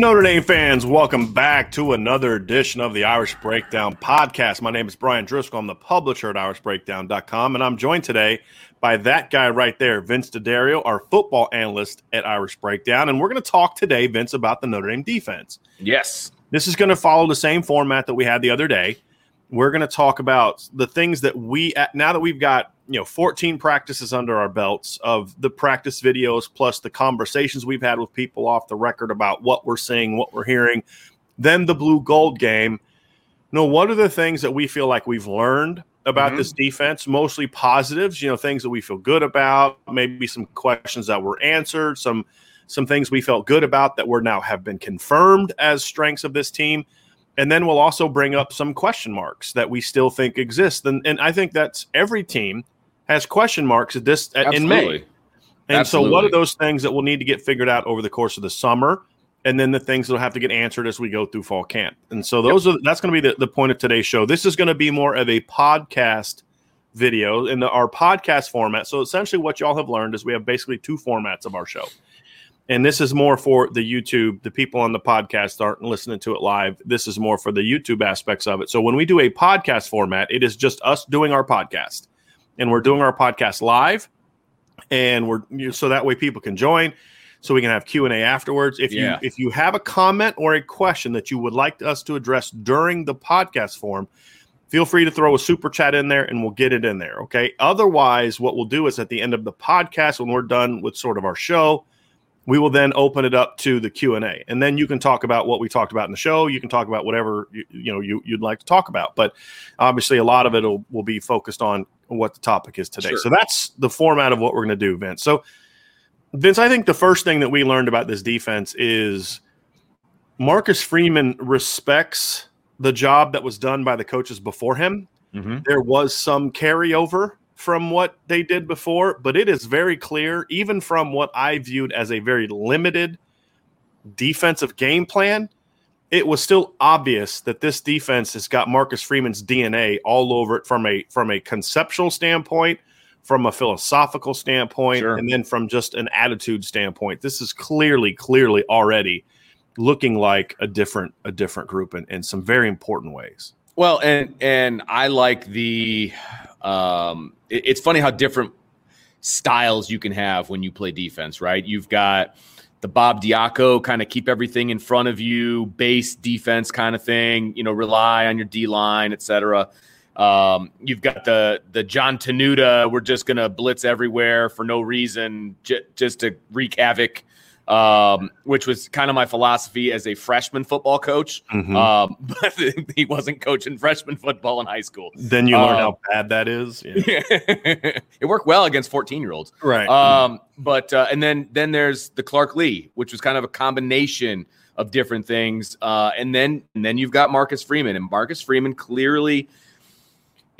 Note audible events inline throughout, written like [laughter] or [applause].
Notre Dame fans, welcome back to another edition of the Irish Breakdown podcast. My name is Bryan Driskell. I'm the publisher at irishbreakdown.com, and I'm joined today by that guy right there, Vince D'Addario, our football analyst at Irish Breakdown. And we're going to talk today, Vince, about the Notre Dame defense. Yes. This is going to follow the same format that we had the other day. We're going to talk about the things that we, now that we've got you know 14 practices under our belts of the practice videos plus the conversations we've had with people off the record about what we're seeing what we're hearing then the blue gold game you know what are the things that we feel like we've learned about mm-hmm. this defense mostly positives you know things that we feel good about maybe some questions that were answered some some things we felt good about that were now have been confirmed as strengths of this team and then we'll also bring up some question marks that we still think exist and, and i think that's every team has question marks at this at, in May. And Absolutely. so, what are those things that we'll need to get figured out over the course of the summer? And then the things that will have to get answered as we go through fall camp. And so, those yep. are that's going to be the, the point of today's show. This is going to be more of a podcast video in the, our podcast format. So, essentially, what y'all have learned is we have basically two formats of our show. And this is more for the YouTube. The people on the podcast aren't listening to it live. This is more for the YouTube aspects of it. So, when we do a podcast format, it is just us doing our podcast and we're doing our podcast live, and we're so that way people can join, so we can have Q and A afterwards. If yeah. you if you have a comment or a question that you would like us to address during the podcast form, feel free to throw a super chat in there, and we'll get it in there. Okay. Otherwise, what we'll do is at the end of the podcast, when we're done with sort of our show we will then open it up to the q&a and then you can talk about what we talked about in the show you can talk about whatever you, you know you, would like to talk about but obviously a lot of it will, will be focused on what the topic is today sure. so that's the format of what we're going to do vince so vince i think the first thing that we learned about this defense is marcus freeman respects the job that was done by the coaches before him mm-hmm. there was some carryover from what they did before, but it is very clear, even from what I viewed as a very limited defensive game plan, it was still obvious that this defense has got Marcus Freeman's DNA all over it from a from a conceptual standpoint, from a philosophical standpoint, sure. and then from just an attitude standpoint. This is clearly, clearly already looking like a different a different group in, in some very important ways. Well, and and I like the um, it's funny how different styles you can have when you play defense, right? You've got the Bob Diaco kind of keep everything in front of you, base defense kind of thing. You know, rely on your D line, etc. Um, you've got the the John Tenuta. We're just gonna blitz everywhere for no reason, j- just to wreak havoc um, which was kind of my philosophy as a freshman football coach. Mhm. Um, [laughs] but he wasn't coaching freshman football in high school. then you learn um, how bad that is. Yeah. [laughs] it worked well against 14 year olds. Right. Um, but uh, and then then there's the Clark Lea, which was kind of a combination of different things. Uh, and then and then you've got Marcus Freeman, and Marcus Freeman clearly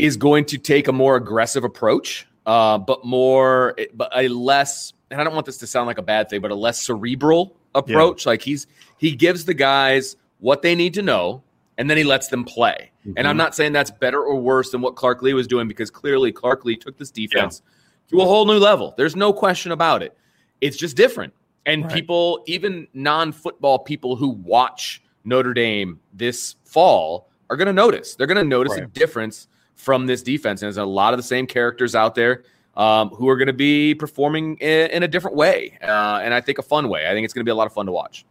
is going to take a more aggressive approach, uh, but more but a less. And I don't want this to sound like a bad thing, but a less cerebral approach. Like he's he gives the guys what they need to know, and then he lets them play. And I'm not saying that's better or worse than what Clark Lea was doing because clearly Clark Lea took this defense to a whole new level. There's no question about it. It's just different. And Right. people, even non football people who watch Notre Dame this fall, are going to notice. They're going to notice a difference from this defense. And there's a lot of the same characters out there um, who are going to be performing in, in a different way. Uh, and I think a fun way. I think it's going to be a lot of fun to watch.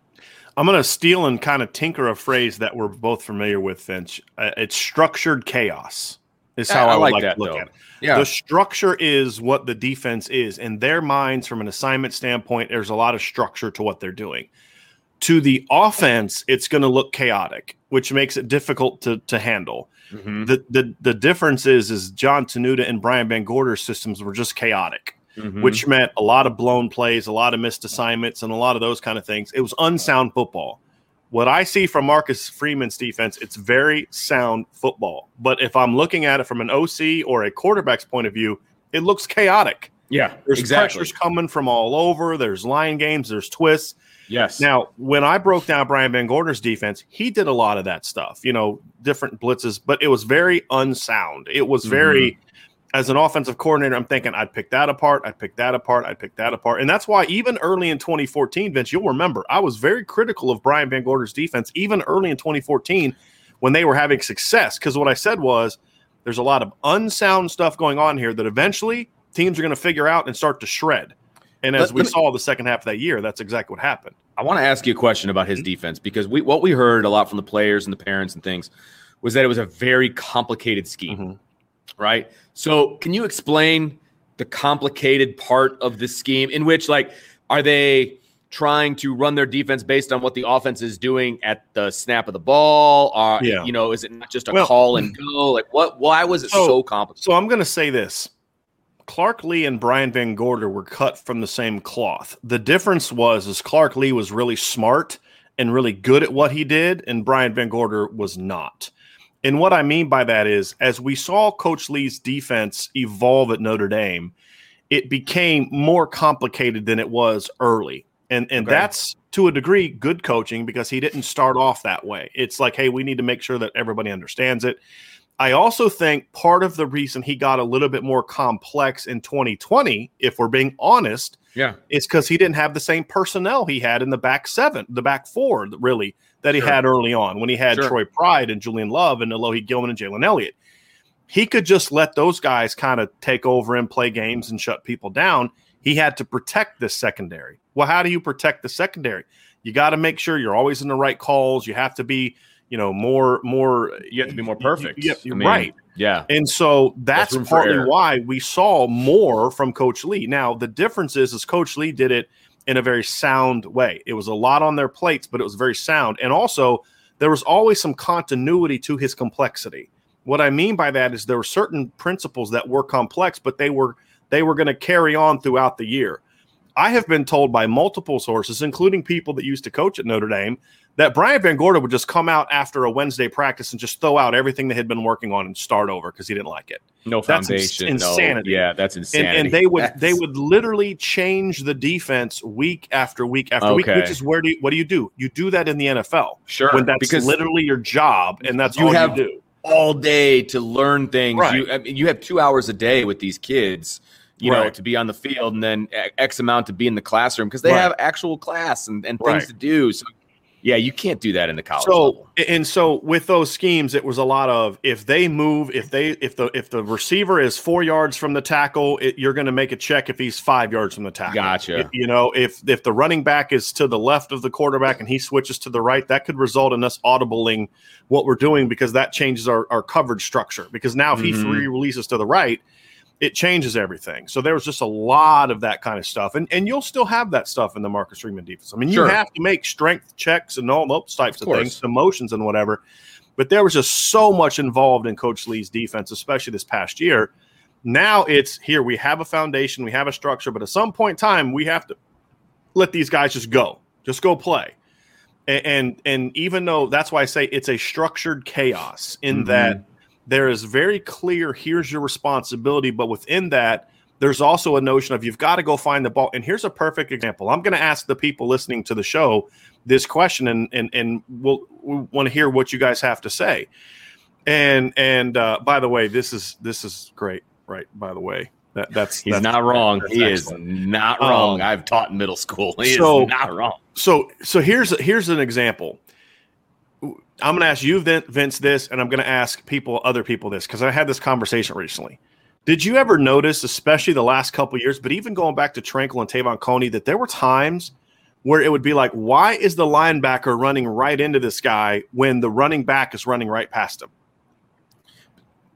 I'm going to steal and kind of tinker a phrase that we're both familiar with, Vince. Uh, it's structured chaos, is how I I, like like, that, to look though. at it. Yeah. The structure is what the defense is. In their minds, from an assignment standpoint, there's a lot of structure to what they're doing. To the offense, it's going to look chaotic, which makes it difficult to, to handle. Mhm. The, the the difference is is John Tenuta and Brian VanGorder's systems were just chaotic Mhm. which meant a lot of blown plays, a lot of missed assignments, and a lot of those kind of things. It was unsound football. What I see from Marcus Freeman's defense, it's very sound football. But if I'm looking at it from an OC or a quarterback's point of view, it looks chaotic. yeah, There's exactly. pressures coming from all over. There's line games. There's twists. Yes. Now, when I broke down Brian VanGorder's defense, he did a lot of that stuff, you know, different blitzes, but it was very unsound. It was mm-hmm. very, as an offensive coordinator, I'm thinking I'd pick that apart, I'd pick that apart, I'd pick that apart. And that's why even early in 2014, Vince, you'll remember, I was very critical of Brian VanGorder's defense, even early in 2014 when they were having success. Because what I said was, there's a lot of unsound stuff going on here that eventually teams are going to figure out and start to shred. And as Let- we let me- saw the second half of that year, that's exactly what happened. I want to ask you a question about his defense because we what we heard a lot from the players and the parents and things was that it was a very complicated scheme, Mhm. right? So, can you explain the complicated part of the scheme in which like are they trying to run their defense based on what the offense is doing at the snap of the ball or Yeah. you know, is it not just a Well- call and [clears throat] go? Like what why was it so, So- complicated? So I'm going to say this. Clark Lea and Brian VanGorder were cut from the same cloth. The difference was is Clark Lea was really smart and really good at what he did, and Brian VanGorder was not. And what I mean by that is, as we saw Coach Lea's defense evolve at Notre Dame, it became more complicated than it was early. And and Okay. that's to a degree good coaching because he didn't start off that way. It's like, hey, we need to make sure that everybody understands it. I also think part of the reason he got a little bit more complex in 2020, if we're being honest, Yeah. is because he didn't have the same personnel he had in the back seven, the back four, really, that he Sure. had early on when he had Sure. Troy Pride and Julian Love and Alohi Gilman and Jalen Elliott. He could just let those guys kind of take over and play games and shut people down. He had to protect this secondary. Well, how do you protect the secondary? You got to make sure you're always in the right calls. You have to be, you know, more, more. Uh, you have to be more perfect. Yeah, I you're mean, right. Yeah. And so that's room partly why we saw more from Coach Lea. Now, the difference is, is Coach Lea did it in a very sound way. It was a lot on their plates, but it was very sound. And also, there was always some continuity to his complexity. What I mean by that is there were certain principles that were complex, but they were they were going to carry on throughout the year. I have been told by multiple sources, including people that used to coach at Notre Dame, that Brian VanGorder would just come out after a Wednesday practice and just throw out everything they had been working on and start over because he didn't like it. No That's ins- foundation. no- insanity. yeah, that's And, insanity. and they would they would literally change the defense week after week after week, which is where do you, what do you do? You do that in the NFL sure when that's because literally your job and that's you all have- you do. all day to learn things. Right. You, I mean, you have two hours a day with these kids, you know, to be on the field and then X amount to be in the classroom because they Right. have actual class and, and things Right. to do. So Yeah, you can't do that in the college so level. and so with those schemes, it was a lot of if they move, if they if the if the receiver is four yards from the tackle, it, you're going to make a check if he's five yards from the tackle. Gotcha. If- you know, if if the running back is to the left of the quarterback and he switches to the right, that could result in us audibling what we're doing because that changes our, our coverage structure. Because now if he Mhm. free releases to the right, it changes everything. So there was just a lot of that kind of stuff, and and you'll still have that stuff in the Marcus Freeman defense. I mean, you Sure. have to make strength checks and all those types Of of, things, emotions and whatever. But there was just so much involved in Coach Lea's defense, especially this past year. Now it's here. We have a foundation, we have a structure, but at some point in time, we have to let these guys just go, just go play. And and, and even though that's why I say it's a structured chaos in Mhm. that there is very clear here's your responsibility but within that there's also a notion of you've got to go find the ball and here's a perfect example i'm going to ask the people listening to the show this question and and and we'll we want to hear what you guys have to say and and uh, by the way this is this is great right by the way that that's He's that's- not wrong. He excellent. is not Um, wrong. I've taught in middle school. He so- is not wrong. so so here's here's an example i'm going to ask you vince this and i'm going to ask people other people this because i had this conversation recently. Did you ever notice especially the last couple of years but even going back to Tranquill and Te'von Coney that there were times where it would be like why is the linebacker running right into this guy when the running back is running right past him?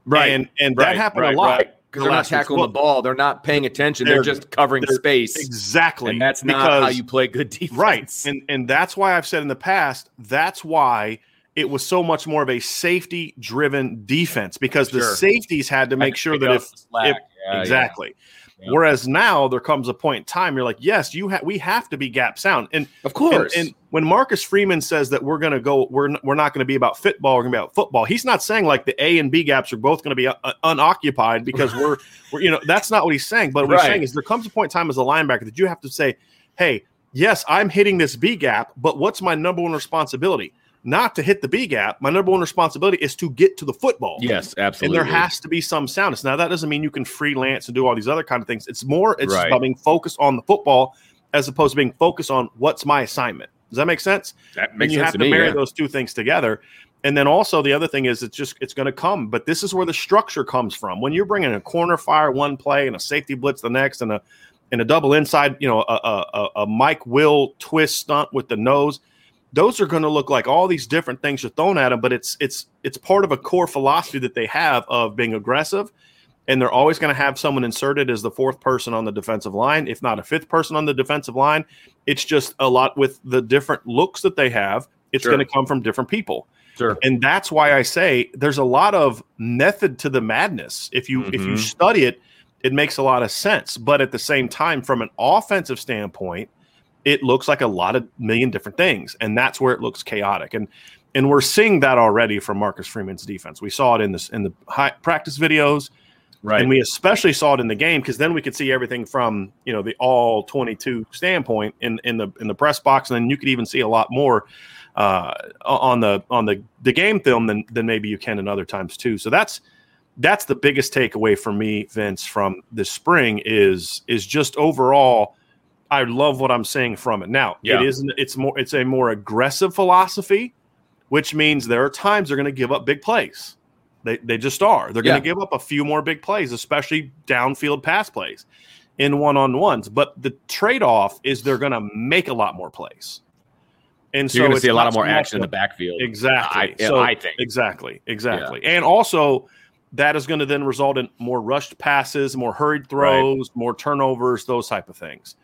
Right. and and that happened a lot. The they're not tackling Well, the ball. They're not paying attention. They're, they're- just covering they're- space. exactly And that's not how you play good defense. Right. And and that's why I've said in the past, that's why it was so much more of a safety driven defense because the safeties had to make sure that if if- exactly. Yeah. Whereas now there comes a point in time you're like, yes, you have we have to be gap sound. And Of course. and, and when Marcus Freeman says that we're going to go, we're n- we're not going to be about football, we're going to be about football. He's not saying like the A and B gaps are both going to be uh, unoccupied because [laughs] we're, we're, you know, that's not what he's saying. But what Right. he's saying is there comes a point in time as a linebacker that you have to say, hey, yes, I'm hitting this B gap, but what's my number one responsibility? Not to hit the B gap. My number one responsibility is to get to the football. yes, absolutely. And there has to be some soundness. Now that doesn't mean you can freelance and do all these other kind of things. It's more it's Right. about being focused on the football as opposed to being focused on what's my assignment. Does that make sense? that and makes you sense have to to me. marry yeah. those two things together. And then also the other thing is it's just it's going to come, but this is where the structure comes from. When you're bringing a corner fire one play and a safety blitz the next, and a and a double inside, you know, a a, a, a Mike Will twist stunt with the nose, those are going to look like all these different things are thrown at them. But it's it's it's part of a core philosophy that they have of being aggressive, and they're always going to have someone inserted as the fourth person on the defensive line, if not a fifth person on the defensive line. It's just a lot with the different looks that they have. It's Sure. going to come from different people. Sure. And that's why I say there's a lot of method to the madness. If you if you Mhm. study it, it makes a lot of sense. But at the same time, from an offensive standpoint, it looks like a lot of million different things, and that's where it looks chaotic. And and we're seeing that already from Marcus Freeman's defense. We saw it in this in the high practice videos, Right. and we especially saw it in the game because then we could see everything from you know the all 22 standpoint in in the in the press box, and then you could even see a lot more uh, on the on the the game film than than maybe you can in other times too. So that's that's the biggest takeaway for me, Vince, from this spring is is just overall. I love what I'm seeing from it. Now Yeah. it isn't. It's more. It's a more aggressive philosophy, which means there are times they're going to give up big plays. They they just are. They're going Yeah. to give up a few more big plays, especially downfield pass plays in one on ones. But the trade off is they're going to make a lot more plays. And So you're going to see a lot more action in the backfield. Exactly. I, So- I think. Exactly. Exactly. And also, that is going to then result in more rushed passes, more hurried throws, more turnovers, those type of things.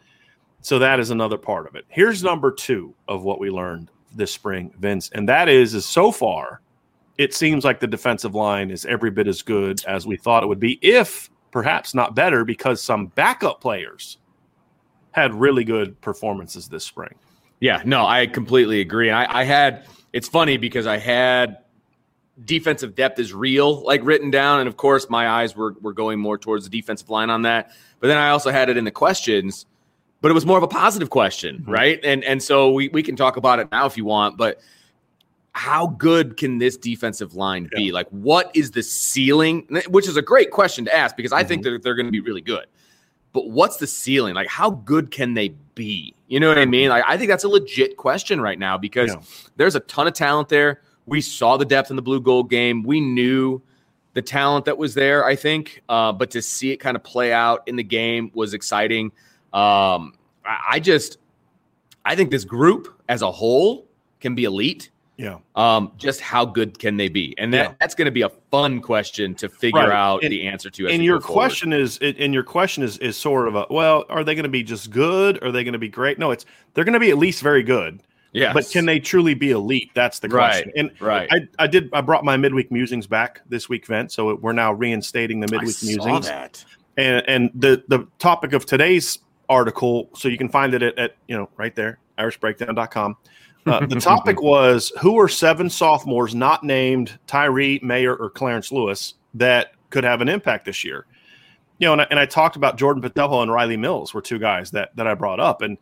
So that is another part of it. Here's number two of what we learned this spring, Vince, and that is is so far, it seems like the defensive line is every bit as good as we thought it would be, if perhaps not better, because some backup players had really good performances this spring. Yeah, no, I completely agree. And I, I had it's funny because I had defensive depth is real, like written down, and of course my eyes were were going more towards the defensive line on that. But then I also had it in the questions, but it was more of a positive question, Mhm. right? And and so we we can talk about it now if you want, but how good can this defensive line be? Like, what is the ceiling? Which is a great question to ask because I think that they're going to be really good. but what's the ceiling? Like, how good can they be? You know what I mean? Like, I think that's a legit question right now because Yeah. there's a ton of talent there. We saw the depth in the blue gold game. We knew the talent that was there, I think. Uh, but to see it kind of play out in the game was exciting. Um, I, I just, I think this group as a whole can be elite. Yeah. Um, just how good can they be? And that, Yeah. that's going to be a fun question to figure Right. out And- the answer to. as and your forward. question is and your question is is sort of a well are they going to be just good are they going to be great no it's they're going to be at least very good yeah, but can they truly be elite that's the question Right, and right. I, I did i brought my midweek musings back this week vent so we're now reinstating the I midweek saw musings that. and and the the topic of today's article so you can find it at, at you know right there irishbreakdown.com uh, the [laughs] topic was who are seven sophomores not named Tyree, Mayer, or Clarence Lewis that could have an impact this year. You know, and I, and I talked about Jordan Botelho and Rylie Mills were two guys that that I brought up, and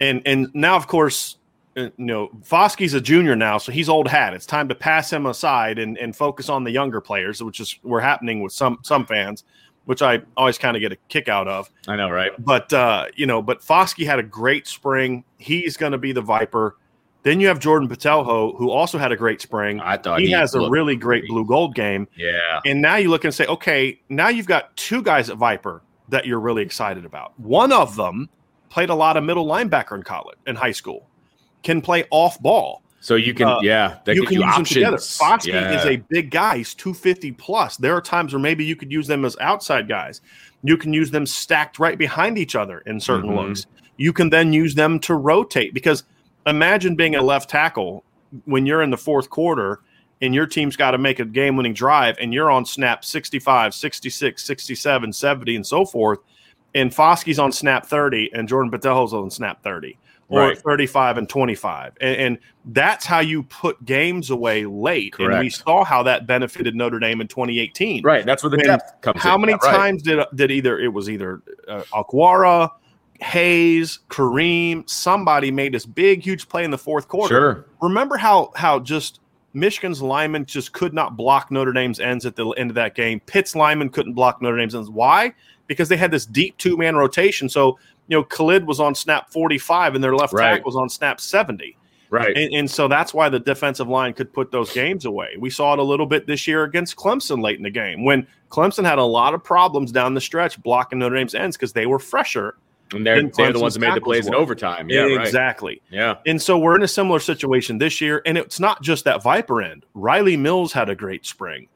and and now of course, uh, you know, Foskey's a junior now, so he's old hat. It's time to pass him aside and and focus on the younger players, which is we're happening with some some fans, which I always kind of get a kick out of I know, right? but uh, you know, but Foskey had a great spring. He's going to be the Viper. Then you have Jordan Botelho, who also had a great spring. I thought he has a really great. blue gold game. Yeah, And now you look and say, okay, now you've got two guys at Viper that you're really excited about. One of them played a lot of middle linebacker in college, in high school, can play off ball. So you can, Uh, yeah, that you gives can use options. them together. Foskey is a big guy. He's 250 plus. There are times where maybe you could use them as outside guys. You can use them stacked right behind each other in certain Mhm. looks. You can then use them to rotate because imagine being a left tackle when you're in the fourth quarter and your team's got to make a game winning drive and you're on snap 65, 66, 67, 70, and so forth. And Foskey's on snap 30 and Jordan Botelho's on snap 30 or Right. 35 and 25. And, and that's how you put games away late. And we saw how that benefited Notre Dame in 2018. right. That's where the And depth comes. In. How in. many Yeah, right. times did did either it was either uh, Okwara, Hayes, Kareem, somebody made this big huge play in the fourth quarter. Sure. Remember how how just Michigan's linemen just could not block Notre Dame's ends at the end of that game. Pitt's linemen couldn't block Notre Dame's ends. Why? Because they had this deep two man rotation. So you know, Khalid was on snap 45 and their left Right. tackle was on snap 70. Right. And, and so that's why the defensive line could put those games away. We saw it a little bit this year against Clemson late in the game when Clemson had a lot of problems down the stretch blocking Notre Dame's ends because they were fresher. and they're, they're the ones that made the plays in overtime. Yeah. Right. exactly. Yeah. And so we're in a similar situation this year. And it's not just that Viper end. Rylie Mills had a great spring,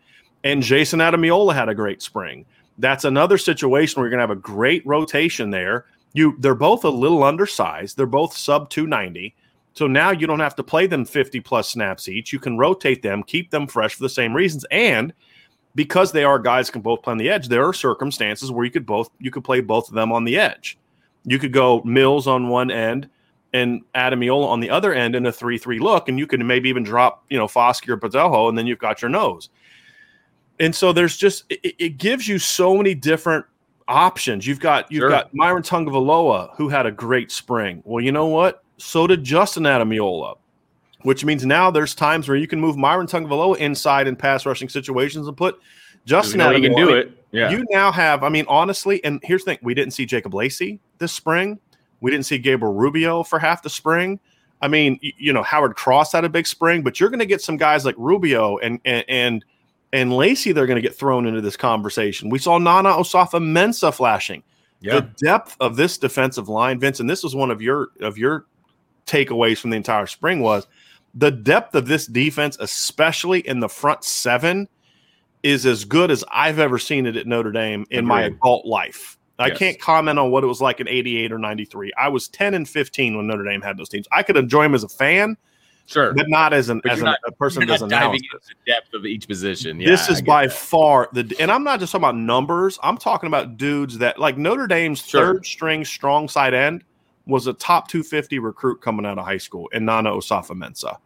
and Jayson Ademilola had a great spring. That's another situation where you're going to have a great rotation there. You, they're both a little undersized. They're both sub 290. So now you don't have to play them 50 plus snaps each. You can rotate them, keep them fresh for the same reasons. And because they are guys can both play on the edge, there are circumstances where you could both you could play both of them on the edge. You could go Mills on one end and Ademilola on the other end in a three-three look, and you could maybe even drop, you know, Foskey or Botelho, and then you've got your nose. And so there's just it, it gives you so many different options. You've got you've Sure. got Myron Tagovailoa, who had a great spring. Well, you know what? So did Justin Ademilola, which means now there's times where you can move Myron Tagovailoa inside in pass rushing situations and put Justin You know you can do it. Yeah. you now have, I mean, honestly, and here's the thing: we didn't see Jacob Lacey this spring. We didn't see Gabriel Rubio for half the spring. I mean, y- you know, Howard Cross had a big spring, but you're going to get some guys like Rubio and and and, and Lacey. They're going to get thrown into this conversation. We saw NaNa Osafo-Mensah flashing. yeah. The depth of this defensive line, Vince, and this was one of your of your takeaways from the entire spring was the depth of this defense, especially in the front seven, is as good as I've ever seen it at Notre Dame in my adult life. I Yes. can't comment on what it was like in 88 or 93. I was 10 and 15 when Notre Dame had those teams. I could enjoy them as a fan, Sure. but not as an But as an, not- a person not diving into the depth of each position. Yeah, this is by that. far the and I'm not just talking about numbers. I'm talking about dudes that like Notre Dame's Sure. third string strong side end was a top 250 recruit coming out of high school in NaNa Osafo-Mensah.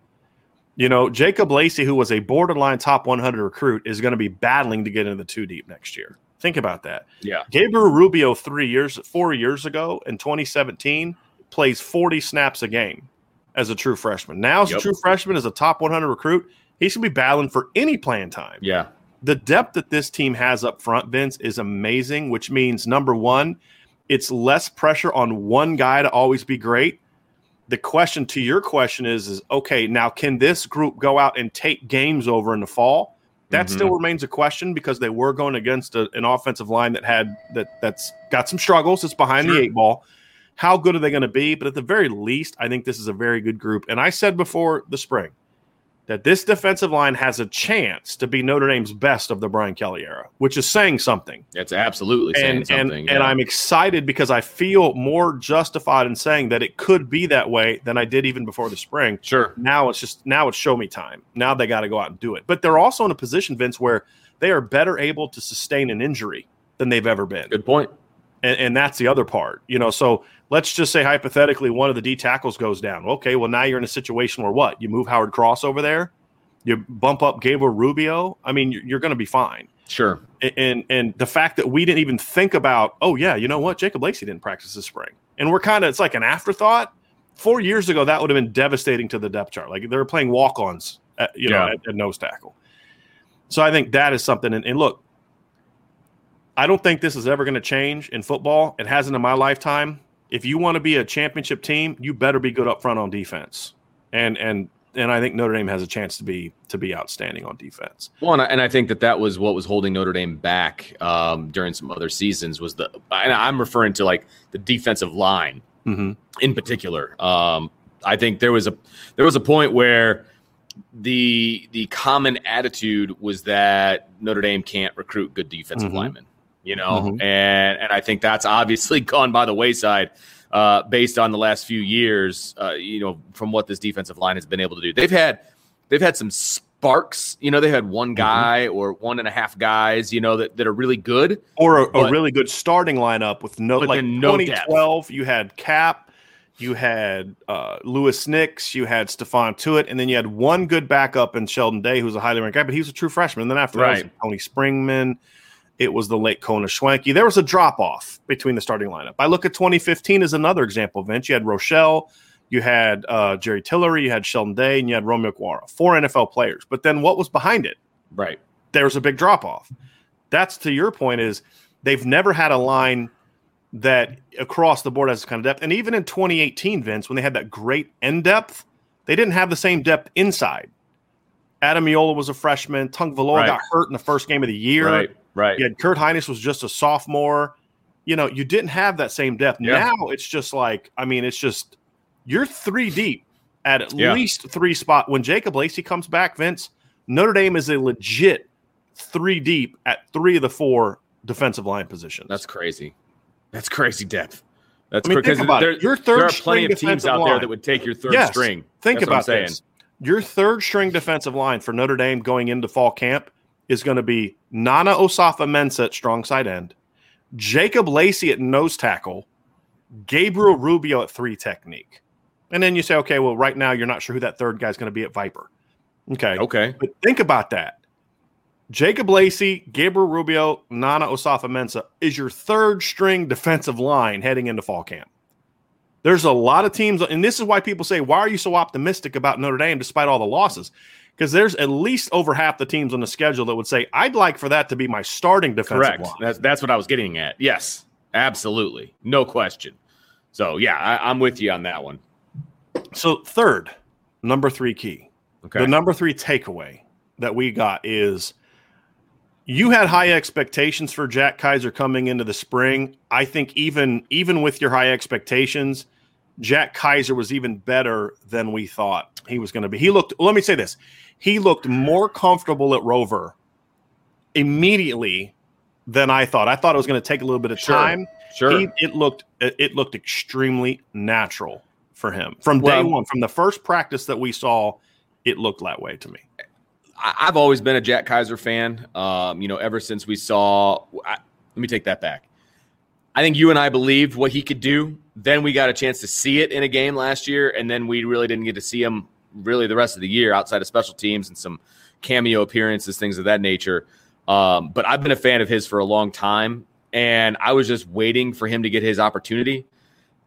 You know, Jacob Lacey, who was a borderline top 100 recruit, is going to be battling to get into the two deep next year. Think about that. Yeah. Gabriel Rubio, three years, four years ago in 2017, plays 40 snaps a game as a true freshman. Now, as Yep. a true freshman, as a top 100 recruit, he's going to be battling for any playing time Yeah. the depth that this team has up front, Vince, is amazing, which means number one, it's less pressure on one guy to always be great. The question to your question is, is okay, now can this group go out and take games over in the fall? That Mhm. still remains a question because they were going against a, an offensive line that had that that's got some struggles. It's behind Sure. the eight ball. How good are they going to be? But at the very least, I think this is a very good group. And I said before the spring that this defensive line has a chance to be Notre Dame's best of the Brian Kelly era, which is saying something It's absolutely saying and something. and, yeah. and I'm excited because I feel more justified in saying that it could be that way than I did even before the spring. sure. Now it's just now it's show me time. Now they got to go out and do it. But they're also in a position, Vince, where they are better able to sustain an injury than they've ever been, Good point. and, and that's the other part. You know, so let's just say hypothetically one of the D tackles goes down. Okay, well now you're in a situation where what? You move Howard Cross over there, you bump up Gabriel Rubio. I mean, you're, you're going to be fine. Sure. and and the fact that we didn't even think about oh yeah you know what? Jacob lacey didn't practice this spring. And we're kind of it's like an afterthought. Four years ago that would have been devastating to the depth chart. Like they were playing walk-ons at, you know Yeah. at, at nose tackle. So i think that is something and, and look i don't think this is ever going to change in football. It hasn't in my lifetime if you want to be a championship team you better be good up front on defense and and and i think notre dame has a chance to be to be outstanding on defense Well, and I, and I think that that was what was holding Notre Dame back um, during some other seasons was the, and I'm referring to like the defensive line mm-hmm. in particular. Um, I think there was a there was a point where the the common attitude was that Notre Dame can't recruit good defensive Mhm. linemen, you know, Mhm. and and I think that's obviously [laughs] gone by the wayside uh, based on the last few years, uh, you know, from what this defensive line has been able to do. They've had they've had some sparks, you know, they had one guy or one and a half guys, you know, that, that are really good. or a, a really good starting lineup with no like no depth. 2012 you had cap you had uh, Louis Nix, you had Stephon Tuitt, and then you had one good backup in Sheldon Day, who's a highly ranked guy, but he was a true freshman. And then after that, Right. was Tony Springmann, it was the late Kona Schwenke. There was a drop off between the starting lineup. I look at 2015 as another example. Vince, you had Rochell, you had uh, Jerry Tillery, you had Sheldon Day, and you had Romeo Okwara, four NFL players. But then what was behind it? Right. there was a big drop off. That's to your point is they've never had a line that across the board has this kind of depth. And even in 2018, Vince, when they had that great end depth, they didn't have the same depth inside. Ademilola was a freshman. Tagovailoa Right. got hurt in the first game of the year. Right. Right. You had Kurt Hinish was just a sophomore. You know, you didn't have that same depth. Yeah. Now it's just like, I mean, it's just you're three deep at at Yeah. least three spot. When Jacob Lacey comes back, Vince, Notre Dame is a legit three deep at three of the four defensive line positions. That's crazy. That's crazy depth. That's I mean, because there. Your there are plenty of teams out there that would take your third Yes. string. Think That's about this. Your third string defensive line for Notre Dame going into fall camp is going to be NaNa Osafo-Mensah at strong side end, Jacob Lacey at nose tackle, Gabriel Rubio at three technique. And then you say, okay, well, right now you're not sure who that third guy is going to be at Viper. Okay. Okay. But think about that. Jacob Lacey, Gabriel Rubio, NaNa Osafo-Mensah is your third string defensive line heading into fall camp. There's a lot of teams, and this is why people say, why are you so optimistic about Notre Dame despite all the losses? Because there's at least over half the teams on the schedule that would say, I'd like for that to be my starting defensive Correct. line. That's that's what I was getting at. Yes. Absolutely. No question. So yeah, I, I'm with you on that one. So, third, number three key. Okay. The number three takeaway that we got is you had high expectations for Jack Kiser coming into the spring. I think even even with your high expectations, Jack Kiser was even better than we thought he was going to be. He looked. Let me say this: he looked more comfortable at Rover immediately than I thought. I thought it was going to take a little bit of Sure. time. sure. He, it looked it looked extremely natural for him from day Well- one. From the first practice that we saw, it looked that way to me. I've always been a Jack Kiser fan. Um, you know, ever since we saw. I, let me take that back. I think you and I believed what he could do. Then we got a chance to see it in a game last year, and then we really didn't get to see him really the rest of the year outside of special teams and some cameo appearances, things of that nature. Um, but I've been a fan of his for a long time, and I was just waiting for him to get his opportunity.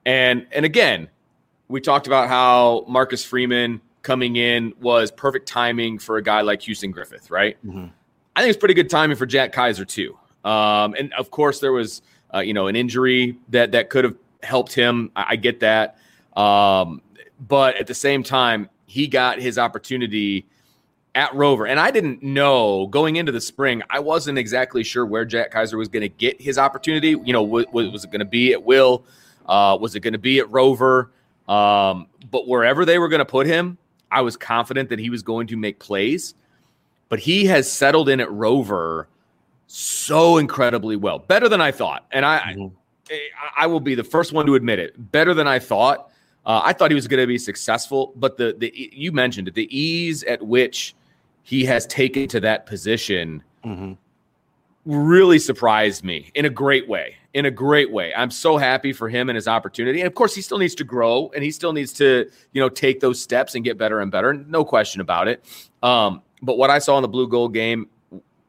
And and again, we talked about how Marcus Freeman coming in was perfect timing for a guy like Houston Griffith, right? Mhm. I think it's pretty good timing for Jack Kiser too. Um, and of course, there was uh, you know, an injury that that could have helped him. I, I get that, um, but at the same time, he got his opportunity at Rover, and I didn't know going into the spring. I wasn't exactly sure where Jack Kiser was going to get his opportunity. You know, was, was it going to be at Will? Uh, was it going to be at Rover? Um, but wherever they were going to put him, I was confident that he was going to make plays. But he has settled in at Rover so incredibly well, better than I thought. And I, mm-hmm. I, will be the first one to admit it, better than I thought. Uh, I thought he was going to be successful, but the the you mentioned it, the ease at which he has taken to that position mm-hmm. really surprised me in a great way. In a great way. I'm so happy for him and his opportunity. And of course, he still needs to grow and he still needs to, you know, take those steps and get better and better. No question about it. Um, but what I saw in the blue gold game,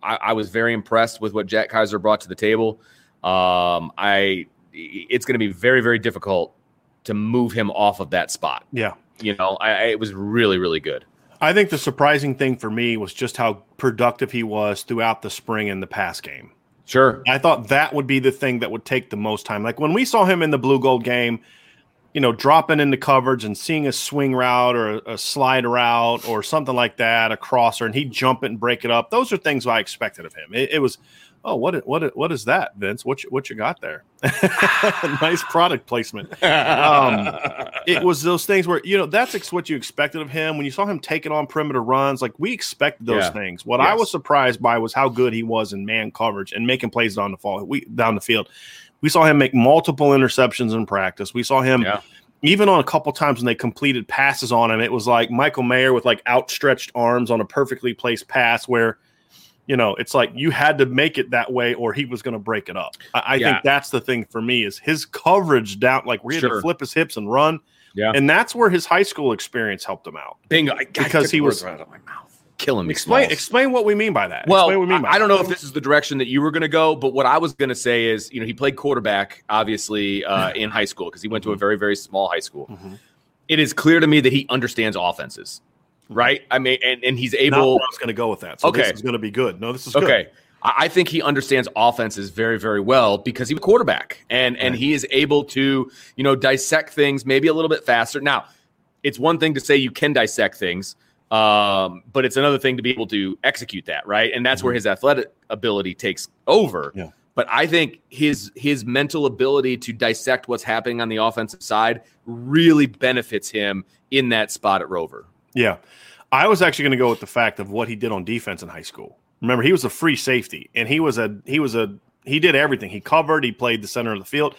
I, I was very impressed with what Jack Kiser brought to the table. Um, I it's going to be very, very difficult to move him off of that spot. Yeah. You know, I, I, it was really, really good. I think the surprising thing for me was just how productive he was throughout the spring and the pass game. Sure. I thought that would be the thing that would take the most time. Like when we saw him in the blue gold game, you know, dropping into coverage and seeing a swing route or a, a slide route or something like that, a crosser, and he'd jump it and break it up. Those are things I expected of him. It, it was oh, what what what is that, Vince? What you, what you got there? [laughs] nice product placement. Um, it was those things where you know that's what you expected of him when you saw him taking on perimeter runs. Like we expected those yeah. things. What yes. I was surprised by was how good he was in man coverage and making plays down the fall. We down the field. We saw him make multiple interceptions in practice. We saw him. Yeah. Even on a couple times when they completed passes on him, it was like Michael Mayer with like outstretched arms on a perfectly placed pass where you know, it's like you had to make it that way or he was going to break it up. I, I yeah. think that's the thing for me is his coverage down, like we had sure. to flip his hips and run. Yeah. And that's where his high school experience helped him out. Bingo. I, because he was out of my mouth. Killing me. Explain, explain what we mean by that. Well, we mean by I, I, don't know if this is the direction that you were going to go, but what I was going to say is, you know, he played quarterback, obviously, uh, [laughs] in high school because he went to a very, very small high school. Mm-hmm. It is clear to me that he understands offenses right? I mean, and, and he's able. I was going to go with that. So okay, this is going to be good. No, this is okay. Good. I think he understands offenses very, very well because he's a quarterback, and and he is able to you know dissect things maybe a little bit faster. Now, it's one thing to say you can dissect things, um, but it's another thing to be able to execute that, right? And that's mm-hmm. where his athletic ability takes over. Yeah. But I think his his mental ability to dissect what's happening on the offensive side really benefits him in that spot at Rover. Yeah. I was actually going to go with the fact of what he did on defense in high school. Remember, he was a free safety and he was a he was a he did everything. He covered, he played the center of the field.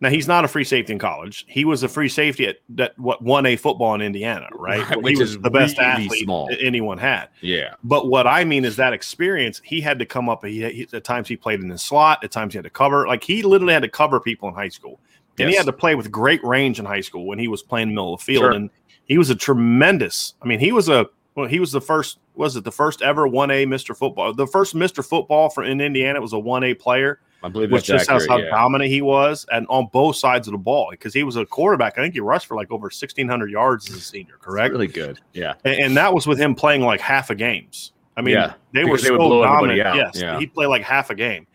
Now he's not a free safety in college. He was a free safety at that what won a football in Indiana, right? right which is the best really athlete small. anyone had. Yeah. But what I mean is that experience. He had to come up. He, he, at times he played in the slot. At times he had to cover. Like he literally had to cover people in high school, and yes. he had to play with great range in high school when he was playing middle of the field. Sure. And he was a tremendous. I mean, he was a well, he was the first. Was it the first ever one A Mister Football? The first Mister Football for in Indiana was a one A player. I believe which just accurate, how yeah. dominant he was, and on both sides of the ball because he was a quarterback. I think he rushed for like over sixteen hundred yards as a senior. Correct? Really good. Yeah, and, and, that was with him playing like half a games. I mean, yeah, they were they so dominant. Yes, yeah. he played like half a game.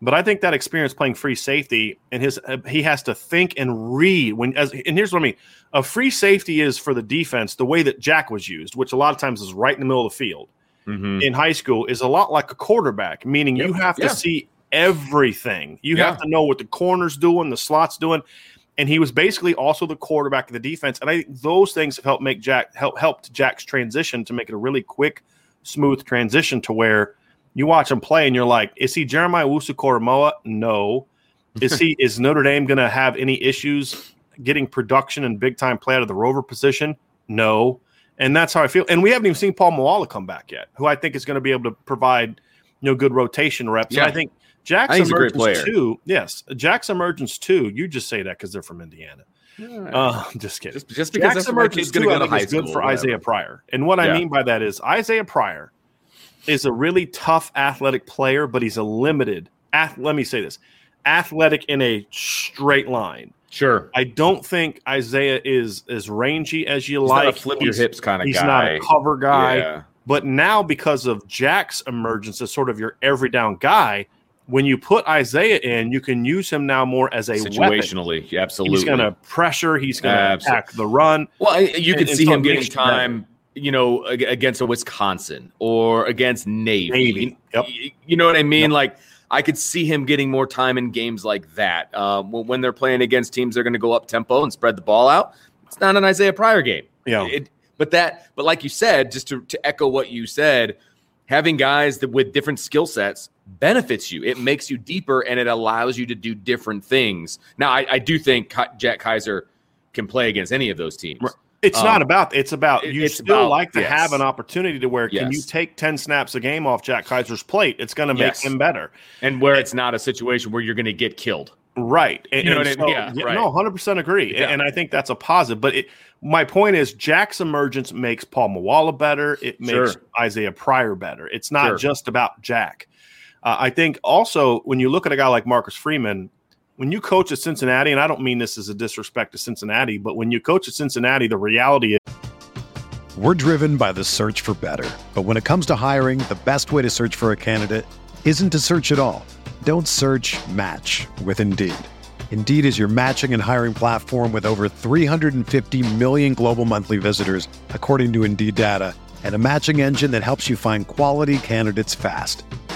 But I think that experience playing free safety and his uh, he has to think and read when as and here's what I mean. A free safety is for the defense the way that Jack was used, which a lot of times is right in the middle of the field. Mm-hmm. In high school is a lot like a quarterback, meaning yep. you have to yeah. see everything. You yeah. have to know what the corner's doing, the slot's doing. And he was basically also the quarterback of the defense. And I think those things have helped make Jack help helped Jack's transition to make it a really quick, smooth transition to where you watch him play and you're like, is he Jeremiah Owusu-Koramoah? No. Is he [laughs] is Notre Dame going to have any issues getting production and big time play out of the rover position? No. And that's how I feel. And we haven't even seen Paul Moala come back yet, who I think is going to be able to provide you know good rotation reps. Yeah. And I think Jack's I think emergence too. Yes, Jack's emergence too. You just say that because they're from Indiana. Right. [laughs] Uh, just kidding. Just, just because Jack's emergence too, go is good for Isaiah Pryor. And what yeah. I mean by that is Isaiah Pryor is a really tough athletic player, but he's a limited. Ath- let me say this: athletic in a straight line. Sure. I don't think Isaiah is as rangy as you he's like. flip he's, your hips kind of he's guy. not a cover guy. Yeah. But now, because of Jack's emergence as sort of your every down guy, When you put Isaiah in, you can use him now more as a situationally. Weapon. Absolutely, he's going to pressure. He's going to attack the run. Well, you can see him getting time. You know, against a Wisconsin or against Navy. Navy. Yep. You know what I mean? Yep. Like I could see him getting more time in games like that. Um, when they're playing against teams, they're going to go up tempo and spread the ball out. It's not an Isaiah Pryor game. Yeah. It, but that, but like you said, just to, to echo what you said, having guys that with different skill sets benefits you. It makes you deeper and it allows you to do different things. Now, I, I do think Jack Kiser can play against any of those teams. It's um, not about. It's about you it's still about, like to yes. have an opportunity to where can Yes. you take ten snaps a game off Jack Kiser's plate? It's going to make Yes. him better, and where it's not a situation where you're going to get killed. right? And, You know and what I mean? Yeah, right. No, hundred percent agree, Yeah. and I think that's a positive. But it, my point is, Jack's emergence makes Paul Moala better. It makes Sure. Isaiah Pryor better. It's not Sure. just about Jack. Uh, I think also when you look at a guy like Marcus Freeman, when you coach at Cincinnati, and I don't mean this as a disrespect to Cincinnati, but when you coach at Cincinnati, the reality is. We're driven by the search for better. But when it comes to hiring, the best way to search for a candidate isn't to search at all. Don't search match with Indeed. Indeed is your matching and hiring platform with over 350 million global monthly visitors, according to Indeed data, and a matching engine that helps you find quality candidates fast.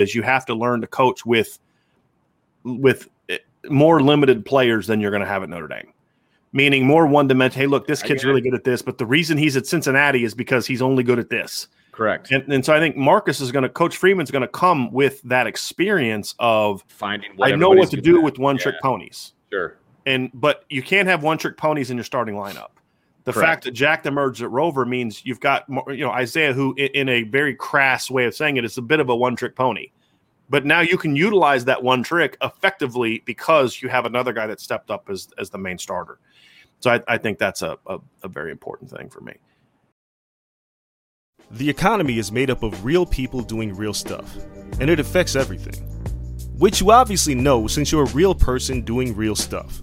Is you have to learn to coach with with eh, more limited players than you're going to have at Notre Dame. Meaning more one dimensional. Hey, look, this kid's really good at this, but the reason he's at Cincinnati is because he's only good at this. Correct. And, and so I think Marcus is going to, Coach Freeman's going to come with that experience of Finding what I know what to do at. with one trick Yeah. ponies. Sure. And but you can't have one trick ponies in your starting lineup. The Correct. fact that Jack emerged at Rover means you've got more- you know Isaiah, who in a very crass way of saying it is a bit of a one trick pony. But now you can utilize that one trick effectively because you have another guy that stepped up as as the main starter. So I, I think that's a, a, a very important thing for me. The economy is made up of real people doing real stuff, and it affects everything. Which you obviously know since you're a real person doing real stuff.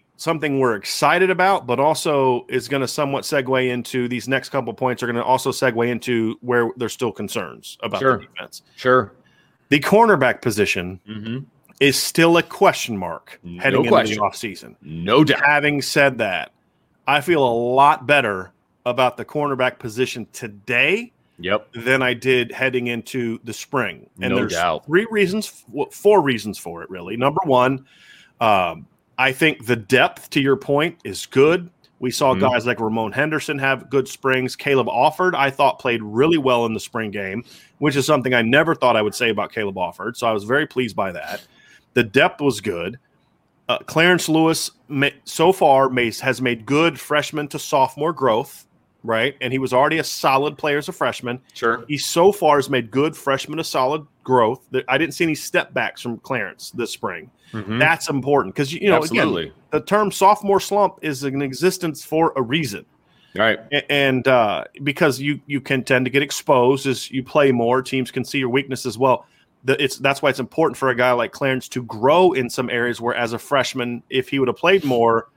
something we're excited about, but also is going to somewhat segue into these next couple points are going to also segue into where there's still concerns about Sure. the defense. Sure. The cornerback position Mm-hmm. is still a question mark No heading question. into the offseason. No doubt. Having said that, I feel a lot better about the cornerback position today Yep. than I did heading into the spring. And No there's doubt. three reasons, four reasons for it, really. Number one, um, I think the depth, to your point, is good. We saw Mhm. guys like Ramon Henderson have good springs. Caleb Offord, I thought, played really well in the spring game, which is something I never thought I would say about Caleb Offord. So I was very pleased by that. The depth was good. Uh, Clarence Lewis, so far, has made good freshman to sophomore growth, right? And he was already a solid player as a freshman. Sure. He so far has made good freshman to solid growth. I didn't see any step backs from Clarence this spring. Mhm. That's important because you know Absolutely. again the term sophomore slump is in existence for a reason, Right. And uh, because you you can tend to get exposed as you play more. Teams can see your weakness as well. The, it's that's why it's important for a guy like Clarence to grow in some areas where, as a freshman, if he would have played more,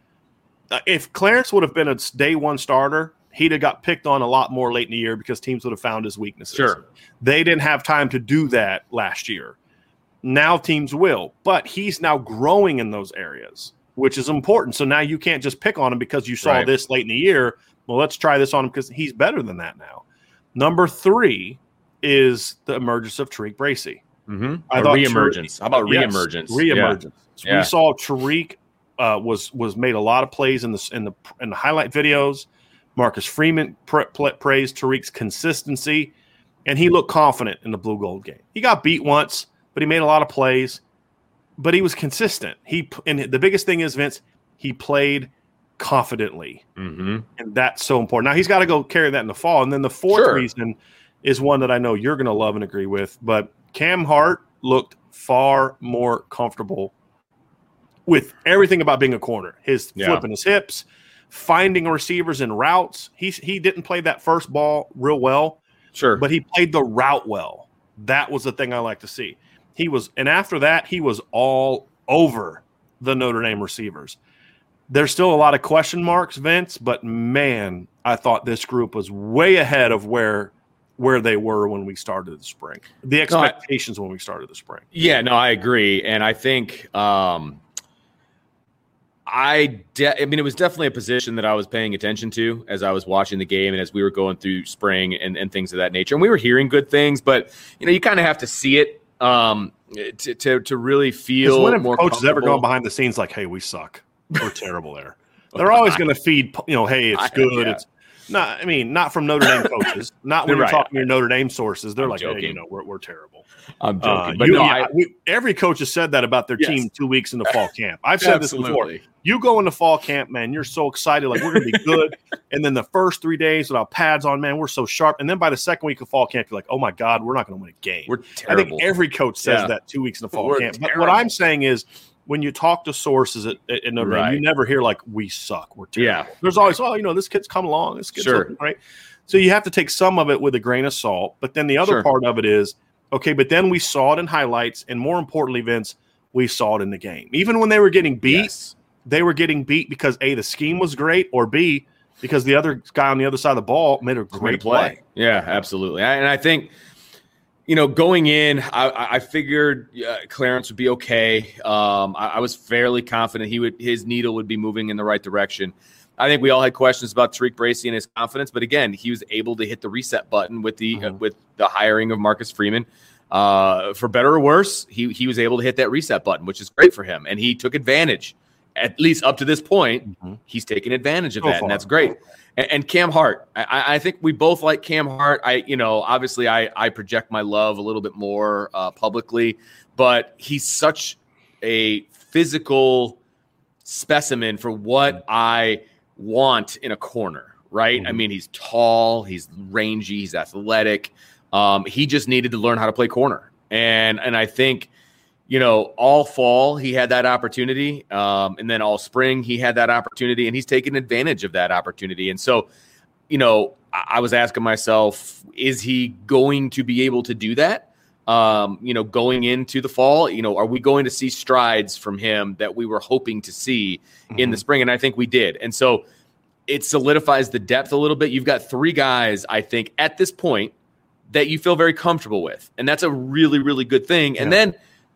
uh, if Clarence would have been a day one starter, he'd have got picked on a lot more late in the year because teams would have found his weaknesses. Sure. They didn't have time to do that last year. Now teams will, but he's now growing in those areas, which is important. So now you can't just pick on him because you saw Right. this late in the year. Well, let's try this on him because he's better than that now. Number three is the emergence of Tariq Bracy. Mm-hmm. I A thought reemergence. How about Yes, reemergence? Reemergence. Yeah. We saw Tariq uh, was was made a lot of plays in the in the in the highlight videos. Marcus Freeman pra- pra- praised Tariq's consistency, and he looked confident in the blue gold game. He got beat once, but he made a lot of plays. But he was consistent. He and the biggest thing is Vince. He played confidently, Mm-hmm. and that's so important. Now he's got to go carry that in the fall. And then the fourth Sure. reason is one that I know you're going to love and agree with. But Cam Hart looked far more comfortable with everything about being a corner. His Yeah. flipping his hips, finding receivers in routes. He he didn't play that first ball real well, Sure. but he played the route well. That was the thing I like to see. He was, and after that, he was all over the Notre Dame receivers. There's still a lot of question marks, Vince, but man, I thought this group was way ahead of where where they were when we started the spring. The I- expectations when we started the spring. Yeah, no, I agree, and I think um, I de- I mean it was definitely a position that I was paying attention to as I was watching the game and as we were going through spring and, and things of that nature. And we were hearing good things, but you know you kind of have to see it um, to, to to really feel when more. coaches ever gone behind the scenes like, "Hey, we suck, we're [laughs] terrible there"? They're always going to feed, you know, "Hey, it's I- good." yeah. It's not. I mean, not from Notre Dame coaches. [laughs] Not when you're Right. talking to your Notre Dame sources. They're I'm like, "Hey, you know, we're, we're terrible." I'm Uh, joking, but you- no, yeah, I, we- every coach has said that about their Yes. team two weeks in the fall camp. I've said this before. You go into fall camp, man, you're so excited, like we're going to be good. [laughs] and then the first three days without pads on, man, we're so sharp. And then by the second week of fall camp, you're like, oh my God, we're not going to win a game. We're terrible. I think every coach says Yeah. that two weeks in the fall We're camp. But what. I'm saying is, when you talk to sources at, at, Notre Dame, Right. you never hear like we suck. We're terrible. Yeah. There's always, oh, you know, this kid's come along. This kid's Sure. great. So you have to take some of it with a grain of salt. But then the other Sure. part of it is, okay, but then we saw it in highlights, and more importantly, Vince, we saw it in the game. Even when they were getting beat, Yes. they were getting beat because a the scheme was great, or b because the other guy on the other side of the ball made a Great great play. Yeah, absolutely. I- And I think, you know, going in, I- I, figured uh, Clarence would be okay. Um, I, I was fairly confident he would his needle would be moving in the right direction. I think we all had questions about Tariq Bracy and his confidence, but again, he was able to hit the reset button with the uh, Mhm. with the hiring of Marcus Freeman. Uh, for better or worse, he he was able to hit that reset button, which is great for him, and he took advantage. At least up to this point, Mhm. he's taken advantage of So that, far. and that's great. And, and Cam Hart, I, I think we both like Cam Hart. I, you know, obviously I, I project my love a little bit more uh, publicly, but he's such a physical specimen for what I want in a corner, right? I Mhm. mean, he's tall, he's rangy, he's athletic. Um, he just needed to learn how to play corner, and and I think you know, all fall he had that opportunity, um, and then all spring he had that opportunity, and he's taken advantage of that opportunity. And so, you know, I, I was asking myself, is he going to be able to do that? Um, you know, going into the fall, you know, are we going to see strides from him that we were hoping to see in the spring? And I think we did. And so it solidifies the depth a little bit. You've got three guys, I think, at this point that you feel very comfortable with. And that's a really, really good thing. And Yeah. then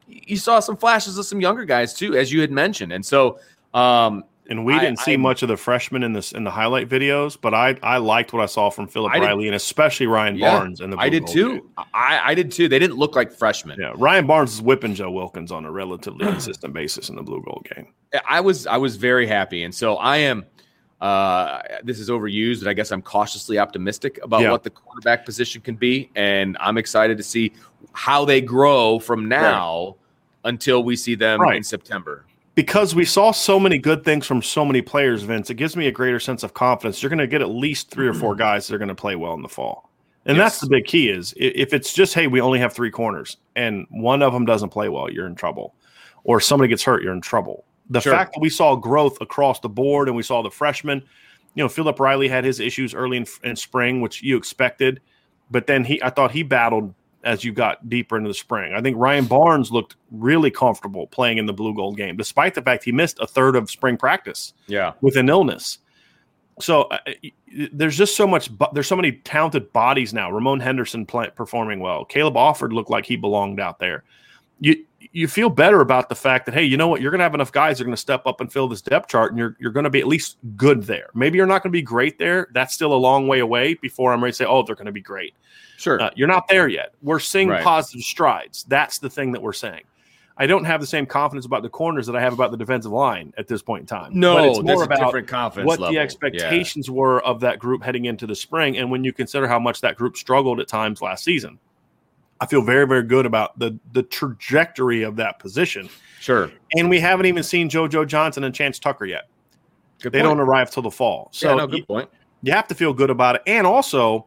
you saw some flashes of some younger guys too, as you had mentioned. And so, um, And we I- didn't see I- much of the freshmen in this in the highlight videos, but I I liked what I saw from Philip I did- Riley and especially Ryan Yeah, Barnes in the I did too. game. I, I did too. They didn't look like freshmen. Yeah, Ryan Barnes is whipping Joe Wilkins on a relatively consistent basis in the blue gold game. I was I was very happy, and so I am. Uh, this is overused, but I guess I'm cautiously optimistic about Yeah. what the quarterback position can be, and I'm excited to see how they grow from now until we see them in September. Because we saw so many good things from so many players, Vince, it gives me a greater sense of confidence. You're going to get at least three or four mm. guys that are going to play well in the fall. And that's the big key is if it's just, hey, we only have three corners and one of them doesn't play well, you're in trouble. Or somebody gets hurt, you're in trouble. The Sure. fact that we saw growth across the board and we saw the freshmen, you know, Philip Riley had his issues early in, in spring, which you expected. But then he, I thought he battled as you got deeper into the spring. I think Ryan Barnes looked really comfortable playing in the blue gold game, despite the fact he missed a third of spring practice Yeah, with an illness. So uh, there's just so much. There's so many talented bodies now. Ramon Henderson play, performing well. Caleb Offord looked like he belonged out there. You you feel better about the fact that hey, you know what? You're going to have enough guys that are going to step up and fill this depth chart, and you're you're going to be at least good there. Maybe you're not going to be great there. That's still a long way away before I'm ready to say, oh, they're going to be great. Sure, uh, you're not there yet. We're seeing Right. positive strides. That's the thing that we're saying. I don't have the same confidence about the corners that I have about the defensive line at this point in time. no, but it's more about different confidence what level. the Yeah. expectations were of that group heading into the spring, and when you consider how much that group struggled at times last season, I feel very, very good about the the trajectory of that position. Sure, And we haven't even seen JoJo Johnson and Chance Tucker yet. good They point. don't arrive till the fall, so yeah, no, you, good point. you have to feel good about it. And also,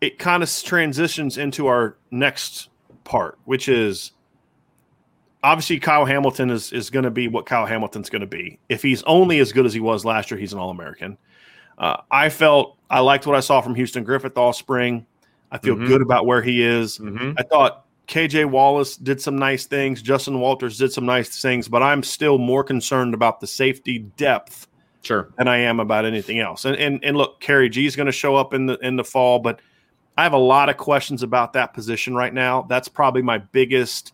it kind of transitions into our next part, which is obviously Kyle Hamilton is is going to be what Kyle Hamilton's going to be. If he's only as good as he was last year, he's an All American. Uh, I felt I liked what I saw from Houston Griffith all spring. I feel Mhm. good about where he is. Mhm. I thought KJ Wallace did some nice things. Justin Walters did some nice things, but I'm still more concerned about the safety depth Sure, than I am about anything else. And and, and look, Khari Gee is going to show up in the in the fall, but I have a lot of questions about that position right now. That's probably my biggest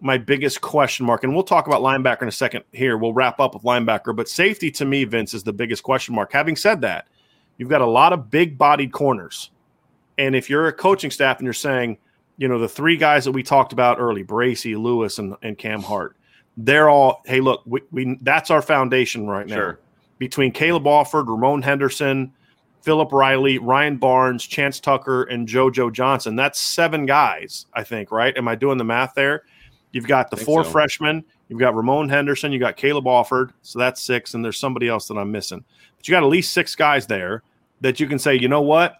my biggest question mark. And we'll talk about linebacker in a second here. We'll wrap up with linebacker, but safety to me, Vince, is the biggest question mark. Having said that, you've got a lot of big bodied corners. And if you're a coaching staff and you're saying, you know, the three guys that we talked about early, Bracy, Lewis, and, and Cam Hart, they're all, hey, look, we, we that's our foundation right now between Caleb Offord, Ramon Henderson, Philip Riley, Ryan Barnes, Chance Tucker, and JoJo Johnson. That's seven guys, I think, right? Am I doing the math there? You've got the four so. freshmen, you've got Ramon Henderson, you've got Caleb Offord, so that's six, and there's somebody else that I'm missing. But you got at least six guys there that you can say, you know what?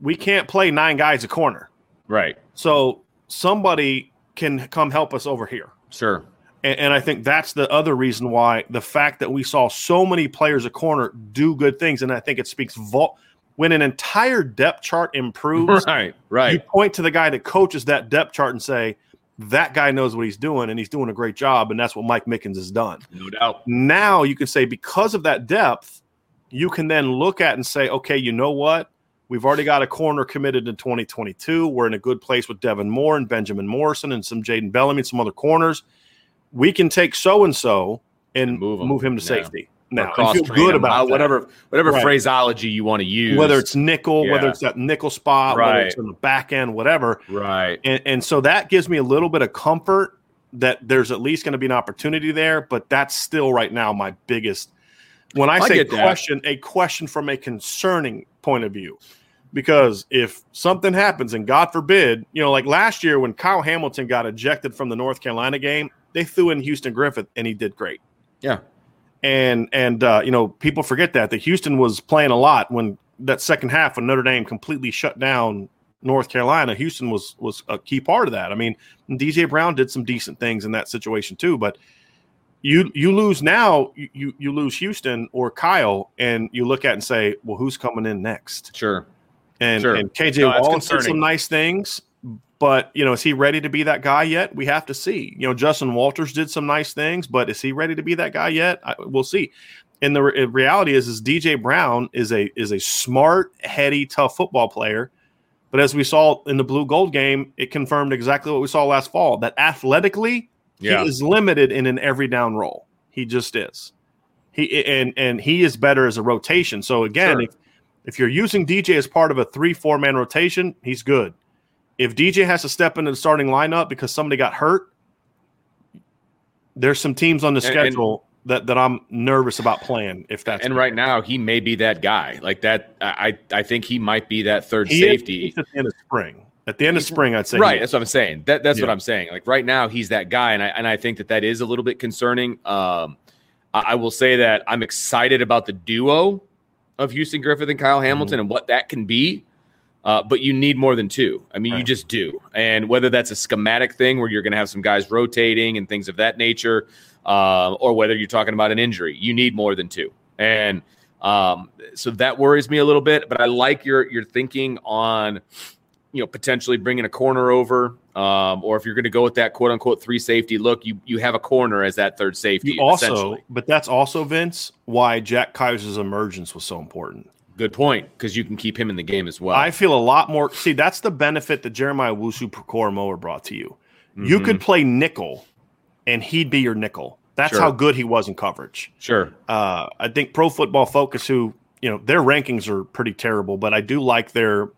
We can't play nine guys a corner. Right, So somebody can come help us over here. sure. And, and I think that's the other reason why the fact that we saw so many players a corner do good things, and I think it speaks vol- when an entire depth chart improves. [laughs] Right, right, You point to the guy that coaches that depth chart and say that guy knows what he's doing, and he's doing a great job, and that's what Mike Mickens has done. No doubt. Now you can say because of that depth, you can then look at and say, okay, you know what? We've already got a corner committed in 2022. We're in a good place with Devin Moore and Benjamin Morrison and some Jaden Bellamy and some other corners. We can take so and so and Move move him. him, to Yeah. safety. Now, cross feel good about uh, whatever whatever Right. phraseology you want to use. whether it's nickel, whether it's that nickel spot, whether it's in the back end, whatever. right. And, and so that gives me a little bit of comfort that there's at least going to be an opportunity there. But that's still right now my biggest. When I, I say get that. question, a question from a concerning point of view, because if something happens, and God forbid, you know, like last year when Kyle Hamilton got ejected from the North Carolina game, they threw in Houston Griffith, and he did great. Yeah. And and uh, you know, people forget that that Houston was playing a lot when that second half when Notre Dame completely shut down North Carolina. Houston was was a key part of that. I mean, DJ Brown did some decent things in that situation too, but you you lose now, you you, lose Houston or Kyle, and you look at and say, well, who's coming in next? Sure. And Sure. and KJ No, Wallace did some nice things, but you know, is he ready to be that guy yet? We have to see. You know, Justin Walters did some nice things, but is he ready to be that guy yet? I, we'll see. And the re- uh, reality is, is DJ Brown is a is a smart, heady, tough football player. But as we saw in the blue gold game, it confirmed exactly what we saw last fall that athletically, Yeah. he is limited in an every down role. He just is. He and and he is better as a rotation. So again, Sure. if if you're using DJ as part of a three four man rotation, he's good. If DJ has to step into the starting lineup because somebody got hurt, there's some teams on the And- and- schedule that that I'm nervous about playing. If that's and right now he may be that guy. Like that I I think he might be that third he safety. is at the end of spring. At the end of spring, I'd say right. That's what I'm saying. That that's what I'm saying. Like right now, he's that guy, and I and I think that that is a little bit concerning. Um, I, I will say that I'm excited about the duo of Houston Griffith and Kyle Hamilton Mm-hmm. and what that can be. Uh, but you need more than two. I mean, you just do. And whether that's a schematic thing where you're going to have some guys rotating and things of that nature, uh, or whether you're talking about an injury, you need more than two. And um, so that worries me a little bit. But I like your your thinking on you know, potentially bringing a corner over, um, or if you're going to go with that quote unquote three safety look, you you have a corner as that third safety. You also, but that's also Vince why Jack Kiser's emergence was so important. Good point, because you can keep him in the game as well. I feel a lot more. See, that's the benefit that Jeremiah Owusu-Koramoah brought to you. Mm-hmm. You could play nickel, and he'd be your nickel. That's sure. how good he was in coverage. Sure. Uh, I think Pro Football Focus, who you know their rankings are pretty terrible, but I do like their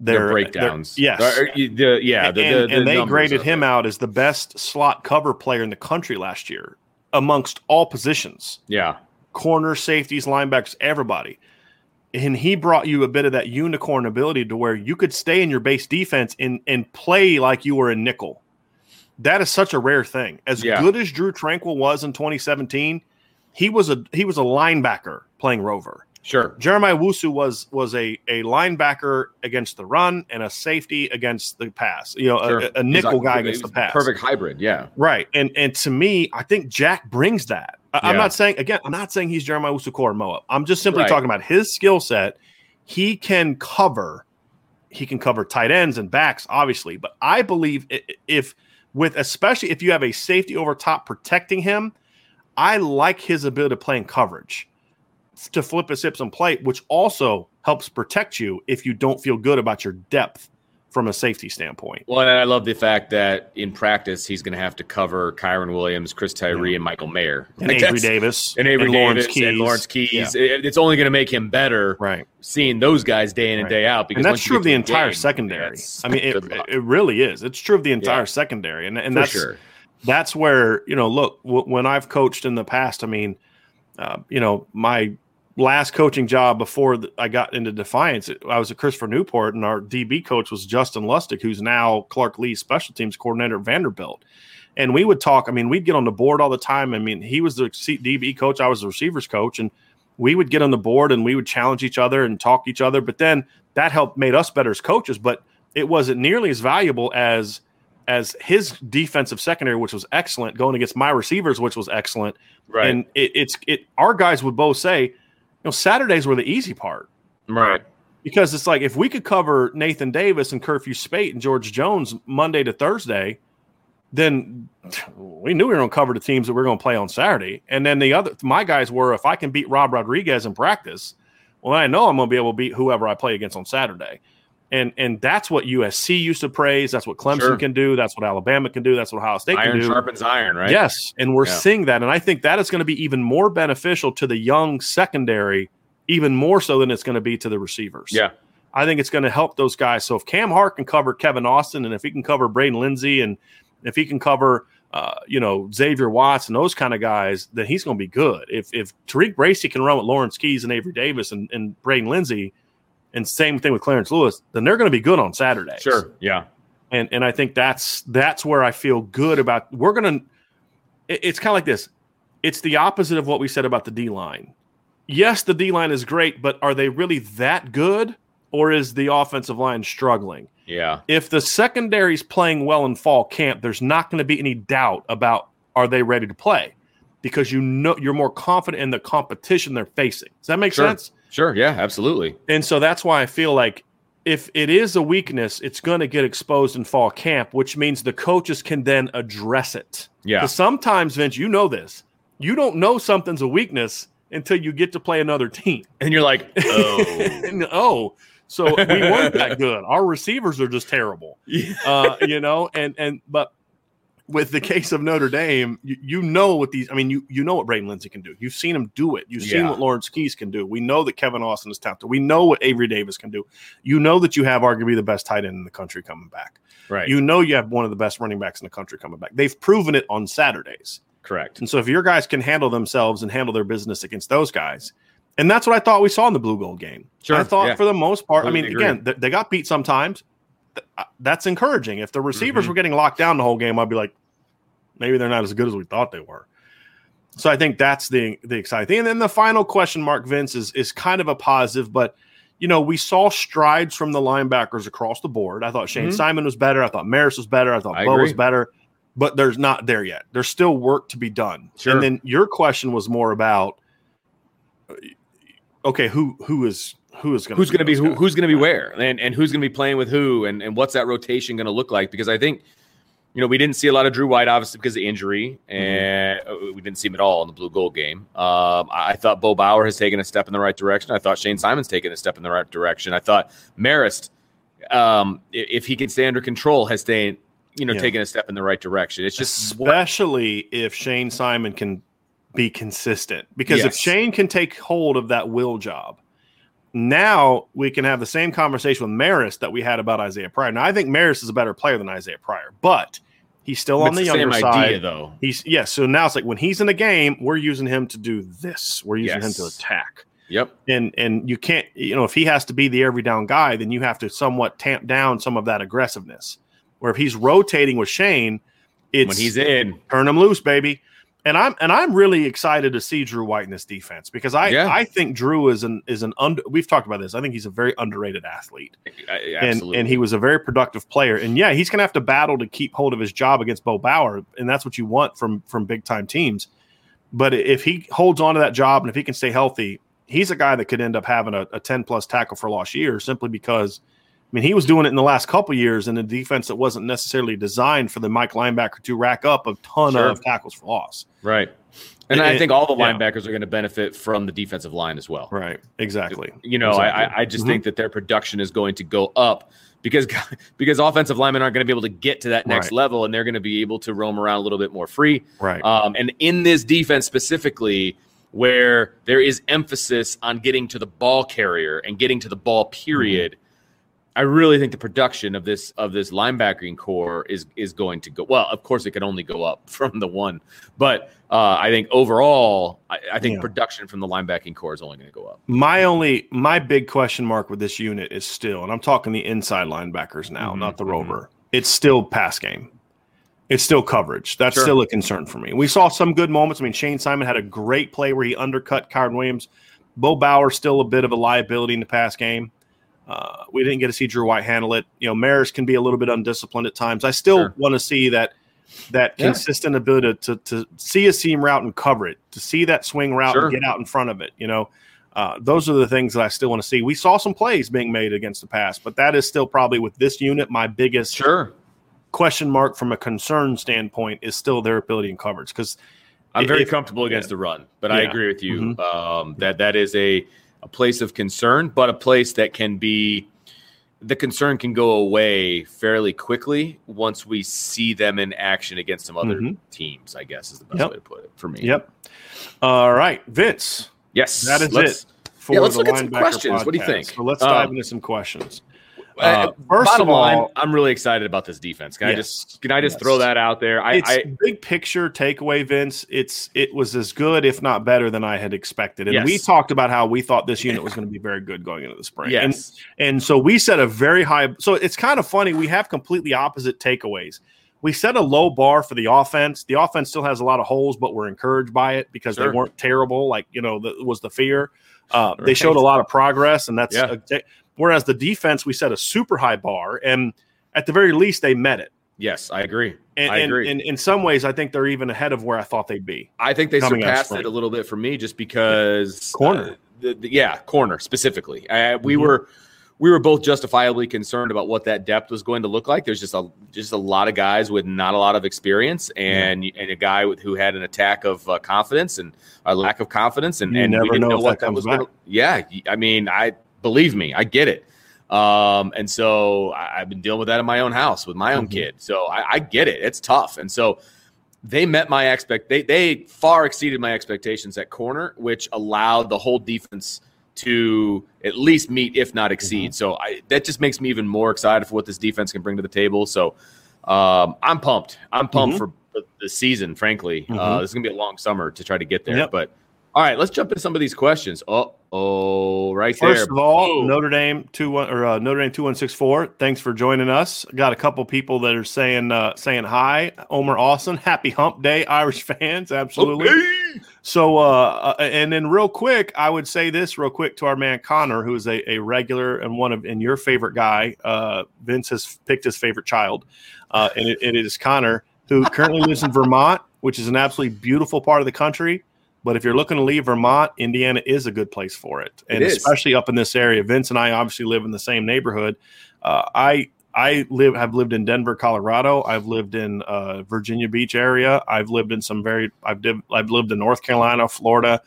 their, their uh, breakdowns. Their, yes, the, yeah, the, and, the, and they graded him out as the best slot cover player in the country last year amongst all positions. Yeah, corner, safeties, linebackers, everybody and he brought you a bit of that unicorn ability to where you could stay in your base defense and and play like you were in nickel. That is such a rare thing. As yeah. good as Drew Tranquill was in 2017, he was a he was a linebacker playing rover. Sure. Jeremiah Owusu was was a a linebacker against the run and a safety against the pass. You know, sure. a, a, nickel guy against the pass. Perfect hybrid, yeah. Right. And and to me, I think Jack brings that. Yeah. I'm not saying again. I'm not saying he's Jeremiah Owusu-Koramoah. I'm just simply right. talking about his skill set. He can cover. He can cover tight ends and backs, obviously. But I believe if with especially if you have a safety over top protecting him, I like his ability to play in coverage to flip his hips and play, which also helps protect you if you don't feel good about your depth from a safety standpoint. Well, and I love the fact that in practice he's going to have to cover Kyren Williams, Chris Tyree, yeah. and Michael Mayer, and like Avery Davis, and Avery and Lawrence Keys. and Lawrence Keys. Yeah. It's only going to make him better, right? Seeing those guys day in right. and day out, because and that's true of the entire game, secondary. I mean, it, it really is. It's true of the entire yeah. secondary, and and that's sure. that's where you know, look, w- when I've coached in the past, I mean, uh, you know, my last coaching job before I got into Defiance, I was at Christopher Newport, and our DB coach was Justin Lustig, who's now Clark Lea's special teams coordinator at Vanderbilt. And we would talk. I mean, we'd get on the board all the time. I mean, he was the DB coach, I was the receivers coach, and we would get on the board and we would challenge each other and talk each other. But then that helped made us better as coaches. But it wasn't nearly as valuable as as his defensive secondary, which was excellent, going against my receivers, which was excellent. Right. And it, it's it. Our guys would both say know, Saturdays were the easy part. Right. Because it's like if we could cover Nathan Davis and Curfew Spate and George Jones Monday to Thursday, then we knew we were going to cover the teams that we are going to play on Saturday. And then the other, my guys were if I can beat Rob Rodriguez in practice, well, I know I'm going to be able to beat whoever I play against on Saturday. And and that's what USC used to praise. That's what Clemson sure. can do. That's what Alabama can do. That's what Ohio State iron can do. Iron sharpens iron, right? Yes, and we're yeah. seeing that. And I think that is going to be even more beneficial to the young secondary, even more so than it's going to be to the receivers. Yeah. I think it's going to help those guys. So if Cam Hart can cover Kevin Austin, and if he can cover Braden Lenzy, and if he can cover, uh, you know, Xavier Watts and those kind of guys, then he's going to be good. If if TaRiq Bracy can run with Lawrence Keys and Avery Davis and, and Braden Lenzy, and same thing with Clarence Lewis, then they're going to be good on Saturday. Sure. Yeah. And and I think that's that's where I feel good about. We're going to. it's kind of like this. It's the opposite of what we said about the D line. Yes, the D line is great, but are they really that good, or is the offensive line struggling? Yeah. If the secondary's playing well in fall camp, there's not going to be any doubt about are they ready to play because you know you're more confident in the competition they're facing. Does that make sure. sense? Sure. Yeah, absolutely. And so that's why I feel like if it is a weakness, it's going to get exposed in fall camp, which means the coaches can then address it. Yeah. Sometimes, Vince, you know this. You don't know something's a weakness until you get to play another team. [laughs] And you're like, [laughs] oh. oh. So we weren't that good. Our receivers are just terrible. [laughs] Yeah. Uh, you know, and and but with the case of Notre Dame, you, you, know what these. I mean, you you know what Braden Lenzy can do. You've seen him do it. You've seen what Lawrence Keys can do. We know that Kevin Austin is talented. We know what Avery Davis can do. You know that you have arguably the best tight end in the country coming back. Right. You know you have one of the best running backs in the country coming back. They've proven it on Saturdays. Correct. And so if your guys can handle themselves and handle their business against those guys, and that's what I thought we saw in the blue gold game. Sure. I thought yeah. for the most part. I mean, agree. again, they, they got beat sometimes. Uh, that's encouraging. If the receivers mm-hmm. were getting locked down the whole game, I'd be like, maybe they're not as good as we thought they were. So I think that's the the exciting thing. And then the final question mark, Vince, is is kind of a positive, but you know, we saw strides from the linebackers across the board. I thought Shane mm-hmm. Simon was better. I thought Marist was better. I thought I Bo agree. was better, but there's not there yet. There's still work to be done. Sure. And then your question was more about okay, who who is who's going who's going to be who, who's going to be where, and and who's going to be playing with who, and and what's that rotation going to look like? Because I think you know, we didn't see a lot of Drew White, obviously, because of injury, mm-hmm. and mm-hmm. we didn't see him at all in the blue gold game. Um, I thought Bo Bauer has taken a step in the right direction. I thought Shane Simon's taken a step in the right direction. I thought Marist, um, if he can stay under control, has stayed, you know, yeah. taken a step in the right direction. It's just especially if Shane Simon can be consistent, because yes. if Shane can take hold of that will job, now we can have the same conversation with Marist that we had about Isaiah Pryor. Now I think Marist is a better player than Isaiah Pryor, but he's still on the, the younger side. Idea, though. He's yes. Yeah, so now it's like when he's in a game, we're using him to do this. We're using yes. him to attack. Yep. And and you can't, you know, if he has to be the every down guy, then you have to somewhat tamp down some of that aggressiveness. Where if he's rotating with Shane, it's when he's in, turn him loose, baby and I'm and I'm really excited to see Drew White in this defense because I yeah. I think Drew is an is an under we've talked about this. I think he's a very underrated athlete. And and he was a very productive player. And yeah, he's gonna have to battle to keep hold of his job against Bo Bauer, and that's what you want from from big time teams. But if he holds on to that job and if he can stay healthy, he's a guy that could end up having a, a 10 plus tackle for loss year simply because I mean, he was doing it in the last couple years in a defense that wasn't necessarily designed for the Mike linebacker to rack up a ton sure. of tackles for loss. Right. And, and I think all the linebackers yeah. are going to benefit from the defensive line as well. Right. Exactly. You know, exactly. I, I just mm-hmm. think that their production is going to go up because [laughs] because offensive linemen aren't going to be able to get to that next right. level, and they're going to be able to roam around a little bit more free. Right. Um, and in this defense specifically, where there is emphasis on getting to the ball carrier and getting to the ball period. Mm-hmm I really think the production of this of this linebacking core is is going to go well. Of course, it can only go up [laughs] from the one, but uh, I think overall, I, I think yeah. production from the linebacking core is only going to go up. My only my big question mark with this unit is still, and I'm talking the inside linebackers now, mm-hmm. not the mm-hmm. rover. It's still pass game. It's still coverage. That's sure. still a concern for me. We saw some good moments. I mean, Shane Simon had a great play where he undercut Kyren Williams. Bo Bauer still a bit of a liability in the pass game. Uh, we didn't get to see Drew White handle it. You know, Marist can be a little bit undisciplined at times. I still sure. want to see that that yeah. consistent ability to, to see a seam route and cover it, to see that swing route sure. and get out in front of it. You know, uh, those are the things that I still want to see. We saw some plays being made against the pass, but that is still probably with this unit my biggest sure question mark from a concern standpoint is still their ability in coverage because I'm very if, comfortable against yeah. the run, but yeah. I agree with you mm-hmm. um, that that is a a place of concern, but a place that can be the concern can go away fairly quickly once we see them in action against some other mm-hmm. teams, I guess is the best yep. way to put it for me. Yep. All right, Vince. Yes. That is it. For yeah, let's look at some questions. Podcast. What do you think? So let's dive um, into some questions. Uh, uh, first Bottom of all, line, I'm really excited about this defense. Can yes, I just can I just yes. throw that out there? I, it's I, big picture takeaway, Vince. It's it was as good, if not better, than I had expected. And yes. we talked about how we thought this unit was going to be very good going into the spring. Yes. And, and so we set a very high. So it's kind of funny. We have completely opposite takeaways. We set a low bar for the offense. The offense still has a lot of holes, but we're encouraged by it because sure. they weren't terrible. Like you know, that was the fear. Uh. They showed a lot of progress, and that's yeah. a, Whereas the defense, we set a super high bar, and at the very least, they met it. Yes, I agree. And, I agree. And, in some ways, I think they're even ahead of where I thought they'd be. I think they surpassed it a little bit for me, just because corner. Uh, the, the, yeah, corner specifically. We mm-hmm. were we were both justifiably concerned about what that depth was going to look like. There's just a just a lot of guys with not a lot of experience, and yeah. and a guy with, who had an attack of uh, confidence and a lack of confidence, and, and we didn't know, know what that, that was. Gonna, yeah, I mean, I believe me, I get it. Um, and so I, have been dealing with that in my own house with my own mm-hmm. kid. So I, I, get it. It's tough. And so they met my expect they they far exceeded my expectations at corner, which allowed the whole defense to at least meet, if not exceed. Mm-hmm. So I, that just makes me even more excited for what this defense can bring to the table. So um, I'm pumped. I'm pumped mm-hmm. for the, season. Frankly, uh, mm-hmm. this is gonna be a long summer to try to get there. Yep. But all right, let's jump into some of these questions. Oh, oh, right First there. First of all, Notre Dame two one or uh, Notre Dame two one six four. Thanks for joining us. Got a couple people that are saying uh, saying hi. Omer Austin, happy Hump Day, Irish [laughs] fans. Absolutely. Okay. So, uh, uh, and then real quick, I would say this real quick to our man Connor, who is a, a regular and one of and your favorite guy. Uh, Vince has picked his favorite child, uh, and it, it is Connor, who currently lives in Vermont, which is an absolutely beautiful part of the country But if you're looking to leave Vermont, Indiana is a good place for it, and It especially up in this area. Vince and I obviously live in the same neighborhood. Uh, I I live have lived in Denver, Colorado. I've lived in uh, Virginia Beach area. I've lived in some very I've div- I've lived in North Carolina, Florida.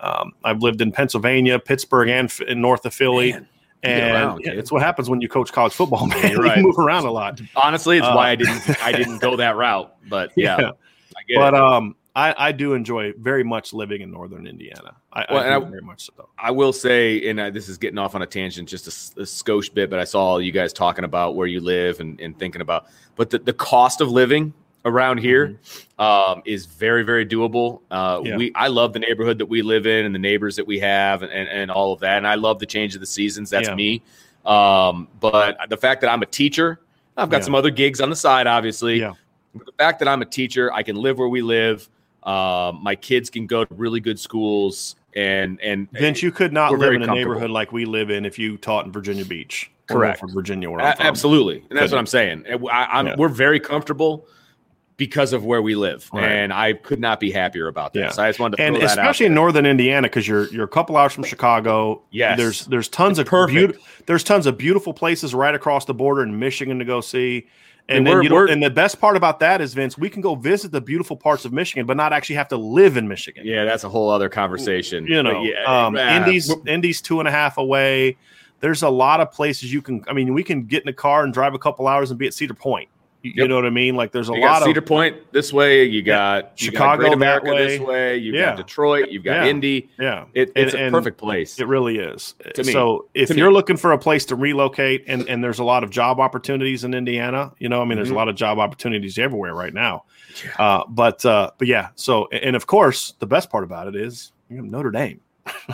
Um, I've lived in Pennsylvania, Pittsburgh, and f- in north of Philly. Man, and around, yeah, it's what happens when you coach college football, [laughs] man. You're right. you move around a lot. Honestly, it's Uh, why I didn't I didn't go that route. But [laughs] yeah, Yeah. I get But it. um, I, I do enjoy very much living in northern Indiana. I, Well, I I- very much so. I will say, and uh, this is getting off on a tangent, just a skosh bit, but I saw you guys talking about where you live and, and thinking about, but the, the cost of living around here um, is very, very doable. Uh, Mm-hmm. Yeah. We, I love the neighborhood that we live in and the neighbors that we have and, and, and all of that. And I love the change of the seasons. That's Yeah. me. Um, but the fact that I'm a teacher, I've got Yeah. some other gigs on the side, obviously. But the fact that I'm a teacher, I can live where we live. Um, my kids can go to really good schools, and and Vince, you could not live in a neighborhood like we live in if you taught in Virginia Beach. Correct. Norfolk, Virginia, where I'm from. absolutely, and that's Couldn't. what I'm saying. I, am Yeah. We're very comfortable because of where we live, Right. and I could not be happier about that. Yeah. I just wanted to and throw that out especially in northern Indiana because you're you're a couple hours from Chicago. Yes. there's there's tons It's of perfect. beaut- there's tons of beautiful places right across the border in Michigan to go see. And And then you and the best part about that is Vince, we can go visit the beautiful parts of Michigan, but not actually have to live in Michigan. Yeah, that's a whole other conversation. you know, yeah, um, Indy's Indy's two and a half away. There's a lot of places you can. I mean, we can get in a car and drive a couple hours and be at Cedar Point. You, you know what I mean? Like there's a You lot got Cedar of Point this way. You got you got Chicago Great that America this way. way. You've Yeah. got Detroit. You've got Yeah. Indy. yeah. It, And- it's a and perfect place. It really is. To me. So if To you're looking for a place to relocate, and and there's a lot of job opportunities in Indiana, you know, I mean, there's Mhm. a lot of job opportunities everywhere right now. Uh, but uh, but yeah. So and of course, the best part about it is you Notre Dame.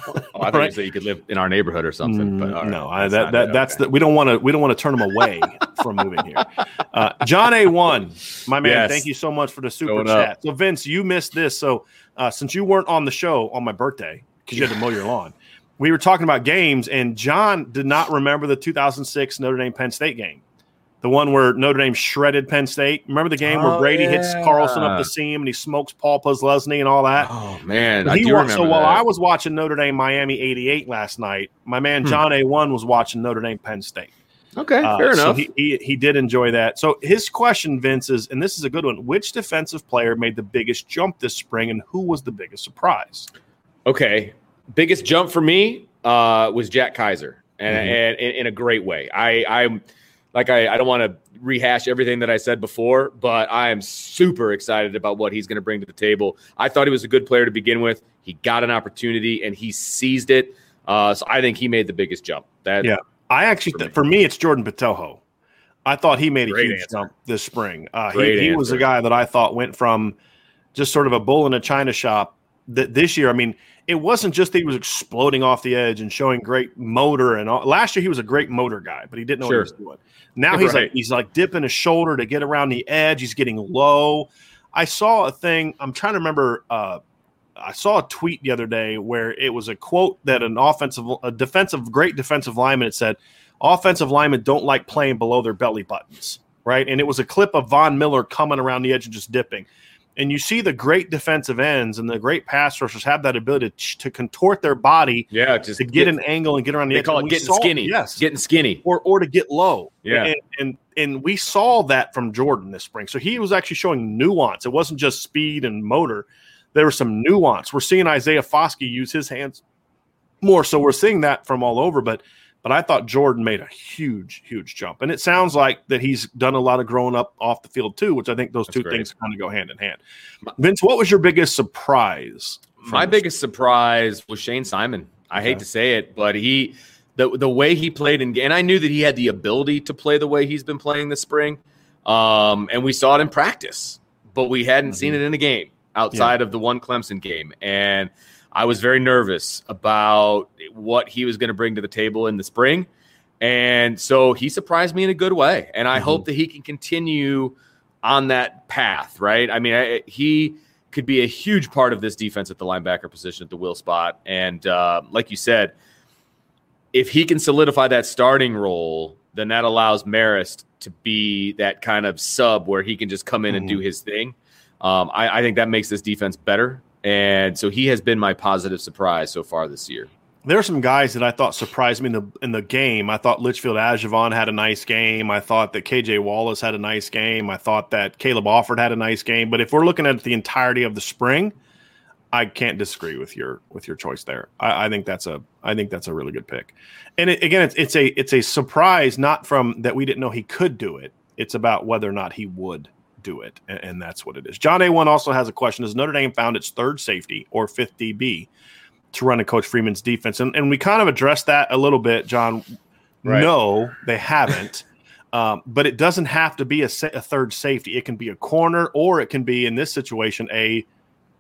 Oh, I [laughs] thought Right. you said you could live in our neighborhood or something. But Mm, right, no, I, that's that, that it. that's Okay. the we don't want to we don't want to turn them away [laughs] from moving here. Uh, John A one, my man, Yes. thank you so much for the super Going up. chat. So Vince, you missed this. So uh, since you weren't on the show on my birthday because you had to mow your lawn, we were talking about games, and John did not remember the 2006 Notre Dame Penn State game. The one where Notre Dame shredded Penn State. Remember the game where Oh, Brady hits. Carlson up the seam and he smokes Paul Posluszny and all that. Oh man, But I he do wa- remember so while that. I was watching Notre Dame Miami 88 last night, my man Hmm. John A1 was watching Notre Dame Penn State. okay, Uh, fair so enough. he, he, he did enjoy that. So his question, Vince, is, and this is a good one which defensive player made the biggest jump this spring and who was the biggest surprise? Okay, biggest jump for me uh, was Jack Kiser, and, Mhm. and, and in a great way. I I'm like I, I don't want to rehash everything that I said before, but I am super excited about what he's going to bring to the table. I thought he was a good player to begin with. He got an opportunity and he seized it. Uh, so I think he made the biggest jump. That Yeah. I actually, For th- me. for me, it's Jordan Botelho. I thought he made a Great huge answer. jump this spring. Uh, he, he was a guy that I thought went from just sort of a bull in a china shop. That this year, I mean, it wasn't just that he was exploding off the edge and showing great motor. And all. last year, he was a great motor guy, but he didn't know Sure. what he was doing. Now he's Right. like he's like dipping his shoulder to get around the edge. He's getting low. I saw a thing. I'm trying to remember. Uh, I saw a tweet the other day where it was a quote that an offensive, a defensive, great defensive lineman had said, offensive linemen don't like playing below their belly buttons, right? And it was a clip of Von Miller coming around the edge and just dipping. And you see the great defensive ends and the great pass rushers have that ability to, to contort their body yeah, just to get, an angle and get around the They edge. call And it getting saw- skinny. Yes. getting skinny. or, or to get low. Yeah. And, and and we saw that from Jordan this spring. So he was actually showing nuance. It wasn't just speed and motor. There was some nuance. We're seeing Isaiah Foskey use his hands more. So we're seeing that from all over. But but I thought Jordan made a huge, huge jump. And it sounds like that he's done a lot of growing up off the field too, which I think those That's two great. things kind of go hand in hand. Vince, what was your biggest surprise? My biggest surprise was Shane Simon. I Okay. hate to say it, but he the the way he played in and I knew that he had the ability to play the way he's been playing this spring. Um, and we saw it in practice, but we hadn't Mm-hmm. seen it in a game outside of the one Clemson game. And I was very nervous about what he was going to bring to the table in the spring. And so he surprised me in a good way. And I Mhm. hope that he can continue on that path, right? I mean, I, he could be a huge part of this defense at the linebacker position at the will spot. And uh, like you said, if he can solidify that starting role, then that allows Marist to be that kind of sub where he can just come in and Mm-hmm. do his thing. Um, I, I think that makes this defense better. And so he has been my positive surprise so far this year. There are some guys that I thought surprised me in the in the game. I thought Litchfield Ajavon had a nice game. I thought that KJ Wallace had a nice game. I thought that Caleb Offord had a nice game. But if we're looking at the entirety of the spring, I can't disagree with your with your choice there. I, I think that's a I think that's a really good pick. And it, again, it's it's a it's a surprise not from that we didn't know he could do it. It's about whether or not he would do it, and, and that's what it is. John A one also has a question: Has Notre Dame found its third safety or fifth DB to run a Coach Freeman's defense? And and we kind of addressed that a little bit, John. Right. No, they haven't. [laughs] Um, but it doesn't have to be a, sa- a third safety. It can be a corner, or it can be in this situation a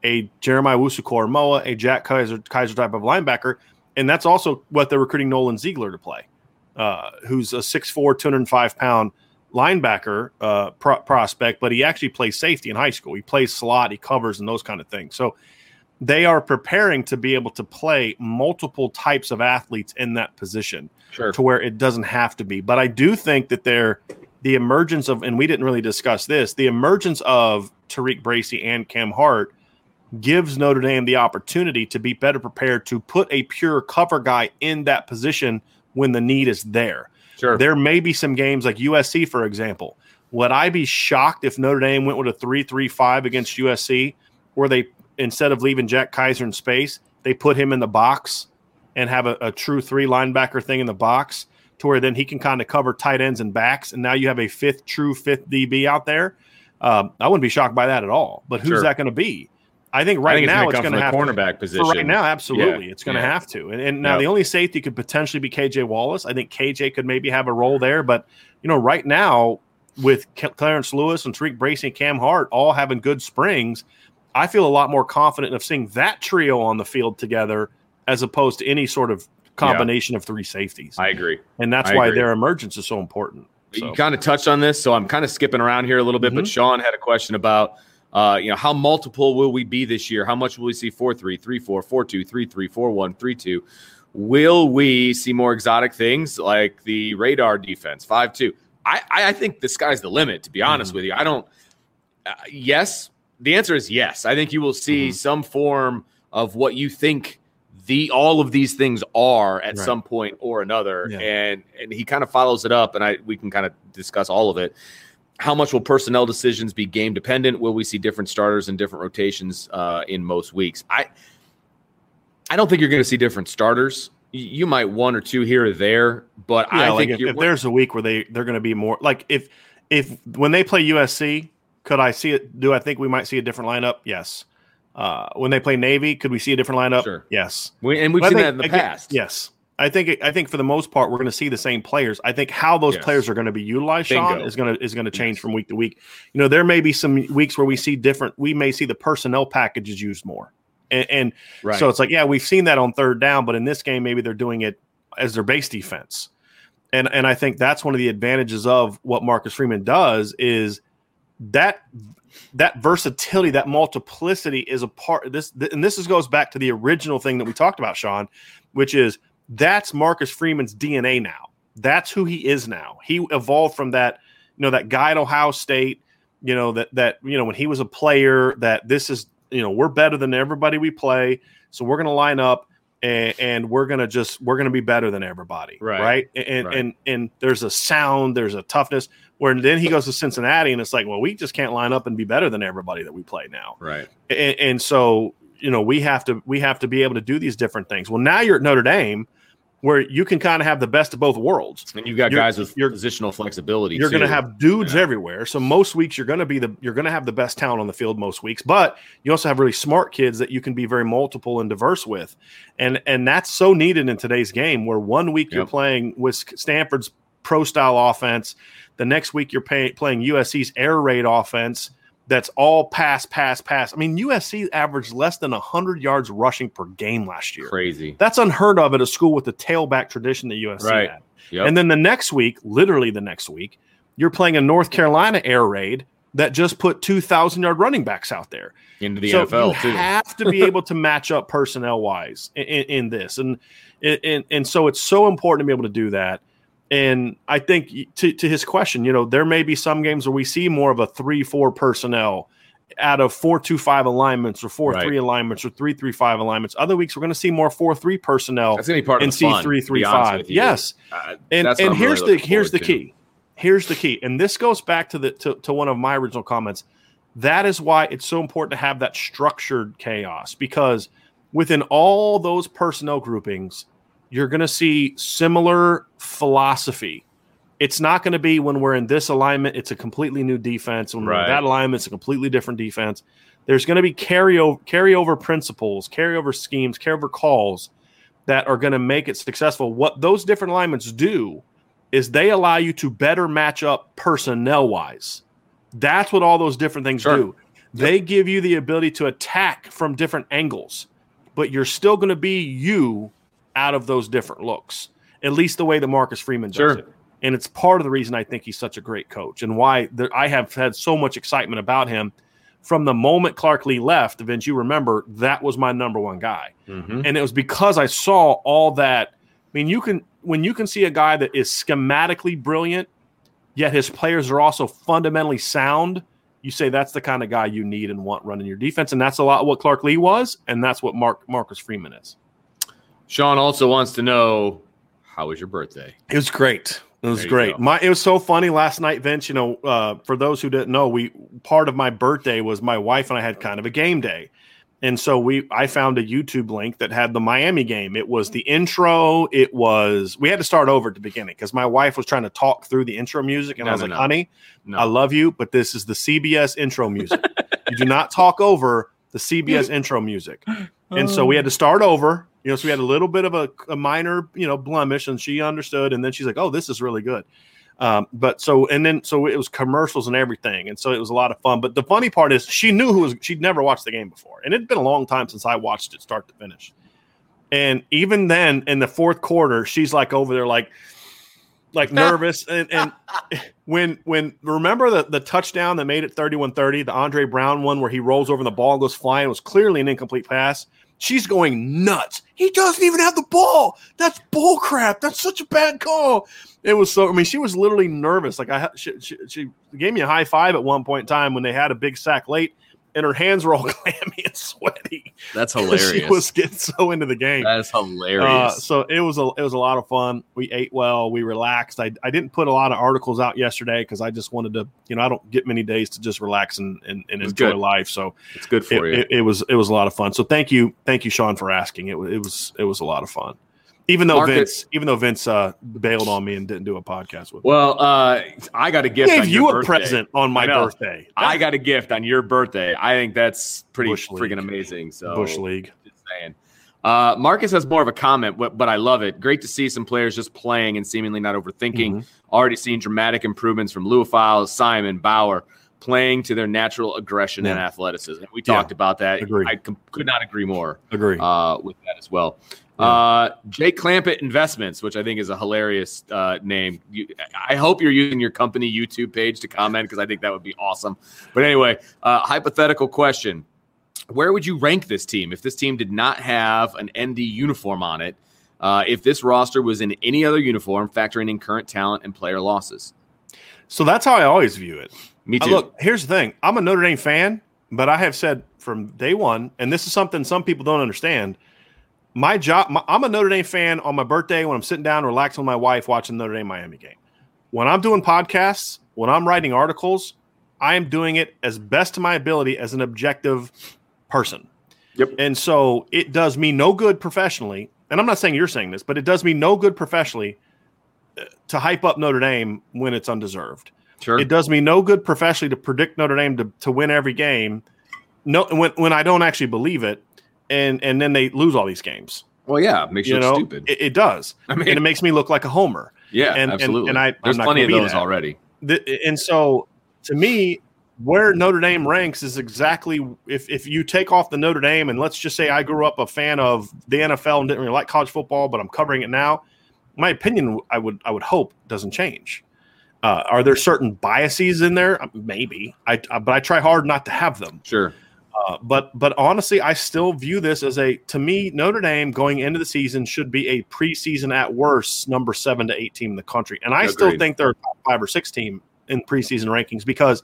a Jeremiah Owusu-Koramoah, a Jack Kiser Kiser type of linebacker, and that's also what they're recruiting Nolan Ziegler to play, uh, who's a 6'4", 205 pound linebacker uh, pro- prospect, but he actually plays safety in high school. He plays slot, he covers, and those kind of things. So they are preparing to be able to play multiple types of athletes in that position Sure. to where it doesn't have to be. But I do think that they're the emergence of, and we didn't really discuss this, the emergence of Tariq Bracy and Cam Hart gives Notre Dame the opportunity to be better prepared to put a pure cover guy in that position when the need is there. Sure. There may be some games like USC, for example. Would I be shocked if Notre Dame went with a 3 3 5 against USC, where they, instead of leaving Jack Kiser in space, they put him in the box and have a, a true three linebacker thing in the box to where then he can kind of cover tight ends and backs. And now you have a fifth, true fifth DB out there. Um, I wouldn't be shocked by that at all. But who's Sure. that going to be? I think right I think now it's going to have cornerback position. right now, absolutely, Yeah, it's going to yeah. have to. And, and now Yep. the only safety could potentially be KJ Wallace. I think KJ could maybe have a role there, but you know, right now with Clarence Lewis and Tariq Bracy and Cam Hart all having good springs, I feel a lot more confident of seeing that trio on the field together as opposed to any sort of combination of three safeties. I agree. and that's I why agree. their emergence is so important. So. You kind of touched on this, so I'm kind of skipping around here a little bit. But Mhm. Sean had a question about, uh, you know, how multiple will we be this year? How much will we see 4 3, 3 4, 4 2, 3 3, 4 1, 3 2? Will we see more exotic things like the radar defense, 5 2? I, I think the sky's the limit, to be honest Mhm. with you. I don't, uh, yes, the answer is yes. I think you will see Mhm. some form of what you think the all of these things are at Right. some point or another Yeah. and and he kind of follows it up and i we can kind of discuss all of it how much will personnel decisions be game dependent will we see different starters and different rotations uh, in most weeks i i don't think you're going to see different starters you might one or two here or there but Yeah, i like think if, if there's a week where they they're going to be more like if if when they play USC, could I see it? Do I think we might see a different lineup? Yes. Uh, when they play Navy, could we see a different lineup? Sure. Yes. we, and we've But seen think, that in the again, past Yes. I think I think for the most part we're going to see the same players. I think how those Yes. players are going to be utilized, Sean, is going to is going to change from week to week. You know, there may be some weeks where we see different. We may see the personnel packages used more, and, and right so it's like, yeah, we've seen that on third down, but in this game, maybe they're doing it as their base defense. And and I think that's one of the advantages of what Marcus Freeman does is that that versatility, that multiplicity is a part this and this is, goes back to the original thing that we talked about, Sean, which is that's Marcus Freeman's DNA now. That's who he is now. He evolved from that, you know, that guy at Ohio State, you know, that that you know when he was a player, that this is, you know, we're better than everybody we play, so we're going to line up and, and we're going to just we're going to be better than everybody, Right. right? And Right. and and there's a sound, there's a toughness. Where then he goes to Cincinnati, and it's like, well, we just can't line up and be better than everybody that we play now right and, and so you know we have to we have to be able to do these different things well now you're at notre dame where you can kind of have the best of both worlds. And you've got You're- guys with you're- positional flexibility you're going to have dudes Yeah. everywhere. So most weeks you're going to be the you're going to have the best talent on the field most weeks but you also have really smart kids that you can be very multiple and diverse with. And and that's so needed in today's game where one week you're playing with stanford's pro style offense the next week you're pay, playing usc's air raid offense that's all pass pass pass i mean usc averaged less than 100 yards rushing per game last year crazy that's unheard of at a school with the tailback tradition that usc Right. had Yep. and then the next week, literally the next week, you're playing a North Carolina air raid that just put 2,000 yard running backs out there. into the so NFL you too. have to be able to match up personnel wise in, in, in this. And, and, and so it's so important to be able to do that. And I think to, to his question, you know, there may be some games where we see more of a three, four personnel out of four two five alignments or four Right. three alignments or three three five alignments. Other weeks we're going to see more four three personnel That's gonna be part of and the see fun, three to three five. Yes, Uh, and and here's really the here's the to. key. Here's the key, and this goes back to the to, to one of my original comments. That is why it's so important to have that structured chaos because within all those personnel groupings, you're going to see similar philosophy. It's not going to be when we're in this alignment, it's a completely new defense. When we're in that alignment, it's a completely different defense. There's going to be carryover carryover principles, carryover schemes, carryover calls that are going to make it successful. What those different alignments do is they allow you to better match up personnel wise. That's what all those different things Sure. do. They give you the ability to attack from different angles, but you're still going to be you out of those different looks. At least the way that Marcus Freeman does Sure. it. And it's part of the reason I think he's such a great coach and why there, I have had so much excitement about him from the moment Clark Lea left. Vince, you remember that was my number one guy Mhm. and it was because I saw all that. I mean, you can when you can see a guy that is schematically brilliant, yet his players are also fundamentally sound. You say that's the kind of guy you need and want running your defense, and that's a lot what Clark Lea was, and that's what Mark Marcus Freeman is. Sean also wants to know how was your birthday? It was great. It was great. go. My it was so funny last night, Vince. You know, uh, for those who didn't know, we part of my birthday was my wife and I had kind of a game day, and so we I found a YouTube link that had the Miami game. It was the intro. It was we had to start over at the beginning because my wife was trying to talk through the intro music, and No, I was no, like, no. "Honey. I love you, but this is the CBS intro music. you do not talk over the CBS [laughs] intro music." [gasps] And so we had to start over. You know, so we had a little bit of a, a minor, you know, blemish, and she understood. And then she's like, "Oh, this is really good." Um, but so and then so it was commercials and everything, and so it was a lot of fun. But the funny part is, she knew who was. She'd never watched the game before, and it'd been a long time since I watched it start to finish. And even then, in the fourth quarter, she's like over there, like, like [laughs] nervous. And and [laughs] when when remember the the touchdown that made it 31-30, the Andre Brown one where he rolls over and the ball goes flying, it was clearly an incomplete pass. She's going nuts. He doesn't even have the ball. That's bull crap. That's such a bad call. It was so. I mean, she was literally nervous. Like I, she, she, she gave me a high five at one point in time when they had a big sack late, and her hands were all [laughs] clammy and sweaty. That's [laughs] hilarious. She was getting so into the game. That's Uh, hilarious. so it was a it was a lot of fun. We ate well. We relaxed. I, I didn't put a lot of articles out yesterday because I just wanted to. You know, I don't get many days to just relax and and, and enjoy good. life. So it's good it, for you. it, it was it was a lot of fun. So thank you, thank you, Sean, for asking. It was it was it was a lot of fun. Even though Market- Vince, even though Vince uh, bailed on me and didn't do a podcast with me. well, uh, I got a He gift. gave on you a birthday. present on my I birthday. I got a gift on your birthday. I think that's pretty Bush League. freaking amazing. So Bush League. Just saying. Uh, Marcus has more of a comment, but, but I love it. Great to see some players just playing and seemingly not overthinking. Mhm. Already seen dramatic improvements from Liufau, Simon, Bauer, playing to their natural aggression and athleticism. We Yeah. talked about that. Agree. I com- could not agree more Agree. uh, with that as well. Yeah. Uh, Jay Clampett Investments, which I think is a hilarious uh, name. You, I hope you're using your company YouTube page to comment because I think that would be awesome. But anyway, uh, hypothetical question: Where would you rank this team if this team did not have an ND uniform on it? Uh, if this roster was in any other uniform, factoring in current talent and player losses. so that's how I always view it. Me Uh, too. look, here's the thing. I'm a Notre Dame fan, but I have said from day one, and this is something some people don't understand. My job, my, I'm a Notre Dame fan on my birthday when I'm sitting down, relaxing with my wife, watching the Notre Dame Miami game. When I'm doing podcasts, when I'm writing articles, I am doing it as best to my ability as an objective person. Yep. And so it does me no good professionally. And I'm not saying you're saying this, but it does me no good professionally uh, to hype up Notre Dame when it's undeserved. sure. It does me no good professionally to predict Notre Dame to, to win every game. No, when when I don't actually believe it, and and then they lose all these games. well, yeah, makes you, You look know, stupid. It, it does, [laughs] I mean, and it makes me look like a homer. yeah, and- and- absolutely. and I- I'm There's not plenty of those that. already. The, and so, to me, where Notre Dame ranks is exactly if if you take off the Notre Dame, and let's just say I grew up a fan of the NFL and didn't really like college football, but I'm covering it now. My opinion, I would I would hope doesn't change. Uh, are there certain biases in there? Uh, Maybe. I, I but I try hard not to have them. Sure. Uh, but but honestly, I still view this as a to me Notre Dame going into the season should be a preseason at worst number seven to eight team in the country, and I still think they're top five or six team in preseason rankings because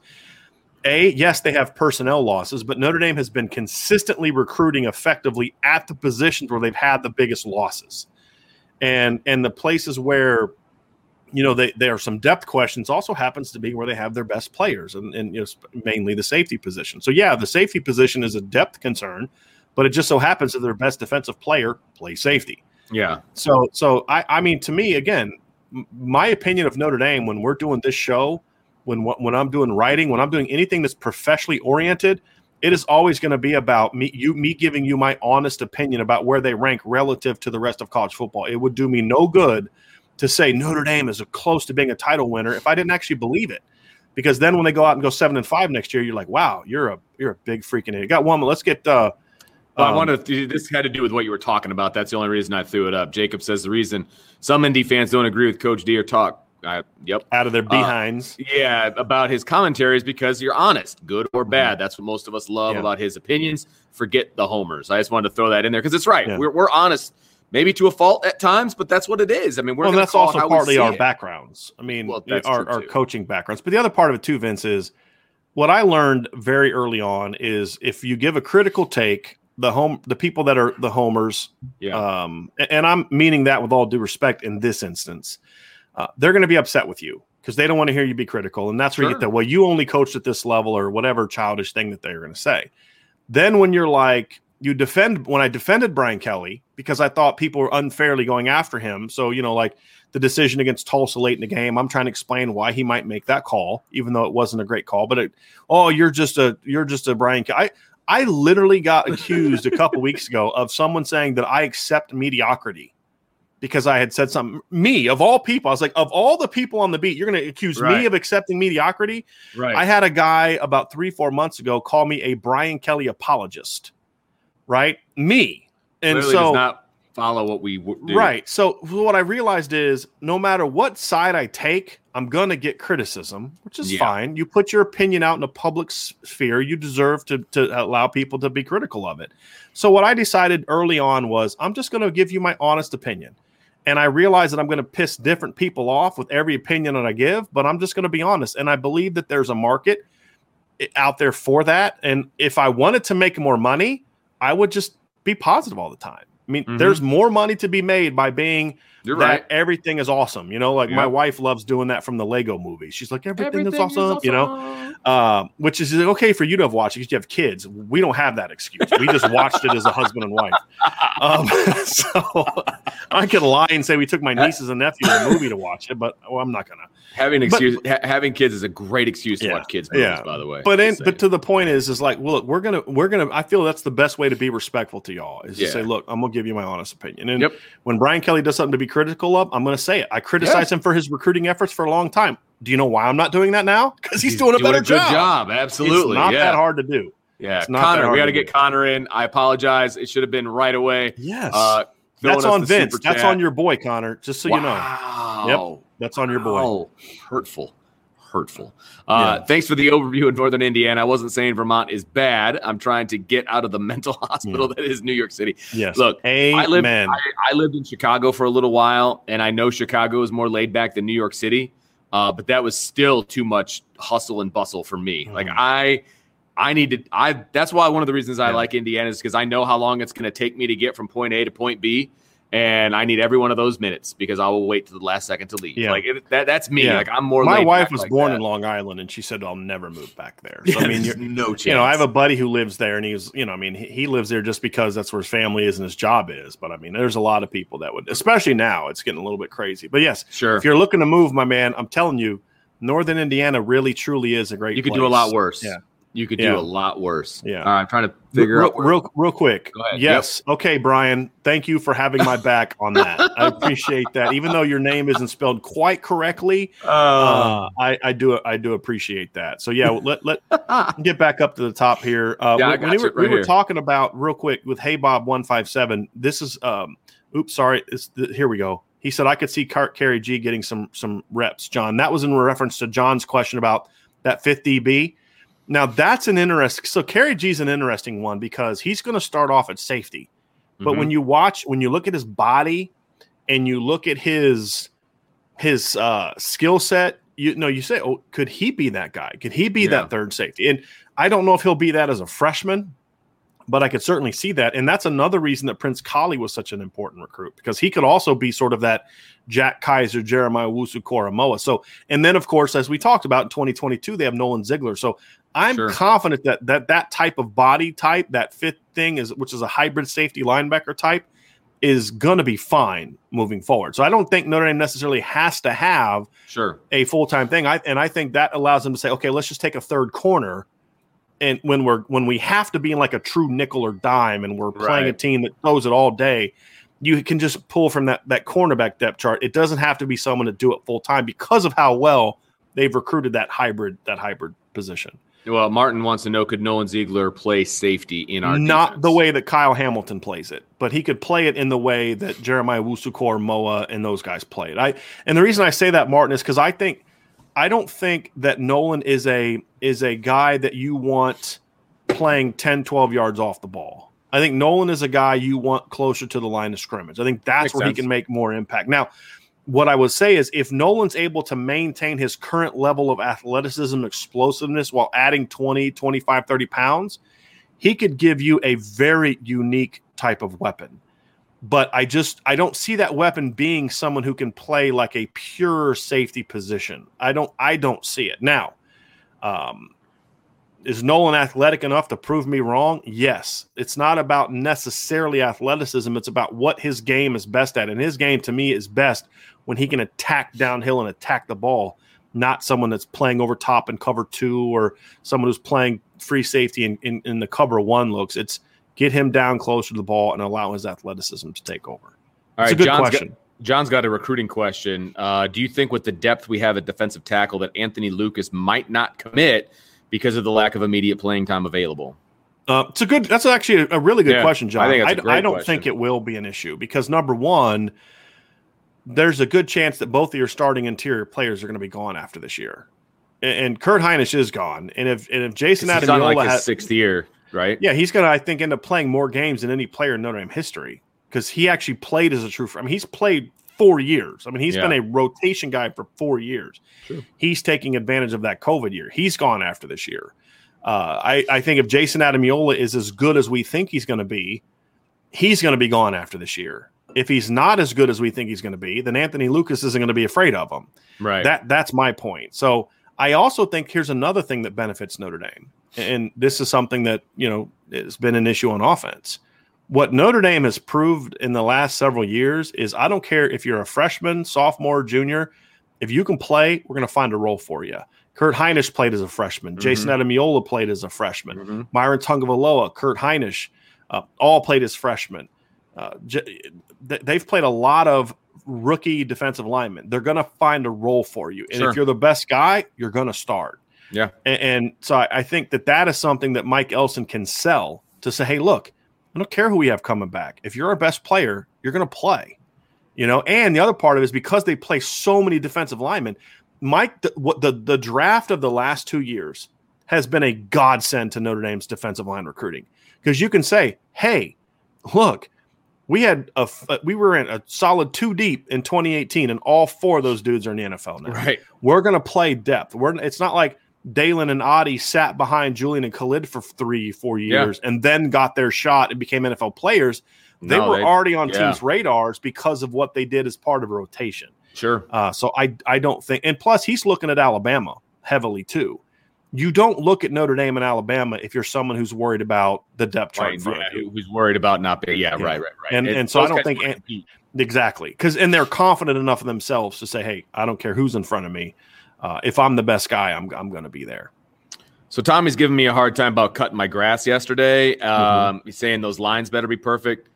a yes, they have personnel losses, but Notre Dame has been consistently recruiting effectively at the positions where they've had the biggest losses, and and the places where you know they, there are some depth questions also happens to be where they have their best players and, and you know, mainly the safety position. So yeah the safety position is a depth concern but it just so happens that their best defensive player plays safety. Yeah. so so i i mean to me again m- my opinion of notre dame when we're doing this show when when i'm doing writing when i'm doing anything that's professionally oriented it is always going to be about me you me giving you my honest opinion about where they rank relative to the rest of college football. It would do me no good to say Notre Dame is close to being a title winner if I didn't actually believe it. Because then when they go out and go seven and five next year, you're like, wow, you're a you're a big freaking idiot. Got one. Let's get. uh Well, I um, wanted to, this had to do with what you were talking about. That's the only reason I threw it up. Jacob says the reason some ND fans don't agree with Coach D or talk. I, yep. out of their behinds. Yeah, about his commentary is because you're honest, good or bad. That's what most of us love Yeah. about his opinions. Forget the homers. I just wanted to throw that in there because it's right. Yeah. We're, we're honest, maybe to a fault at times, but that's what it is. I mean, we're well, that's also partly our it. backgrounds. I mean, Well, our, our coaching backgrounds. But the other part of it too, Vince, is what I learned very early on is if you give a critical take, the home the people that are the homers, Yeah. um, and I'm meaning that with all due respect in this instance, uh, they're going to be upset with you because they don't want to hear you be critical, and that's where you get that. Well, you only coached at this level, or whatever childish thing that they're going to say. Then when you're like, you defend when I defended Brian Kelly because I thought people were unfairly going after him. So you know, like the decision against Tulsa late in the game, I'm trying to explain why he might make that call, even though it wasn't a great call. But it, oh, you're just a you're just a Brian. Kelly. I I literally got accused a couple weeks ago of someone saying that I accept mediocrity because I had said something. Me of all people, I was like, of all the people on the beat, you're going to accuse me of accepting mediocrity. right. I had a guy about three, four months ago call me a Brian Kelly apologist, right? Me. And so, not follow what we w- do. right. So, what I realized is no matter what side I take, I'm going to get criticism, which is Yeah. fine. You put your opinion out in a public sphere, you deserve to, to allow people to be critical of it. So, what I decided early on was I'm just going to give you my honest opinion. And I realize that I'm going to piss different people off with every opinion that I give, but I'm just going to be honest. And I believe that there's a market eh, out there for that. And if I wanted to make more money, I would just be positive all the time. I mean, Mhm. there's more money to be made by being You're that right. everything is awesome. You know, like my wife loves doing that from the Lego movie. She's like, everything, is, awesome, you know, um, which is okay for you to have watched because you have kids. We don't have that excuse. We just watched it as a husband and wife. [laughs] Um, [laughs] so I could lie and say we took my nieces and nephew to the movie to watch it, but well, I'm not gonna. Having But- excuse, ha- having kids is a great excuse to Yeah, watch kids movies. yeah. By the way, But in, but to the point is, is like, well, look, we're gonna, we're gonna. I feel that's the best way to be respectful to y'all is Yeah. to say, look, I'm gonna give you my honest opinion. And Yep. when Brian Kelly does something to be critical of, I'm gonna say it. I criticize him for his recruiting efforts for a long time. Do you know why I'm not doing that now? Because he's, doing a better good job. job. Absolutely, It's not yeah. that hard to do. Yeah, It's not that Connor, we got to to get. Connor in. I apologize. It should have been right away. Yes. Uh, that's on Vince. That's on your boy, Connor. Just so you know, Wow. that's on your boy. Oh, hurtful. Hurtful. Uh, Yeah. Thanks for the overview of Northern Indiana. I wasn't saying Vermont is bad. I'm trying to get out of the [laughs] mental hospital that is New York City. Yes. Look, Amen. I lived, I, I lived in Chicago for a little while, and I know Chicago is more laid back than New York City, uh, but that was still too much hustle and bustle for me. Like Mhm. I, I to. I. That's why one of the reasons I Yeah. like Indiana is because I know how long it's going to take me to get from point A to point B, and I need every one of those minutes because I will wait to the last second to leave. Yeah. Like it, that. That's me. Yeah. Like I'm more. My wife was like born that. in Long Island, and she said, "I'll never move back there." Yeah, I mean, you're, no chance. you know, I have a buddy who lives there, and he's, you know, I mean, he, he lives there just because that's where his family is and his job is. But I mean, there's a lot of people that would, especially now, it's getting a little bit crazy. But yes, sure. if you're looking to move, my man, I'm telling you, Northern Indiana really truly is a great. You could do a lot worse. Yeah. You could Yeah. do a lot worse. Yeah. All right, I'm trying to figure real, out. where- real, real quick. Go ahead. Yes. Okay, Brian. Thank you for having my back on that. I appreciate that. Even though your name isn't spelled quite correctly, uh, I, I do I do appreciate that. So yeah, let let [laughs] get back up to the top here. Uh, Yeah, I we, got we you were, we were here. talking about real quick with Hey Bob one five seven. This is um, oops, sorry. It's the, here we go. He said I could see Cart Khari Gee getting some some reps. John, that was in reference to John's question about that fifth DB. Now that's an interesting. So Khari Gee's an interesting one because he's going to start off at safety, but Mhm. when you watch, when you look at his body, and you look at his his uh, skill set, you know, you say, oh, could he be that guy? Could he be Yeah. that third safety? And I don't know if he'll be that as a freshman, but I could certainly see that. And that's another reason that Prince Kollie was such an important recruit because he could also be sort of that Jack Kiser, Jeremiah Owusu-Koramoah. So, and then of course, as we talked about in 2022, they have Nolan Ziegler. So I'm Sure. confident that that that type of body type, that fit thing is which is a hybrid safety linebacker type, is going to be fine moving forward. So I don't think Notre Dame necessarily has to have Sure. a full time thing. I and I think that allows them to say, okay, let's just take a third corner. And when we're when we have to be in like a true nickel or dime, and we're playing a team that throws it all day, you can just pull from that that cornerback depth chart. It doesn't have to be someone to do it full time because of how well they've recruited that hybrid that hybrid position. Well, Martin wants to know could Nolan Ziegler play safety in our Not defense? the way that Kyle Hamilton plays it, but he could play it in the way that Jeremiah Owusu-Koramoah, and those guys played. I and the reason I say that, Martin, is because I think I don't think that Nolan is a is a guy that you want playing 10, 12 yards off the ball. I think Nolan is a guy you want closer to the line of scrimmage. I think that's Makes where he can make more impact. Now, what I would say is if Nolan's able to maintain his current level of athleticism explosiveness while adding 20, 25, 30 pounds, he could give you a very unique type of weapon. But I just I don't see that weapon being someone who can play like a pure safety position. I don't I don't see it. Now, um is Nolan athletic enough to prove me wrong? Yes. It's not about necessarily athleticism. It's about what his game is best at. And his game to me is best when he can attack downhill and attack the ball, not someone that's playing over top and cover two or someone who's playing free safety in, in, in the cover one looks. It's get him down closer to the ball and allow his athleticism to take over. All it's right, a good John's question. Got, John's got a recruiting question. Uh, do you think with the depth we have at defensive tackle that Anthony Lucas might not commit because of the lack of immediate playing time available? Uh, it's a good. That's actually a, really good Yeah, question, John. I I, think that's a great I don't question. think it will be an issue because number one, there's a good chance that both of your starting interior players are going to be gone after this year, and, and Kurt Hinish is gone. And if and if Jayson Ademilola like his has, sixth year, right? yeah, he's going to I think end up playing more games than any player in Notre Dame history because he actually played as a true. I mean, he's played four years. I mean, he's Yeah. been a rotation guy for four years. Sure. He's taking advantage of that COVID year. He's gone after this year. Uh, I, I think if Jayson Ademilola is as good as we think he's going to be, he's going to be gone after this year. If he's not as good as we think he's going to be, then Anthony Lucas isn't going to be afraid of him. Right. That that's my point. So I also think here's another thing that benefits Notre Dame, and this is something that you know has been an issue on offense. What Notre Dame has proved in the last several years is I don't care if you're a freshman, sophomore, junior, if you can play, we're going to find a role for you. Kurt Hinish played as a freshman. Jayson Ademilola played as a freshman. Mhm. Myron Tagovailoa, Kurt Hinish, uh, all played as freshmen. Uh, j- they've played a lot of rookie defensive linemen. They're going to find a role for you, and Sure. if you're the best guy, you're going to start. Yeah. and, and so I, I think that that is something that Mike Elston can sell to say, "Hey, look, I don't care who we have coming back. If you're our best player, you're going to play." You know, and the other part of it is because they play so many defensive linemen. Mike, the, what the the draft of the last two years has been a godsend to Notre Dame's defensive line recruiting because you can say, "Hey, look, we had a uh, we were in a solid two deep in 2018, and all four of those dudes are in the NFL now. Right. We're going to play depth. We're it's not like Dalen and Adi sat behind Julian and Khalid for three, four Yeah. years, and then got their shot and became NFL players. They No, were they- already on yeah. teams' radars because of what they did as part of a rotation. Sure. Uh, so I I don't think, and plus he's looking at Alabama heavily too. You don't look at Notre Dame and Alabama if you're someone who's worried about the depth chart. Right. in front Yeah, who's worried about not being? Yeah, Yeah. right, right, right. And- It- and so I don't think wanna An- compete. Exactly, because and they're confident enough of themselves to say, "Hey, I don't care who's in front of me. Uh, if I'm the best guy, I'm I'm going to be there." So Tommy's giving me a hard time about cutting my grass yesterday. Mm-hmm. Um, He's saying those lines better be perfect.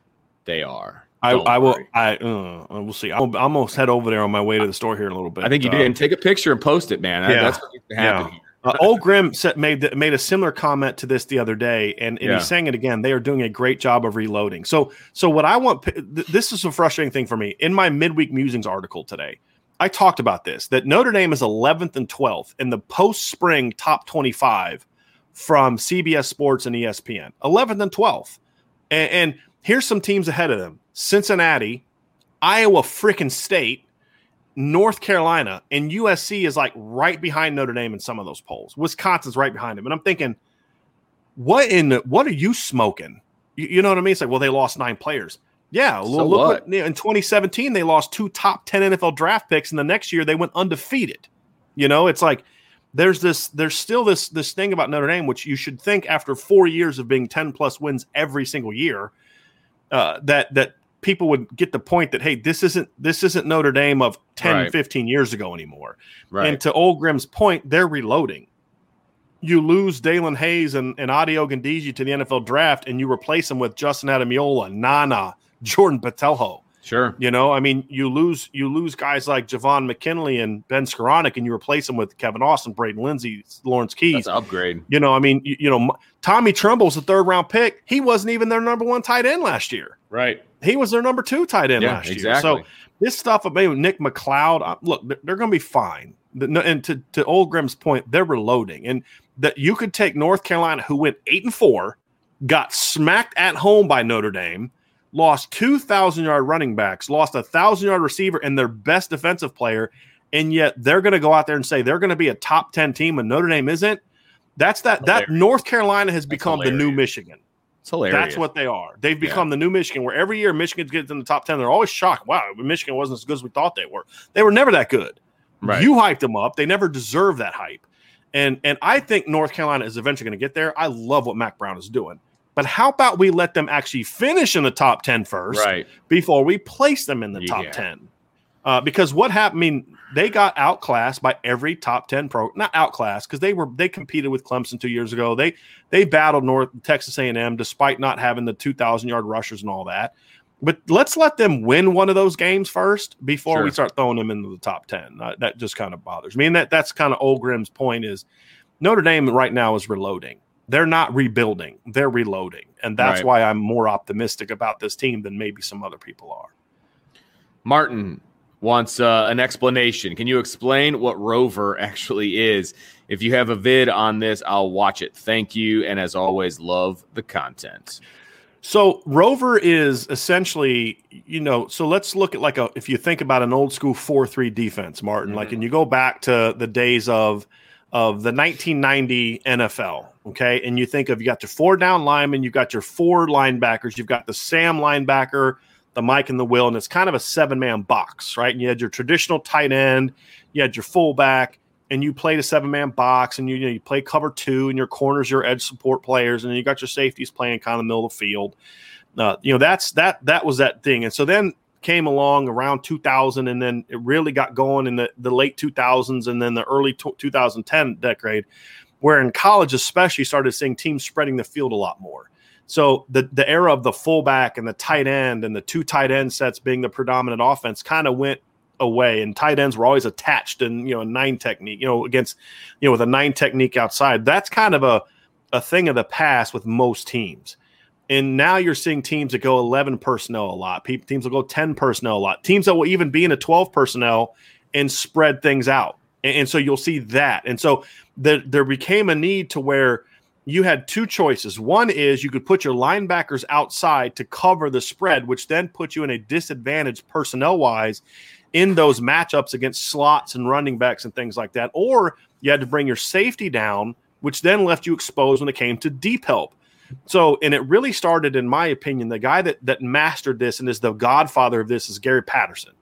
They are. I, I will. I uh, we'll see. I'm, I'm almost head over there on my way to the store here in a little bit. I think you Uh, did. And take a picture and post it, man. That- Yeah. That's what needs to happen Yeah. Uh, Old Grim said, made made a similar comment to this the other day, and, and Yeah. he's saying it again. They are doing a great job of reloading. So, so what I want, th- this is a frustrating thing for me. In my midweek musings article today, I talked about this that Notre Dame is 11th and 12th in the post spring top 25 from CBS Sports and ESPN. 11th and 12th, and, and here's some teams ahead of them: Cincinnati, Iowa, freaking State, North Carolina and USC is like right behind Notre Dame in some of those polls. Wisconsin's right behind them. And I'm thinking, what in what are you smoking? You, you know what I mean? It's like, well, they lost nine players. Yeah, So look, what? what- in 2017 they lost two top 10 NFL draft picks, and the next year they went undefeated. You know, it's like there's this there's still this this thing about Notre Dame, which you should think after four years of being 10 plus wins every single year, uh, that that people would get the point that hey, this isn't this isn't Notre Dame of 10, Right. 15 years ago anymore. Right. And to Old Grimm's point, they're reloading. You lose Daelin Hayes and, and Adi Ogundeji to the NFL draft, and you replace them with Justin Ademilola, Nana, Jordan Botelho. sure. You know, I mean, you lose you lose guys like Javon McKinley and Ben Skowronek, and you replace them with Kevin Austin, Braden Lenzy, Lawrence Keys. That's an upgrade. You know, I mean, you, you know, Tommy Tremble's a third round pick. He wasn't even their number one tight end last year. Right. He was their number two tight end Yeah, last year. So this stuff about Nick McCloud, uh, look, they're, they're going to be fine. And to, to Old Grimm's point, they're reloading, and that you could take North Carolina, who went eight and four, got smacked at home by Notre Dame, lost two thousand yard running backs, lost a thousand yard receiver, and their best defensive player, and yet they're going to go out there and say they're going to be a top ten team, and Notre Dame isn't. That's that. That North Carolina has become the new. Michigan. It's hilarious. That's what they are. They've become the new Michigan, where every year Michigan gets in the top 10. They're always shocked. Wow, Michigan wasn't as good as we thought they were. They were never that good. Right. You hyped them up. They never deserve that hype. And and I think North Carolina is eventually going to get there. I love what Mack Brown is doing. But how about we let them actually finish in the top 10 first right. before we place them in the top 10? Uh, because what happened? I mean, they got outclassed by every top 10 pro, not outclassed because they were they competed with Clemson two years ago. They they battled North Texas A&M despite not having the 2,000 yard rushers and all that. But let's let them win one of those games first before we start throwing them into the top 10. Uh, that just kind of bothers me. And that that's kind of old Grimm's point is Notre Dame right now is reloading. They're not rebuilding. They're reloading. And that's Right. why I'm more optimistic about this team than maybe some other people are. Martin wants uh, an explanation. Can you explain what Rover [laughs] actually is? If you have a vid on this, I'll watch it. Thank you. And as always, love the content. So Rover is essentially, you know, so let's look at like a if you think about an old school 4-3 defense, Martin, like and you go back to the days of of the 1990 NFL, okay? And you think of you got your four down linemen, you've got your four linebackers, you've got the Sam linebacker, the Mike and the Will, and it's kind of a seven-man box, right? And you had your traditional tight end, you had your fullback, and you played a seven-man box, and you, you know you play cover two, and your corners, your edge support players, and you got your safeties playing kind of the middle of the field. Uh, you know that's that that was that thing, and so then came along around 2000, and then it really got going in the, the late 2000s, and then the early t- 2010 decade, where in college especially started seeing teams spreading the field a lot more. So the the era of the fullback and the tight end and the two tight end sets being the predominant offense kind of went away and tight ends were always attached in you know a nine technique you know against you know with a nine technique outside. That's kind of a a thing of the past with most teams. And now you're seeing teams that go 11 personnel a lot Pe- teams will go 10 personnel a lot teams that will even be in a 12 personnel and spread things out. And, and so you'll see that. And so there, there became a need to where you had two choices. One is you could put your linebackers outside to cover the spread, which then put you in a disadvantage personnel wise in those matchups against slots and running backs and things like that. Or you had to bring your safety down, which then left you exposed when it came to deep help. So, and it really started, in my opinion, the guy that that mastered this and is the godfather of this is Gary Patterson.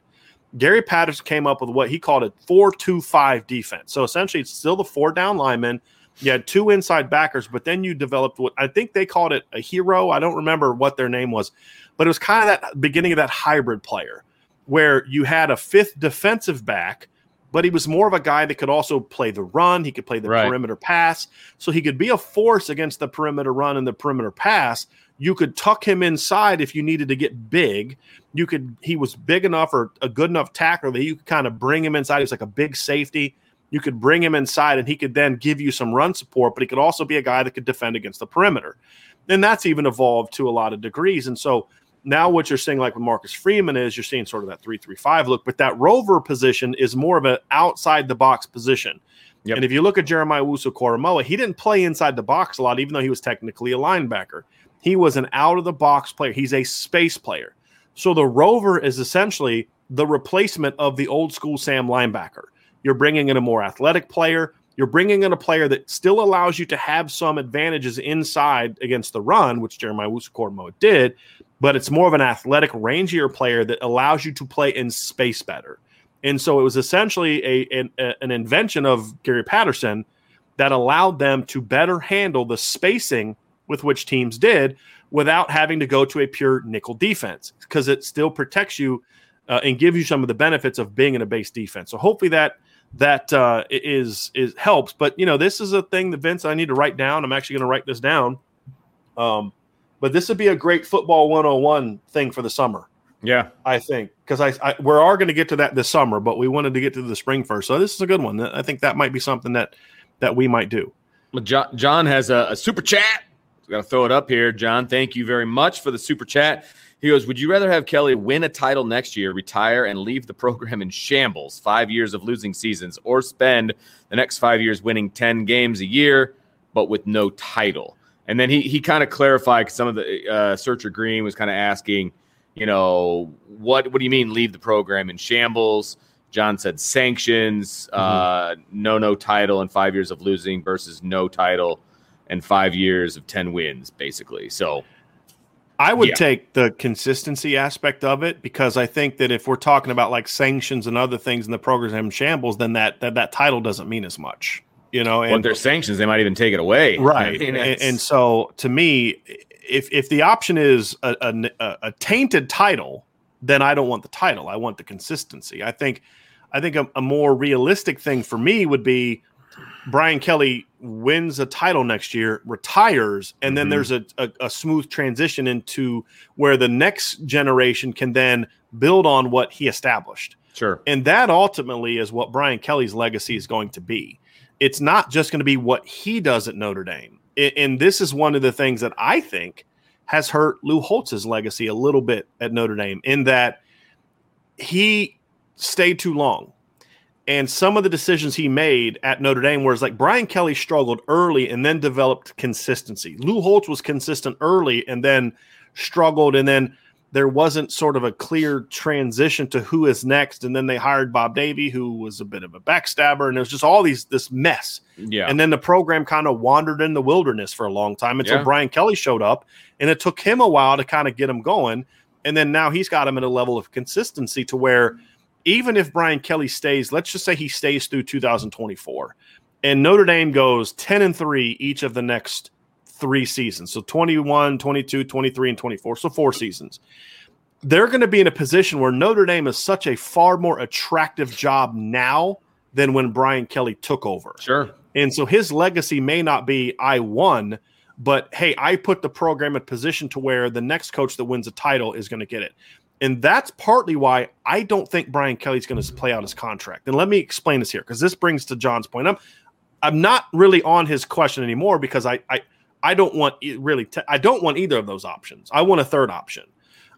Gary Patterson came up with what he called a 4-2-5 defense. So essentially it's still the four down linemen. You had two inside backers, but then you developed what I think they called it a hero. I don't remember what their name was, but it was kind of that beginning of that hybrid player where you had a fifth defensive back, but he was more of a guy that could also play the run. He could play the Right. perimeter pass. So he could be a force against the perimeter run and the perimeter pass. You could tuck him inside if you needed to get big. You could, he was big enough or a good enough tackler that you could kind of bring him inside. He's like a big safety. You could bring him inside and he could then give you some run support, but he could also be a guy that could defend against the perimeter. And that's even evolved to a lot of degrees. And so now what you're seeing like with Marcus Freeman is you're seeing sort of that three three five look, but that rover position is more of an outside the box position. Yep. And if you look at Jeremiah Owusu-Koramoah, he didn't play inside the box a lot, even though he was technically a linebacker. He was an out of the box player. He's a space player. So the rover is essentially the replacement of the old school Sam linebacker. You're bringing in a more athletic player. You're bringing in a player that still allows you to have some advantages inside against the run, which Jeremiah Owusu-Koramoah did, but it's more of an athletic, rangier player that allows you to play in space better. And so it was essentially a, an, an invention of Gary Patterson that allowed them to better handle the spacing with which teams did without having to go to a pure nickel defense because it still protects you uh, and gives you some of the benefits of being in a base defense. So hopefully that that uh, is is helps. But you know, this is a thing that Vince I need to write down. I'm actually going to write this down. Um, but this would be a great football 101 thing for the summer. Yeah, I think because I, I we are going to get to that this summer, but we wanted to get to the spring first. So this is a good one. I think that might be something that that we might do. Well, John, John has a, a super chat. Got to throw it up here, John. Thank you very much for the super chat. He goes, Would you rather have Kelly win a title next year, retire, and leave the program in shambles, five years of losing seasons, or spend the next five years winning 10 games a year, but with no title? And then he, he kind of clarified some of the uh, Searcher Green was kind of asking, you know, what, what do you mean leave the program in shambles? John said sanctions, mm-hmm. uh, no, no title, and five years of losing versus no title and five years of 10 wins, basically. So I would yeah. take the consistency aspect of it because I think that if we're talking about like sanctions and other things in the program shambles, then that, that, that title doesn't mean as much. You know, and there's sanctions, they might even take it away. Right. I mean, and, and, so to me, if if the option is a, a, a tainted title, then I don't want the title. I want the consistency. I think I think a, a more realistic thing for me would be Brian Kelly wins a title next year, retires, and then mm-hmm. there's a, a, a, smooth transition into where the next generation can then build on what he established. Sure. And that ultimately is what Brian Kelly's legacy is going to be. It's not just going to be what he does at Notre Dame. And this is one of the things that I think has hurt Lou Holtz's legacy a little bit at Notre Dame in that he stayed too long and some of the decisions he made at Notre Dame was like Brian Kelly struggled early and then developed consistency. Lou Holtz was consistent early and then struggled, and then there wasn't sort of a clear transition to who is next. And then they hired Bob Davie, who was a bit of a backstabber, and it was just all these this mess. Yeah. And then the program kind of wandered in the wilderness for a long time until yeah. Brian Kelly showed up, and it took him a while to kind of get him going. And then now he's got him at a level of consistency to where – even if Brian Kelly stays, let's just say he stays through 2024 and Notre Dame goes 10 and 3 each of the next three seasons. So 21, 22, 23, and 24. So four seasons. They're going to be in a position where Notre Dame is such a far more attractive job now than when Brian Kelly took over. Sure. And so his legacy may not be I won, but hey, I put the program in position to where the next coach that wins a title is going to get it. And that's partly why I don't think Brian Kelly's going to play out his contract. And let me explain this here because this brings to John's point. I'm I'm not really on his question anymore because I I, I don't want really te- I don't want either of those options. I want a third option,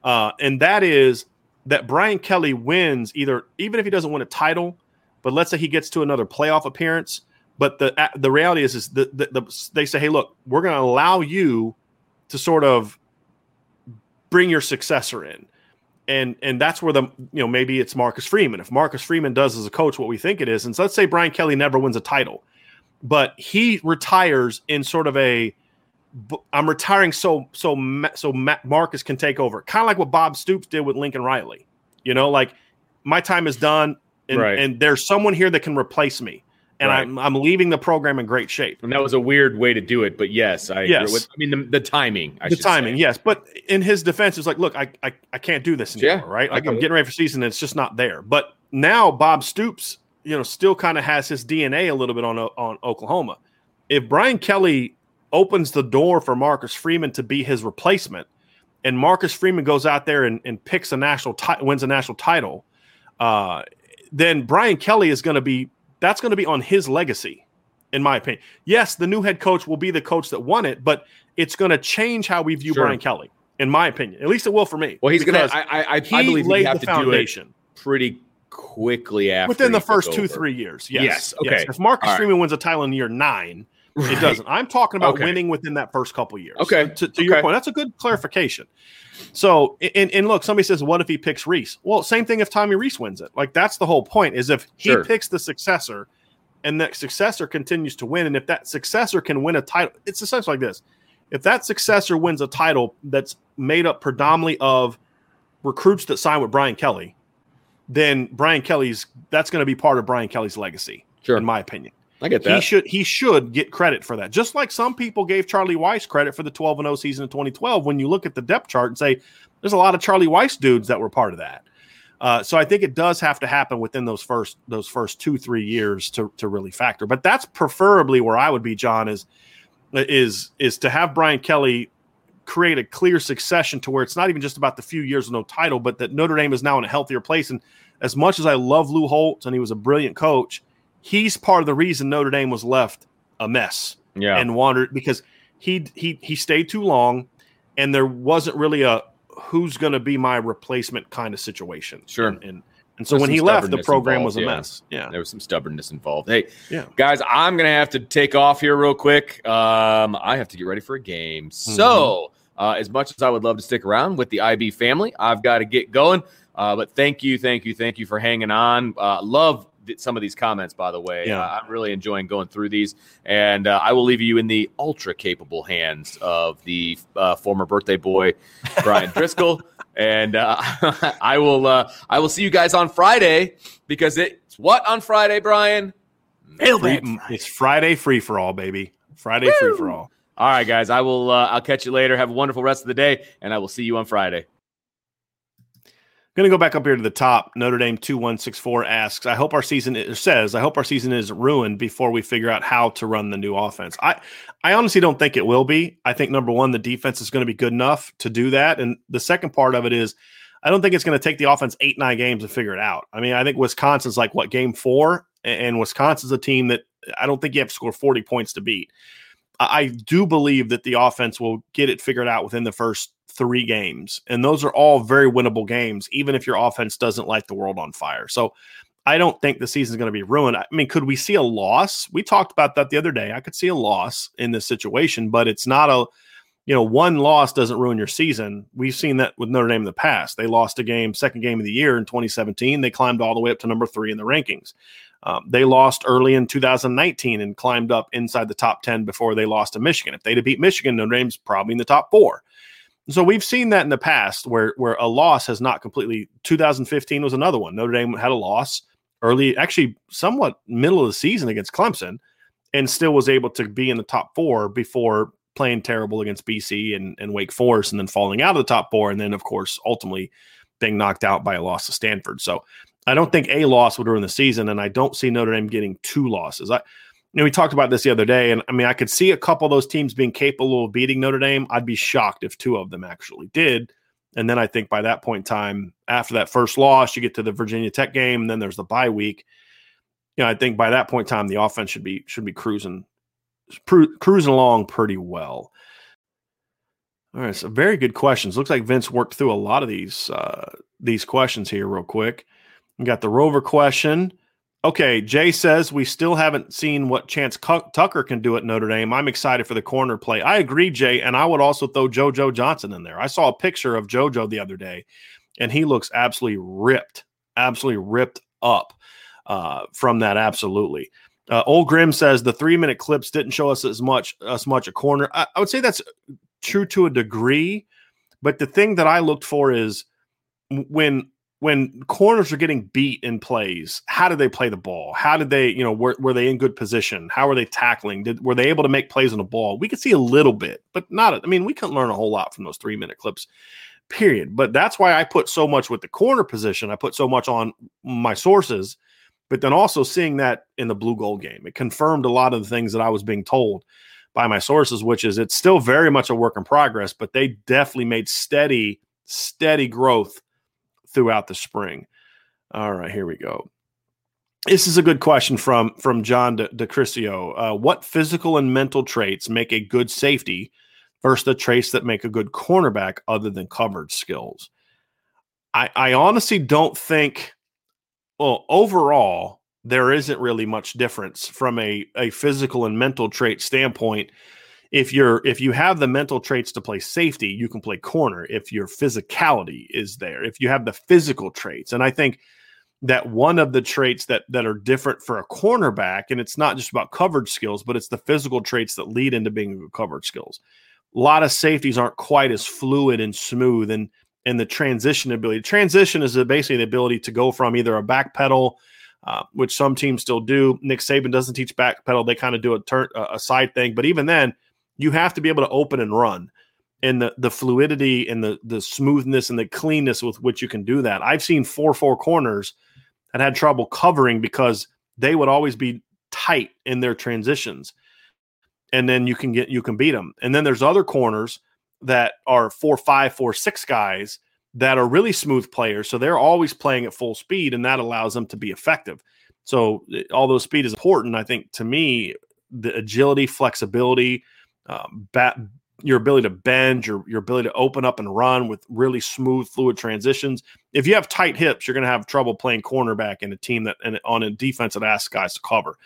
uh, and that is that Brian Kelly wins either even if he doesn't win a title, but let's say he gets to another playoff appearance. But the the reality is is the, the, the they say, hey, look, we're going to allow you to sort of bring your successor in and and that's where the you know maybe it's Marcus Freeman. If Marcus Freeman does as a coach what we think it is, and so let's say Brian Kelly never wins a title, but he retires in sort of a I'm retiring so so so Marcus can take over, kind of like what Bob Stoops did with Lincoln Riley. You know, like my time is done, and, right. and there's someone here that can replace me and right. I'm, I'm leaving the program in great shape. And that was a weird way to do it, but yes, I yes. With, I mean the, the timing. I the timing, say. yes. But in his defense, it's like, look, I, I, I can't do this anymore, yeah, right? Like I'm getting ready for season, and it's just not there. But now Bob Stoops, you know, still kind of has his DNA a little bit on on Oklahoma. If Brian Kelly opens the door for Marcus Freeman to be his replacement, and Marcus Freeman goes out there and, and picks a national ti- wins a national title, uh, then Brian Kelly is going to be that's going to be on his legacy, in my opinion. Yes, the new head coach will be the coach that won it, but it's going to change how we view sure. Brian Kelly, in my opinion. At least it will for me. Well, he's going to. I, I, I believe laid have the foundation pretty quickly after within the first two over. three years. Yes. yes. Okay. Yes. If Marcus Freeman wins a title in year nine, It doesn't. I'm talking about Okay. winning within that first couple years. Okay. To, to your point, that's a good clarification. So, and, and look, somebody says, "What if he picks Rees?" Well, same thing if Tommy Rees wins it. Like that's the whole point. Is if he Sure. picks the successor, and that successor continues to win, and if that successor can win a title, it's essentially like this: if that successor wins a title that's made up predominantly of recruits that sign with Brian Kelly, then Brian Kelly's that's going to be part of Brian Kelly's legacy, Sure. in my opinion. I get He that. should he should get credit for that. Just like some people gave Charlie Weis credit for the 12 and 0 season of 2012 when you look at the depth chart and say there's a lot of Charlie Weis dudes that were part of that. Uh, so I think it does have to happen within those first those first 2-3 years to to really factor. But that's preferably where I would be John is is is to have Brian Kelly create a clear succession to where it's not even just about the few years of no title, but that Notre Dame is now in a healthier place. And as much as I love Lou Holtz and he was a brilliant coach, he's part of the reason Notre Dame was left a mess yeah. and wandered because he he he stayed too long, and there wasn't really a who's going to be my replacement kind of situation. Sure. and and, and so There's when he left, the program involved, was a yeah. mess. Yeah, there was some stubbornness involved. Hey, Yeah. guys, I'm gonna have to take off here real quick. Um, I have to get ready for a game. Mm-hmm. So, uh, as much as I would love to stick around with the IB family, I've got to get going. Uh, but thank you, thank you, thank you for hanging on. Uh, love th- some of these comments, by the way. Yeah. Uh, I'm really enjoying going through these, and uh, I will leave you in the ultra capable hands of the uh, former birthday boy, Bryan [laughs] Driskell. And uh, [laughs] I will, uh, I will see you guys on Friday because it's what on Friday, Bryan? Free- it's Friday free for all, baby. Friday free for all. All right, guys. I will. Uh, I'll catch you later. Have a wonderful rest of the day, and I will see you on Friday. Going to go back up here to the top. Notre Dame 2164 asks, I hope our season it says, I hope our season is ruined before we figure out how to run the new offense. I, I honestly don't think it will be. I think number one, the defense is going to be good enough to do that. And the second part of it is, I don't think it's going to take the offense eight, nine games to figure it out. I mean, I think Wisconsin's like what game four, and Wisconsin's a team that I don't think you have to score 40 points to beat. I do believe that the offense will get it figured out within the first three games. And those are all very winnable games, even if your offense doesn't light the world on fire. So I don't think the season's going to be ruined. I mean, could we see a loss? We talked about that the other day. I could see a loss in this situation, but it's not a, you know, one loss doesn't ruin your season. We've seen that with Notre Dame in the past. They lost a game, second game of the year in 2017. They climbed all the way up to number three in the rankings. Um, they lost early in 2019 and climbed up inside the top 10 before they lost to Michigan. If they'd have beat Michigan, Notre Dame's probably in the top four. So we've seen that in the past where where a loss has not completely. 2015 was another one. Notre Dame had a loss early, actually somewhat middle of the season against Clemson, and still was able to be in the top four before playing terrible against BC and, and Wake Forest, and then falling out of the top four, and then of course ultimately being knocked out by a loss to Stanford. So I don't think a loss would ruin the season, and I don't see Notre Dame getting two losses. I, you know, we talked about this the other day, and I mean, I could see a couple of those teams being capable of beating Notre Dame. I'd be shocked if two of them actually did. And then I think by that point in time, after that first loss, you get to the Virginia Tech game, and then there's the bye week. You know, I think by that point in time, the offense should be should be cruising cru- cruising along pretty well. All right, so very good questions. Looks like Vince worked through a lot of these uh, these questions here real quick. We got the Rover question. Okay, Jay says we still haven't seen what Chance Tucker can do at Notre Dame. I'm excited for the corner play. I agree, Jay, and I would also throw JoJo Johnson in there. I saw a picture of JoJo the other day, and he looks absolutely ripped, absolutely ripped up uh, from that. Absolutely. Uh, Old Grim says the three minute clips didn't show us as much as much a corner. I, I would say that's true to a degree, but the thing that I looked for is when when corners are getting beat in plays, how did they play the ball? How did they, you know, were, were they in good position? How were they tackling? Did were they able to make plays on the ball? We could see a little bit, but not. I mean, we couldn't learn a whole lot from those three minute clips. Period. But that's why I put so much with the corner position. I put so much on my sources, but then also seeing that in the blue gold game, it confirmed a lot of the things that I was being told by my sources, which is it's still very much a work in progress, but they definitely made steady, steady growth throughout the spring. All right, here we go. This is a good question from from John De, DeCrisio. Uh, what physical and mental traits make a good safety versus the traits that make a good cornerback other than coverage skills? I, I honestly don't think. Well, overall, there isn't really much difference from a, a physical and mental trait standpoint. If you're if you have the mental traits to play safety, you can play corner. If your physicality is there, if you have the physical traits, and I think that one of the traits that that are different for a cornerback, and it's not just about coverage skills, but it's the physical traits that lead into being coverage skills. A lot of safeties aren't quite as fluid and smooth, and and the transition ability. Transition is basically the ability to go from either a back pedal uh, which some teams still do. Nick Saban doesn't teach back pedal; they kind of do a turn a side thing. But even then, you have to be able to open and run, and the the fluidity and the the smoothness and the cleanness with which you can do that. I've seen four four corners that had trouble covering because they would always be tight in their transitions, and then you can get you can beat them. And then there's other corners that are four five four six guys that are really smooth players. So they're always playing at full speed, and that allows them to be effective. So eh, although speed is important, I think to me, the agility, flexibility, um, bat, your ability to bend, your your ability to open up and run with really smooth, fluid transitions. If you have tight hips, you're going to have trouble playing cornerback in a team that and on a defense that asks guys to cover.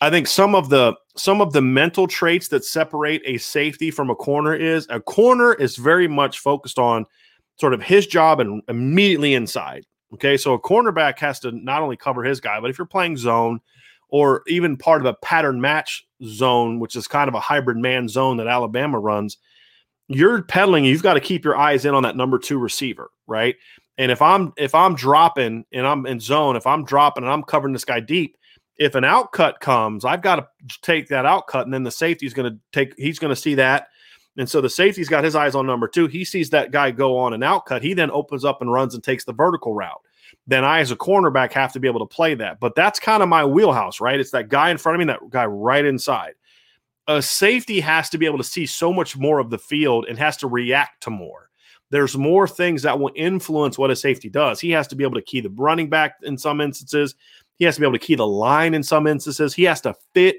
I think some of the some of the mental traits that separate a safety from a corner is a corner is very much focused on sort of his job and immediately inside. Okay, so a cornerback has to not only cover his guy, but if you're playing zone or even part of a pattern match zone, which is kind of a hybrid man zone that Alabama runs, you're peddling, You've got to keep your eyes in on that number two receiver, right? And if I'm if I'm dropping and I'm in zone, if I'm dropping and I'm covering this guy deep, if an outcut comes, I've got to take that outcut, and then the safety's going to take. He's going to see that and so the safety's got his eyes on number two. He sees that guy go on an outcut. He then opens up and runs and takes the vertical route. Then I, as a cornerback, have to be able to play that. But that's kind of my wheelhouse, right? It's that guy in front of me, that guy right inside. A safety has to be able to see so much more of the field and has to react to more. There's more things that will influence what a safety does. He has to be able to key the running back in some instances. He has to be able to key the line in some instances. He has to fit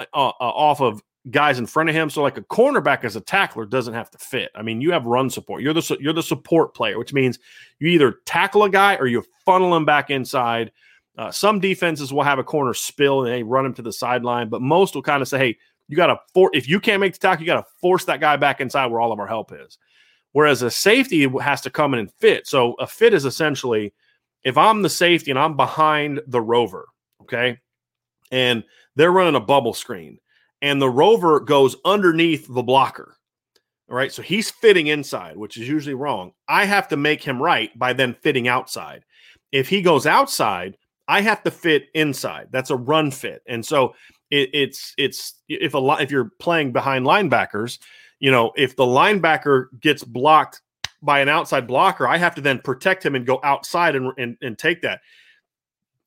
uh, uh, off of guys in front of him. So like a cornerback as a tackler doesn't have to fit. I mean, you have run support. You're the you're the support player, which means you either tackle a guy or you funnel him back inside. Uh, some defenses will have a corner spill and they run him to the sideline, but most will kind of say, "Hey, you got to for if you can't make the tackle, you got to force that guy back inside where all of our help is." Whereas a safety has to come in and fit. So a fit is essentially if I'm the safety and I'm behind the rover, okay, and they're running a bubble screen and the rover goes underneath the blocker. All right. So he's fitting inside, which is usually wrong. I have to make him right by then fitting outside. If he goes outside, I have to fit inside. That's a run fit. And so it, it's it's if a lot, if you're playing behind linebackers, you know, if the linebacker gets blocked by an outside blocker, I have to then protect him and go outside and, and, and take that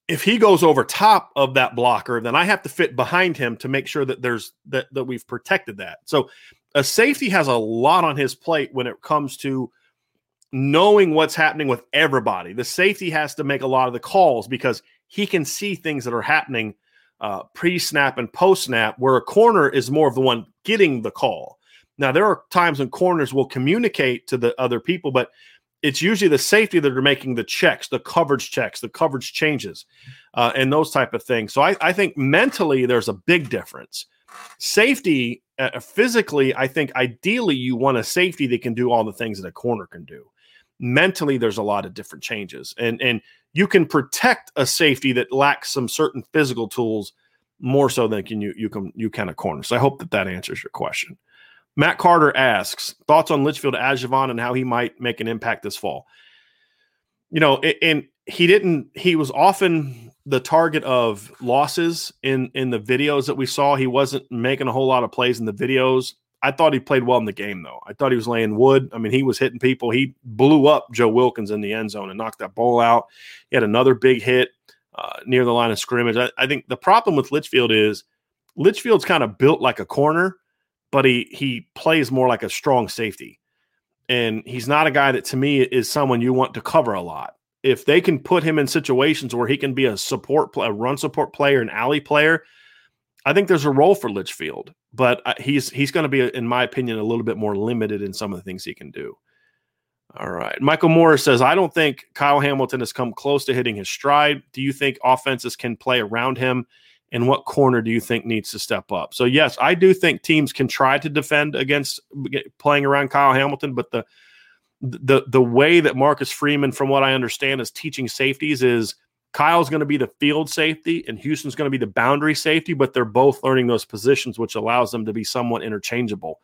if he goes over top of that blocker, then I have to fit behind him to make sure that there's that that we've protected that. So a safety has a lot on his plate when it comes to knowing what's happening with everybody. The safety has to make a lot of the calls because he can see things that are happening uh, pre-snap and post-snap, where a corner is more of the one getting the call. Now there are times when corners will communicate to the other people, but it's usually the safety that are making the checks, the coverage checks, the coverage changes, uh, and those type of things. So I, I, think mentally there's a big difference. Safety, uh, physically, I think ideally you want a safety that can do all the things that a corner can do. Mentally, there's a lot of different changes, and and you can protect a safety that lacks some certain physical tools more so than can you you can you can a corner. So I hope that that answers your question. Matt Carter asks thoughts on Litchfield Ajavon and how he might make an impact this fall. You know, and he didn't. He was often the target of losses in in the videos that we saw. He wasn't making a whole lot of plays in the videos. I thought he played well in the game, though. I thought he was laying wood. I mean, he was hitting people. He blew up Joe Wilkins in the end zone and knocked that ball out. He had another big hit uh, near the line of scrimmage. I, I think the problem with Litchfield is Litchfield's kind of built like a corner but he he plays more like a strong safety. And he's not a guy that to me is someone you want to cover a lot. If they can put him in situations where he can be a support a run support player, an alley player, I think there's a role for Litchfield. But uh, he's he's going to be, in my opinion, a little bit more limited in some of the things he can do. All right. Michael Morris says, I don't think Kyle Hamilton has come close to hitting his stride. Do you think offenses can play around him? And what corner do you think needs to step up? So, yes, I do think teams can try to defend against playing around Kyle Hamilton, but the the the way that Marcus Freeman, from what I understand, is teaching safeties is Kyle's going to be the field safety and Houston's going to be the boundary safety, but they're both learning those positions, which allows them to be somewhat interchangeable.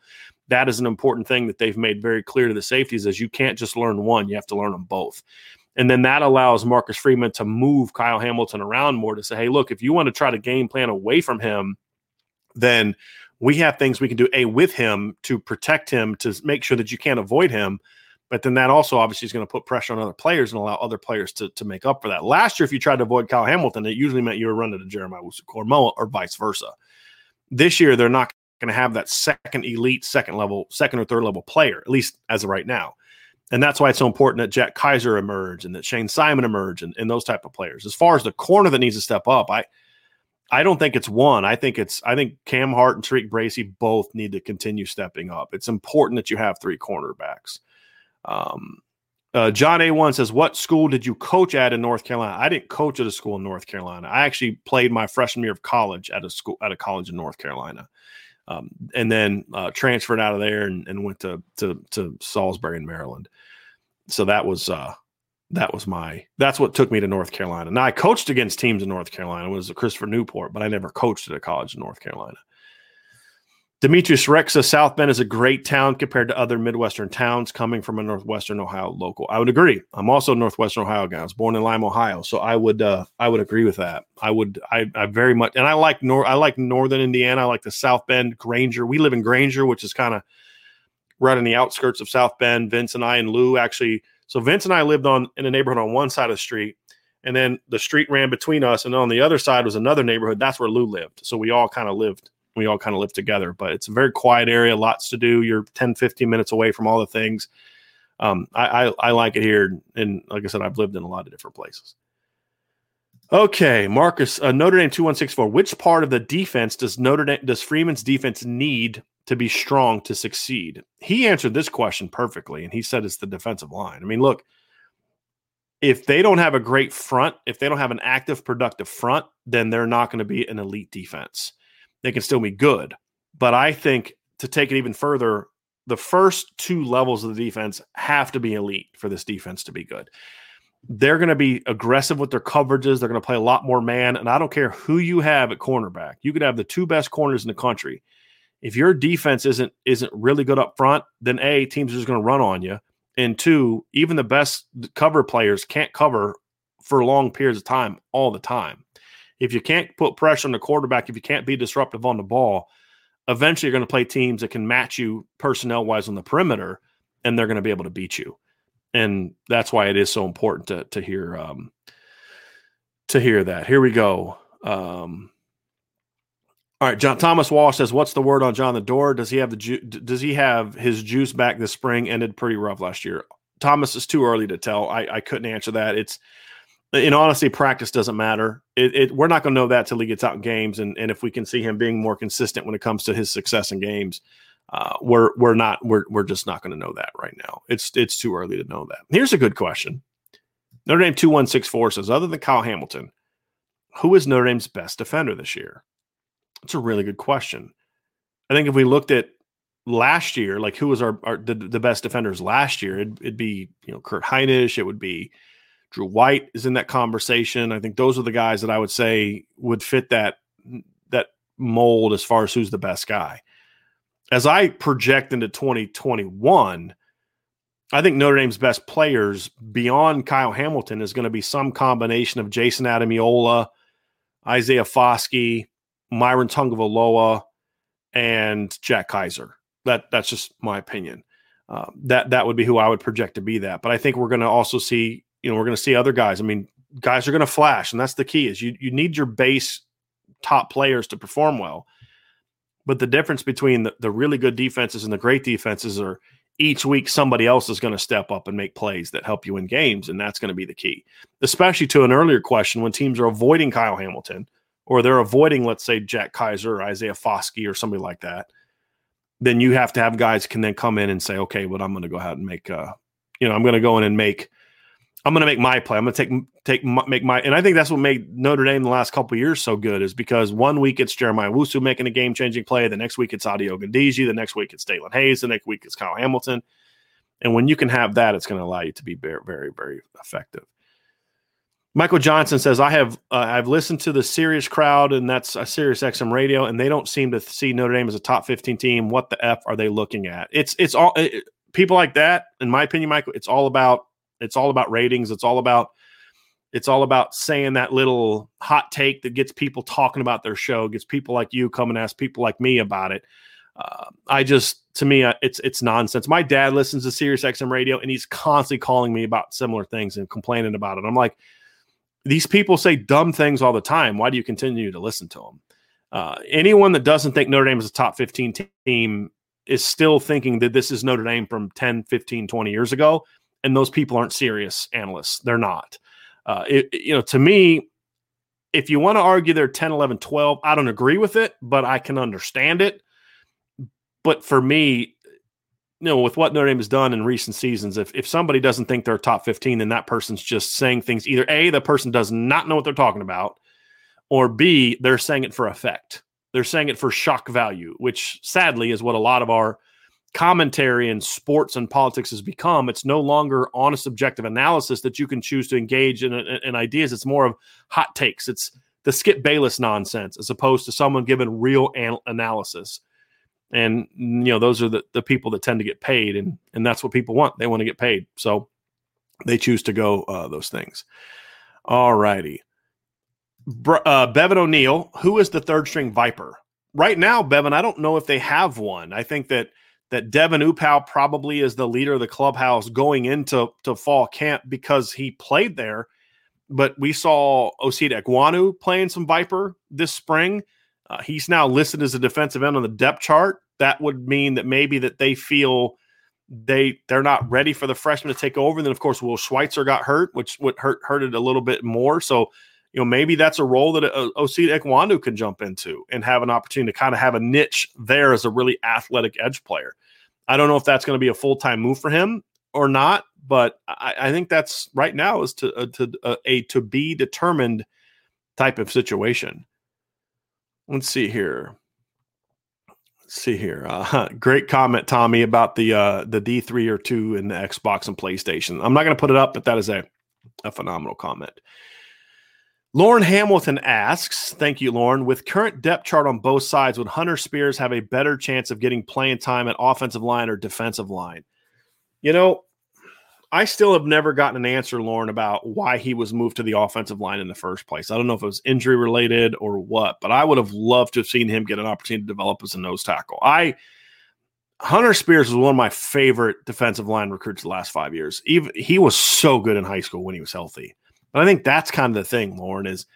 That is an important thing that they've made very clear to the safeties is you can't just learn one, you have to learn them both. And then that allows Marcus Freeman to move Kyle Hamilton around more to say, hey, look, if you want to try to game plan away from him, then we have things we can do a with him to protect him to make sure that you can't avoid him but then that also obviously is going to put pressure on other players and allow other players to, to make up for that. Last year, if you tried to avoid Kyle Hamilton, it usually meant you were running to Jeremiah Koramoah or vice versa. This year, they're not going to have that second elite, second level, second or third level player, at least as of right now. And that's why it's so important that Jack Kiser emerge and that Shane Simon emerge and, and those type of players. As far as the corner that needs to step up, I I don't think it's one. I think it's I think Cam Hart and TaRiq Bracy both need to continue stepping up. It's important that you have three cornerbacks. Um, uh, John A1 says, What school did you coach at in North Carolina? I didn't coach at a school in North Carolina. I actually played my freshman year of college at a school at a college in North Carolina. Um, and then uh, transferred out of there and, and went to, to to Salisbury in Maryland. So that was uh, that was my that's what took me to North Carolina. Now I coached against teams in North Carolina. It was Christopher Newport, but I never coached at a college in North Carolina. Demetrius Rexa, South Bend is a great town compared to other Midwestern towns coming from a Northwestern Ohio local. I would agree. I'm also a Northwestern Ohio guy. I was born in Lima, Ohio. So I would uh, I would agree with that. I would I, I very much and I like nor I like northern Indiana. I like the South Bend, Granger. We live in Granger, which is kind of right on the outskirts of South Bend. Vince and I and Lou actually so Vince and I lived on in a neighborhood on one side of the street, and then the street ran between us, and on the other side was another neighborhood. That's where Lou lived. So we all kind of lived we all kind of live together. But it's a very quiet area, lots to do. You're 10, 15 minutes away from all the things. Um, I, I, I like it here. And like I said, I've lived in a lot of different places. Okay, Marcus, uh, Notre Dame 2164. Which part of the defense does Notre Dame, does Freeman's defense need to be strong to succeed? He answered this question perfectly, and he said it's the defensive line. I mean, look, if they don't have a great front, if they don't have an active, productive front, then they're not going to be an elite defense they can still be good. But I think to take it even further, the first two levels of the defense have to be elite for this defense to be good. They're going to be aggressive with their coverages. They're going to play a lot more man. And I don't care who you have at cornerback. You could have the two best corners in the country. If your defense isn't isn't really good up front, then A, teams are just going to run on you. And two, even the best cover players can't cover for long periods of time all the time if you can't put pressure on the quarterback, if you can't be disruptive on the ball, eventually you're going to play teams that can match you personnel wise on the perimeter, and they're going to be able to beat you. And that's why it is so important to to hear um, to hear that. Here we go. Um, all right, John Thomas Walsh says, "What's the word on John the Door? Does he have the ju- does he have his juice back this spring? Ended pretty rough last year. Thomas is too early to tell. I, I couldn't answer that. It's in honesty, practice doesn't matter. It, it, we're not going to know that till he gets out in games, and, and if we can see him being more consistent when it comes to his success in games, uh, we're we're not we're we're just not going to know that right now. It's it's too early to know that. Here's a good question. Notre Dame two one six four says, other than Kyle Hamilton, who is Notre Dame's best defender this year? It's a really good question. I think if we looked at last year, like who was our, our the, the best defenders last year, it'd, it'd be you know Kurt Hinish, it would be Drew White is in that conversation. I think those are the guys that I would say would fit that that mold as far as who's the best guy. As I project into 2021, I think Notre Dame's best players beyond Kyle Hamilton is going to be some combination of Jayson Ademilola, Isaiah Foskey, Myron Tagovailoa, and Jack Kiser. That that's just my opinion. Uh, that that would be who I would project to be that. But I think we're going to also see you know, we're going to see other guys. I mean, guys are going to flash, and that's the key. Is you you need your base top players to perform well. But the difference between the, the really good defenses and the great defenses are each week somebody else is going to step up and make plays that help you in games, and that's going to be the key. Especially to an earlier question when teams are avoiding Kyle Hamilton or they're avoiding, let's say, Jack Kiser or Isaiah Foskey or somebody like that. Then you have to have guys can then come in and say, okay, but I'm going to go out and make uh, you know, I'm going to go in and make I'm going to make my play. I'm going to take take make my, and I think that's what made Notre Dame the last couple years so good is because one week it's Jeremiah Owusu making a game changing play, the next week it's Ade Ogundeji, the next week it's Daelin Hayes, the next week it's Kyle Hamilton, and when you can have that, it's going to allow you to be very, very, very effective. Michael Johnson says, "I have uh, I've listened to the serious crowd, and that's a Sirius XM radio, and they don't seem to see Notre Dame as a top 15 team. What the f are they looking at? It's it's all it, people like that, in my opinion, Michael. It's all about it's all about ratings. It's all about it's all about saying that little hot take that gets people talking about their show, gets people like you come and ask people like me about it. Uh, I just, to me, it's it's nonsense. My dad listens to Sirius XM radio, and he's constantly calling me about similar things and complaining about it. I'm like, these people say dumb things all the time. Why do you continue to listen to them? Uh, anyone that doesn't think Notre Dame is a top 15 team is still thinking that this is Notre Dame from 10, 15, 20 years ago and those people aren't serious analysts. They're not. Uh, it, you know, to me, if you want to argue they're 10, 11, 12, I don't agree with it, but I can understand it. But for me, you know, with what Notre Dame has done in recent seasons, if, if somebody doesn't think they're top 15, then that person's just saying things either A, the person does not know what they're talking about, or B, they're saying it for effect. They're saying it for shock value, which sadly is what a lot of our commentary in sports and politics has become. It's no longer honest, objective analysis that you can choose to engage in, in, in ideas. It's more of hot takes. It's the Skip Bayless nonsense as opposed to someone giving real an- analysis. And you know, those are the, the people that tend to get paid, and and that's what people want. They want to get paid, so they choose to go uh, those things. All righty. Uh, Bevan O'Neill, who is the third string Viper? Right now, Bevan, I don't know if they have one. I think that that Devin Upau probably is the leader of the clubhouse going into to fall camp because he played there. But we saw Osita Ekwonu playing some Viper this spring. Uh, he's now listed as a defensive end on the depth chart. That would mean that maybe that they feel they they're not ready for the freshman to take over. And then of course Will Schweitzer got hurt, which would hurt hurt it a little bit more. So you know maybe that's a role that uh, Osita Ekwonu can jump into and have an opportunity to kind of have a niche there as a really athletic edge player. I don't know if that's going to be a full time move for him or not, but I, I think that's right now is to, uh, to uh, a to be determined type of situation. Let's see here. Let's see here. Uh, great comment, Tommy, about the uh, the D three or two in the Xbox and PlayStation. I'm not going to put it up, but that is a a phenomenal comment. Lauren Hamilton asks, thank you, Lauren. With current depth chart on both sides, would Hunter Spears have a better chance of getting playing time at offensive line or defensive line? You know, I still have never gotten an answer, Lauren, about why he was moved to the offensive line in the first place. I don't know if it was injury related or what, but I would have loved to have seen him get an opportunity to develop as a nose tackle. I Hunter Spears was one of my favorite defensive line recruits the last five years. Even he was so good in high school when he was healthy. But I think that's kind of the thing, Lauren, is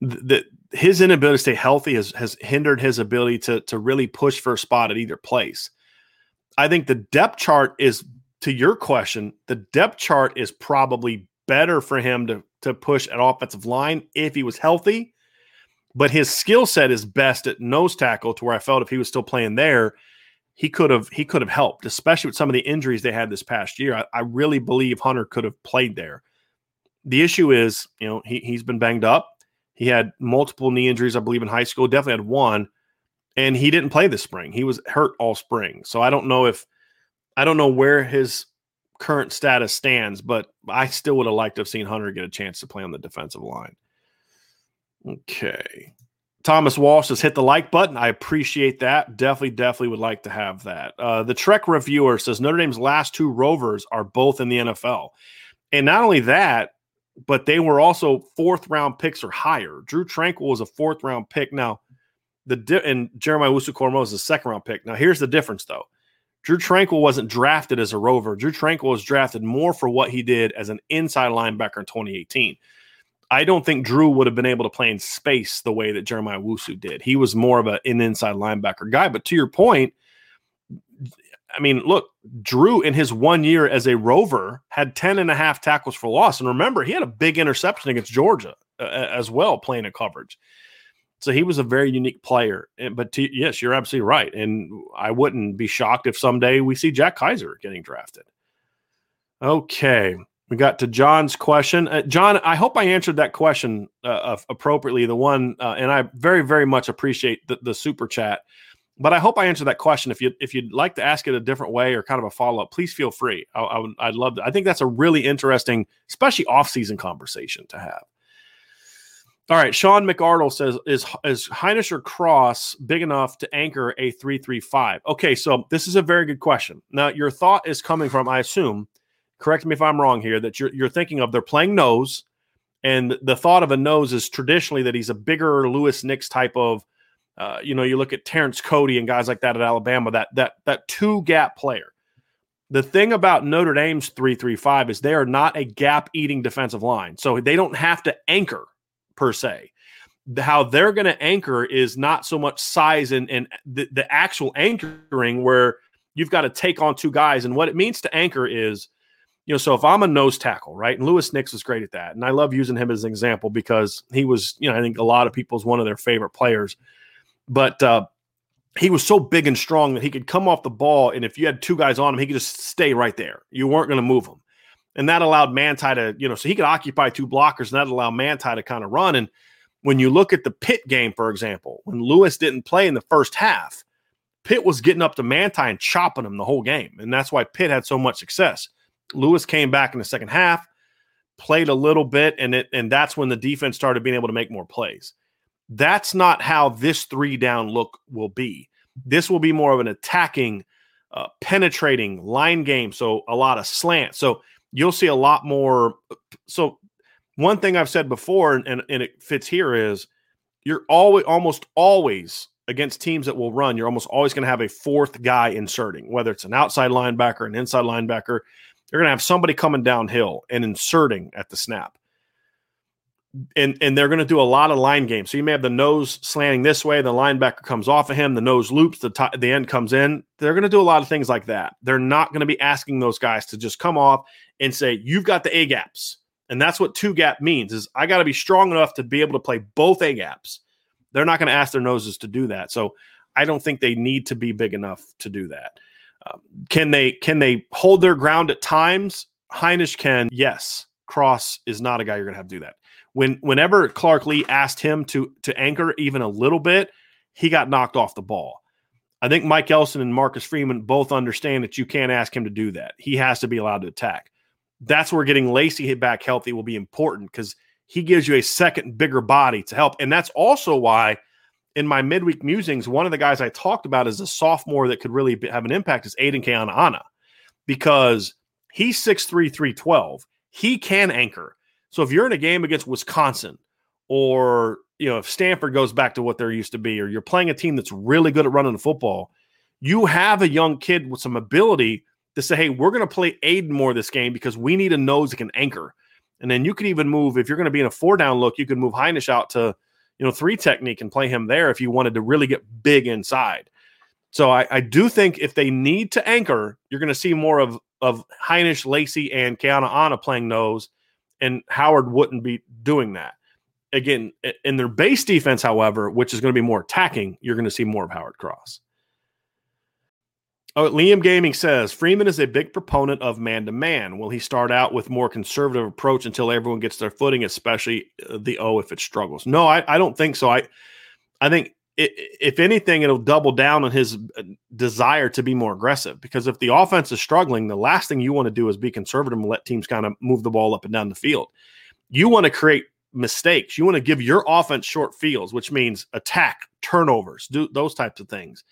that his inability to stay healthy has, has hindered his ability to, to really push for a spot at either place. I think the depth chart is, to your question, the depth chart is probably better for him to, to push at offensive line if he was healthy. But his skill set is best at nose tackle to where I felt if he was still playing there, he could have he could have helped, especially with some of the injuries they had this past year. I, I really believe Hunter could have played there the issue is, you know, he, he's been banged up. He had multiple knee injuries, I believe, in high school. Definitely had one, and he didn't play this spring. He was hurt all spring. So I don't know if I don't know where his current status stands, but I still would have liked to have seen Hunter get a chance to play on the defensive line. Okay. Thomas Walsh has hit the like button. I appreciate that. Definitely, definitely would like to have that. Uh, the Trek reviewer says Notre Dame's last two Rovers are both in the NFL. And not only that, but they were also fourth round picks or higher. Drew Tranquill was a fourth round pick. Now, the di- and Jeremiah Owusu-Koramoah is a second round pick. Now, here's the difference though. Drew Tranquill wasn't drafted as a rover. Drew Tranquill was drafted more for what he did as an inside linebacker in 2018. I don't think Drew would have been able to play in space the way that Jeremiah Owusu did. He was more of an inside linebacker guy. But to your point, I mean, look, Drew in his one year as a rover had 10 and a half tackles for loss. And remember, he had a big interception against Georgia uh, as well, playing in coverage. So he was a very unique player. But to, yes, you're absolutely right. And I wouldn't be shocked if someday we see Jack Kiser getting drafted. Okay. We got to John's question. Uh, John, I hope I answered that question uh, appropriately. The one, uh, and I very, very much appreciate the, the super chat. But I hope I answered that question. If you if you'd like to ask it a different way or kind of a follow up, please feel free. I, I would, I'd love to. I think that's a really interesting, especially off season conversation to have. All right, Sean McArdle says is is Hinish or Cross big enough to anchor a three three five? Okay, so this is a very good question. Now your thought is coming from, I assume, correct me if I'm wrong here, that you're you're thinking of they're playing nose, and the thought of a nose is traditionally that he's a bigger Louis Nix type of uh, you know, you look at Terrence Cody and guys like that at Alabama, that that that two gap player. The thing about Notre Dame's 335 is they are not a gap eating defensive line. So they don't have to anchor per se. How they're going to anchor is not so much size and, and the, the actual anchoring where you've got to take on two guys. And what it means to anchor is, you know, so if I'm a nose tackle, right? And Louis Nix is great at that. And I love using him as an example because he was, you know, I think a lot of people's one of their favorite players but uh, he was so big and strong that he could come off the ball, and if you had two guys on him, he could just stay right there. You weren't going to move him, and that allowed Manti to, you know, so he could occupy two blockers, and that allowed Manti to kind of run. And when you look at the Pitt game, for example, when Louis didn't play in the first half, Pitt was getting up to Manti and chopping him the whole game, and that's why Pitt had so much success. Louis came back in the second half, played a little bit, and it and that's when the defense started being able to make more plays. That's not how this three down look will be. This will be more of an attacking, uh, penetrating line game. So a lot of slant. So you'll see a lot more. So one thing I've said before, and, and, and it fits here, is you're always almost always against teams that will run. You're almost always going to have a fourth guy inserting, whether it's an outside linebacker, an inside linebacker. You're going to have somebody coming downhill and inserting at the snap and and they're going to do a lot of line games. So you may have the nose slanting this way, the linebacker comes off of him, the nose loops, the the end comes in. They're going to do a lot of things like that. They're not going to be asking those guys to just come off and say you've got the A gaps, and that's what two gap means. Is I got to be strong enough to be able to play both A gaps. They're not going to ask their noses to do that. So I don't think they need to be big enough to do that. Um, can they can they hold their ground at times? Hinish can, yes. Cross is not a guy you're going to have to do that when whenever Clark Lea asked him to to anchor even a little bit, he got knocked off the ball. I think Mike Elston and Marcus Freeman both understand that you can't ask him to do that. He has to be allowed to attack. That's where getting Lacey back healthy will be important because he gives you a second bigger body to help. And that's also why in my midweek musings, one of the guys I talked about as a sophomore that could really have an impact is Aidan Keanaaina because he's 6'3, 312. He can anchor. So if you're in a game against Wisconsin, or you know if Stanford goes back to what they're used to be, or you're playing a team that's really good at running the football, you have a young kid with some ability to say, "Hey, we're going to play Aidan more this game because we need a nose that can anchor." And then you could even move if you're going to be in a four down look, you could move Hinish out to you know three technique and play him there if you wanted to really get big inside. So I, I do think if they need to anchor, you're going to see more of of Hinish, Lacey, and Keanaaina playing nose and Howard wouldn't be doing that. Again, in their base defense, however, which is going to be more attacking, you're going to see more of Howard Cross. Oh, Liam Gaming says Freeman is a big proponent of man to man. Will he start out with more conservative approach until everyone gets their footing, especially uh, the O if it struggles? No, I, I don't think so. I I think if anything, it'll double down on his uh, desire to be more aggressive. Because if the offense is struggling, the last thing you want to do is be conservative and let teams kind of move the ball up and down the field. You want to create mistakes. You want to give your offense short fields, which means attack, turnovers, do those types of things.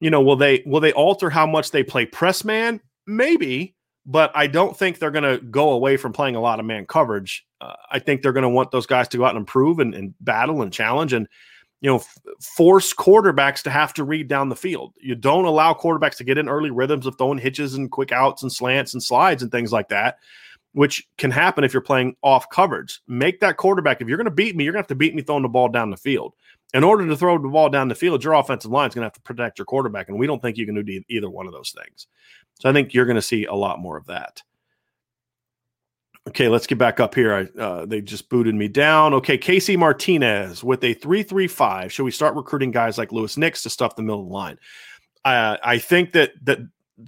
You know, will they will they alter how much they play press man? Maybe, but I don't think they're going to go away from playing a lot of man coverage. Uh, I think they're going to want those guys to go out and improve and, and battle and challenge and you know, force quarterbacks to have to read down the field. You don't allow quarterbacks to get in early rhythms of throwing hitches and quick outs and slants and slides and things like that, which can happen if you're playing off coverage. Make that quarterback, if you're going to beat me, you're going to have to beat me throwing the ball down the field. In order to throw the ball down the field, your offensive line is going to have to protect your quarterback. And we don't think you can do either one of those things. So I think you're going to see a lot more of that. Okay, let's get back up here. I, uh, they just booted me down. Okay, Casey Martinez with a 335. Should we start recruiting guys like Louis Nix to stuff the middle of the line? Uh, I think that that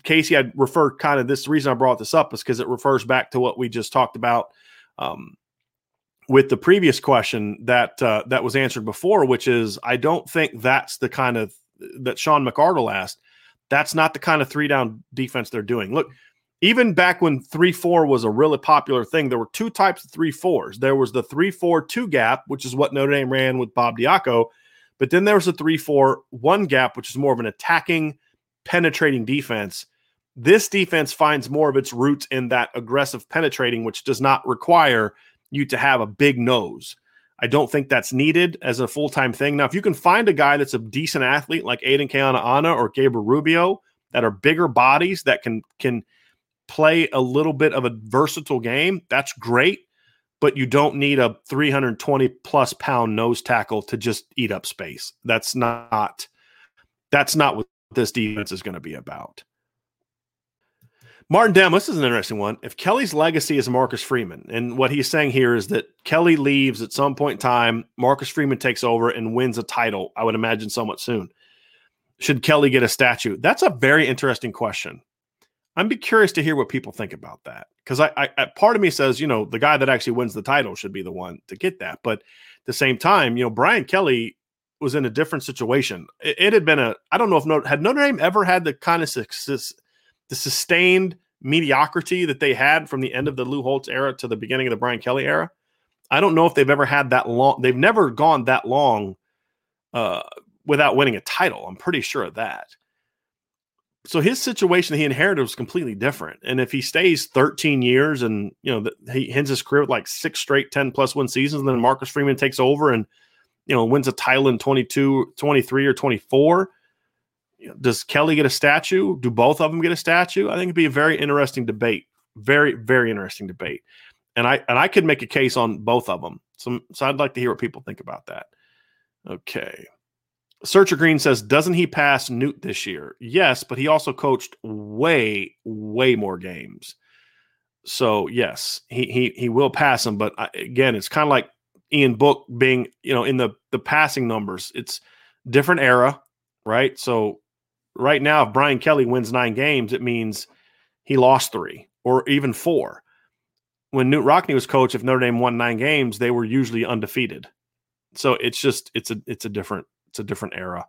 Casey, I'd refer kind of this reason I brought this up is because it refers back to what we just talked about um, with the previous question that uh, that was answered before, which is I don't think that's the kind of that Sean McArdle asked. That's not the kind of three down defense they're doing. Look, even back when three four was a really popular thing, there were two types of three fours. There was the three four two gap, which is what Notre Dame ran with Bob Diaco, but then there was a three four one gap, which is more of an attacking, penetrating defense. This defense finds more of its roots in that aggressive penetrating, which does not require you to have a big nose. I don't think that's needed as a full time thing. Now, if you can find a guy that's a decent athlete like Aidan Keanaaina or Gabriel Rubio that are bigger bodies that can can play a little bit of a versatile game, that's great. But you don't need a 320 plus pound nose tackle to just eat up space. That's not that's not what this defense is going to be about. Martin Dem, this is an interesting one. If Kelly's legacy is Marcus Freeman, and what he's saying here is that Kelly leaves at some point in time, Marcus Freeman takes over and wins a title, I would imagine somewhat soon. Should Kelly get a statue? That's a very interesting question. I'd be curious to hear what people think about that. Because I, I, part of me says, you know, the guy that actually wins the title should be the one to get that. But at the same time, you know, Brian Kelly was in a different situation. It, it had been a, I don't know if Notre, had Notre Dame ever had the kind of success the sustained mediocrity that they had from the end of the Lou Holtz era to the beginning of the Brian Kelly era. I don't know if they've ever had that long. They've never gone that long uh, without winning a title. I'm pretty sure of that. So his situation that he inherited was completely different. And if he stays 13 years and you know the, he ends his career with like six straight 10 one seasons, and then Marcus Freeman takes over and you know wins a title in 22, 23 or 24 does Kelly get a statue? Do both of them get a statue? I think it'd be a very interesting debate. Very, very interesting debate. And I and I could make a case on both of them. So, so I'd like to hear what people think about that. Okay. Searcher Green says, doesn't he pass Knute this year? Yes, but he also coached way, way more games. So yes, he he he will pass him. But I, again, it's kind of like Ian Book being, you know, in the the passing numbers. It's different era, right? So right now, if Brian Kelly wins nine games, it means he lost three or even four. When Knute Rockne was coach, if Notre Dame won nine games, they were usually undefeated. So it's just it's a it's a different it's a different era,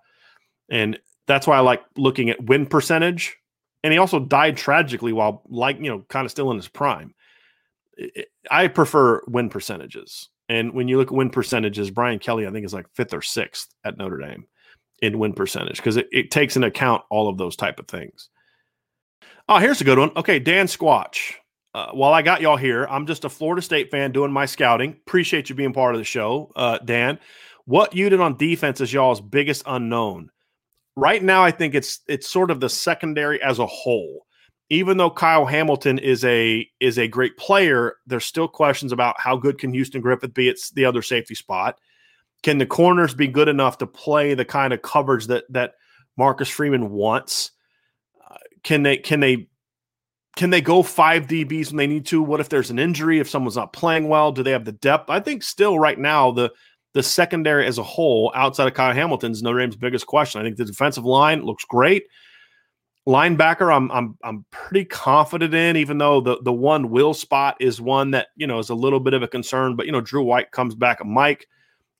and that's why I like looking at win percentage. And he also died tragically while like you know kind of still in his prime. I prefer win percentages, and when you look at win percentages, Brian Kelly I think is like fifth or sixth at Notre Dame in win percentage because it, it takes into account all of those type of things. Oh, here's a good one. Okay, Dan Squatch. Uh, while I got y'all here, I'm just a Florida State fan doing my scouting. Appreciate you being part of the show, uh, Dan. What unit on defense is y'all's biggest unknown? Right now, I think it's it's sort of the secondary as a whole. Even though Kyle Hamilton is a is a great player, there's still questions about how good can Houston Griffith be at the other safety spot. Can the corners be good enough to play the kind of coverage that that Marcus Freeman wants? Uh, can they can they can they go five DBs when they need to? What if there's an injury? If someone's not playing well, do they have the depth? I think still right now the the secondary as a whole, outside of Kyle Hamilton's Notre Dame's biggest question. I think the defensive line looks great. Linebacker, I'm I'm I'm pretty confident in, even though the the one will spot is one that you know is a little bit of a concern. But you know, Drew White comes back, Mike.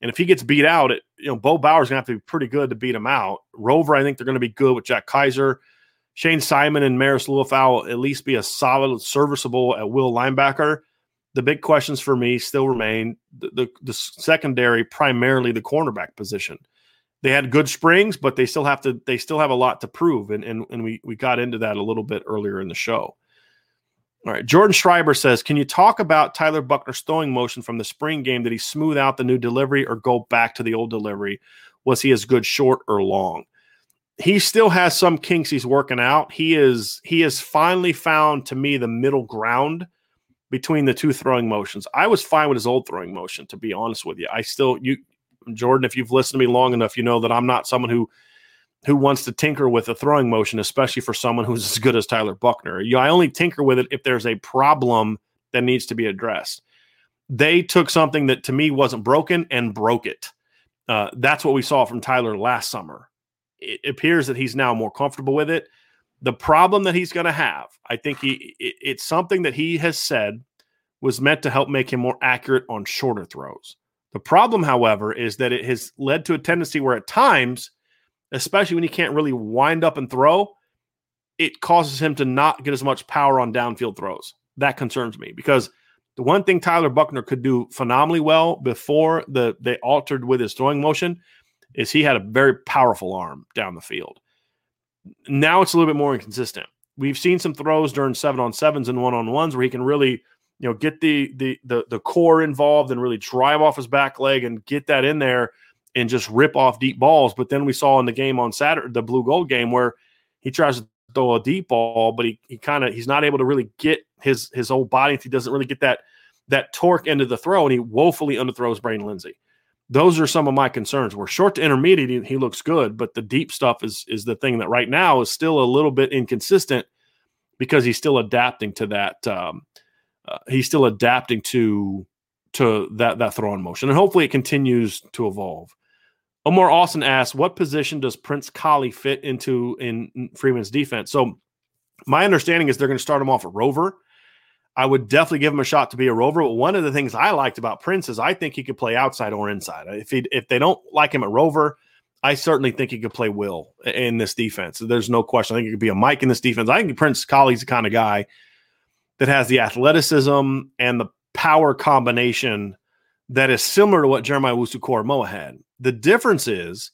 And if he gets beat out, it, you know, Bo Bauer's gonna have to be pretty good to beat him out. Rover, I think they're gonna be good with Jack Kaiser. Shane Simon and Marist will at least be a solid, serviceable at will linebacker. The big questions for me still remain the, the, the secondary, primarily the cornerback position. They had good springs, but they still have to they still have a lot to prove. And and, and we we got into that a little bit earlier in the show. All right. Jordan Schreiber says, Can you talk about Tyler Buchner's throwing motion from the spring game? Did he smooth out the new delivery or go back to the old delivery? Was he as good short or long? He still has some kinks he's working out. He is he has finally found to me the middle ground between the two throwing motions. I was fine with his old throwing motion, to be honest with you. I still you Jordan, if you've listened to me long enough, you know that I'm not someone who who wants to tinker with a throwing motion, especially for someone who's [laughs] as good as Tyler Buchner. You, I only tinker with it if there's a problem that needs to be addressed. They took something that to me wasn't broken and broke it. Uh, that's what we saw from Tyler last summer. It appears that he's now more comfortable with it. The problem that he's going to have, I think he it, it's something that he has said was meant to help make him more accurate on shorter throws. The problem, however, is that it has led to a tendency where at times, especially when he can't really wind up and throw, it causes him to not get as much power on downfield throws. That concerns me because the one thing Tyler Buchner could do phenomenally well before the they altered with his throwing motion is he had a very powerful arm down the field. Now it's a little bit more inconsistent. We've seen some throws during seven on sevens and one on ones where he can really you know, get the the the the core involved and really drive off his back leg and get that in there and just rip off deep balls. But then we saw in the game on Saturday, the blue gold game, where he tries to throw a deep ball, but he he kind of he's not able to really get his his whole body. He doesn't really get that that torque into the throw, and he woefully underthrows Braden Lenzy. Those are some of my concerns. Where short to intermediate, he, looks good, but the deep stuff is is the thing that right now is still a little bit inconsistent because he's still adapting to that um, uh, he's still adapting to to that that throwing motion, and hopefully it continues to evolve. Omar Austin asks, "What position does Prince Kollie fit into in Freeman's defense?" So, my understanding is they're going to start him off a rover. I would definitely give him a shot to be a rover. But one of the things I liked about Prince is I think he could play outside or inside. Uh, if he if they don't like him at rover, I certainly think he could play will in this defense. There's no question. I think he could be a Mike in this defense. I think Prince Kollie's the kind of guy that has the athleticism and the power combination that is similar to what Jeremiah Owusu-Koramoah had. The difference is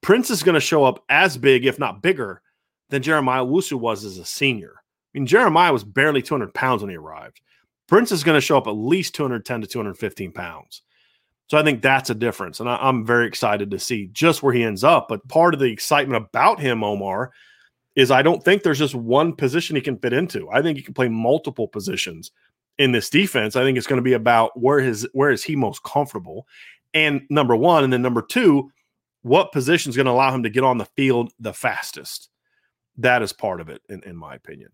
Prince is going to show up as big, if not bigger, than Jeremiah Owusu was as a senior. Mean, Jeremiah was barely 200 pounds when he arrived. Prince is going to show up at least 210 to 215 pounds. So I think that's a difference. And I, am very excited to see just where he ends up. But part of the excitement about him, Omar, is I don't think there's just one position he can fit into. I think he can play multiple positions in this defense. I think it's going to be about where his where is he most comfortable, and number one, and then number two, what position is going to allow him to get on the field the fastest. That is part of it, in, in my opinion.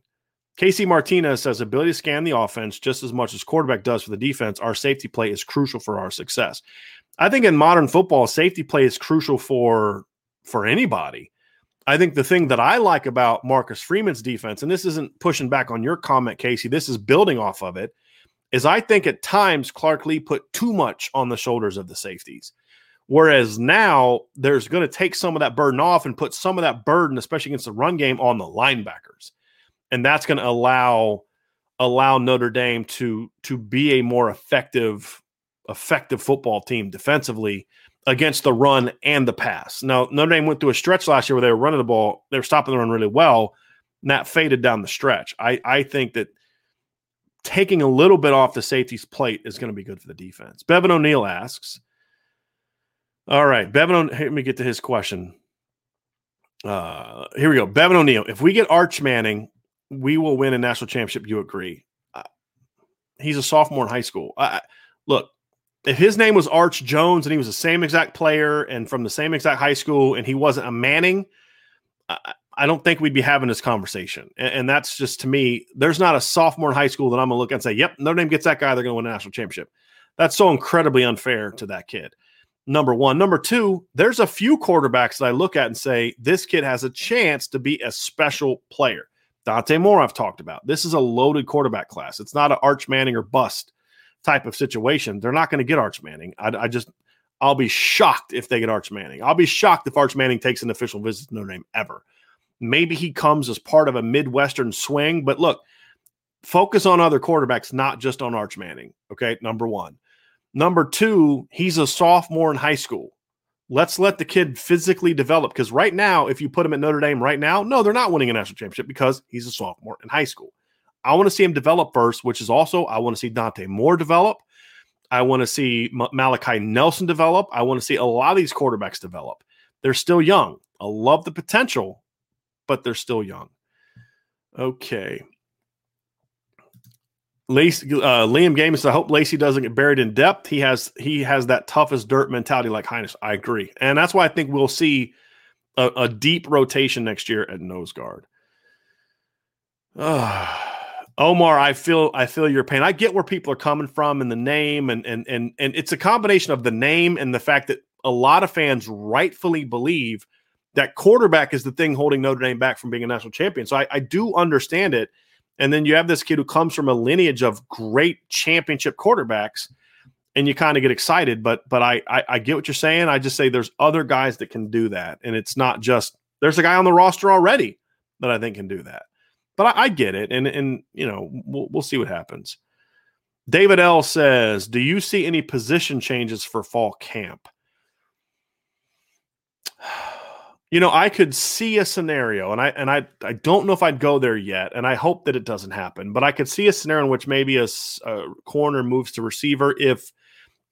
Casey Martinez says ability to scan the offense just as much as quarterback does for the defense. Our safety play is crucial for our success. I think in modern football, safety play is crucial for for anybody. I think the thing that I like about Marcus Freeman's defense, and this isn't pushing back on your comment, Casey, this is building off of it, is I think at times Clark Lea put too much on the shoulders of the safeties. Whereas now there's going to take some of that burden off and put some of that burden, especially against the run game, on the linebackers. And that's going to allow allow Notre Dame to to be a more effective effective football team defensively against the run and the pass. Now, Notre Dame went through a stretch last year where they were running the ball, they were stopping the run really well, and that faded down the stretch. I, I think that taking a little bit off the safety's plate is going to be good for the defense. Bevan O'Neill asks, all right, Bevan, let me get to his question. Uh, here we go. Bevan O'Neill, if we get Arch Manning, we will win a national championship. You agree? Uh, he's a sophomore in high school. Uh, look, if his name was Arch Jones and he was the same exact player and from the same exact high school and he wasn't a Manning, I, I don't think we'd be having this conversation. And, and, that's just to me, there's not a sophomore in high school that I'm gonna look and say, "Yep, no name gets that guy, they're gonna win a national championship." That's so incredibly unfair to that kid. Number one, number two, there's a few quarterbacks that I look at and say this kid has a chance to be a special player. Dante Moore, I've talked about. This is a loaded quarterback class. It's not an Arch Manning or bust type of situation, they're not going to get Arch Manning. I, I, just, I'll be shocked if they get Arch Manning. I'll be shocked if Arch Manning takes an official visit to Notre Dame ever. Maybe he comes as part of a Midwestern swing, but look, focus on other quarterbacks, not just on Arch Manning. Okay, number one. Number two, he's a sophomore in high school. Let's let the kid physically develop because right now, if you put him at Notre Dame right now, no, they're not winning a national championship because he's a sophomore in high school. I want to see him develop first, which is also I want to see Dante Moore develop. I want to see M- Malachi Nelson develop. I want to see a lot of these quarterbacks develop. They're still young. I love the potential, but they're still young. Okay. Lacey, uh, Liam Games. I hope Lacey doesn't get buried in depth. He has he has that toughest dirt mentality like Hinish. I agree, and that's why I think we'll see a, a deep rotation next year at nose guard. Uh, [sighs] Omar, I feel I feel your pain. I get where people are coming from and the name and and and and it's a combination of the name and the fact that a lot of fans rightfully believe that quarterback is the thing holding Notre Dame back from being a national champion. So I, I do understand it. And then you have this kid who comes from a lineage of great championship quarterbacks, and you kind of get excited. But but I, I I get what you're saying. I just say there's other guys that can do that, and it's not just there's a guy on the roster already that I think can do that. But I, I get it, and and you know we'll we'll see what happens. David L says, "Do you see any position changes for fall camp?" You know, I could see a scenario, and I and I I don't know if I'd go there yet, and I hope that it doesn't happen. But I could see a scenario in which maybe a, a corner moves to receiver if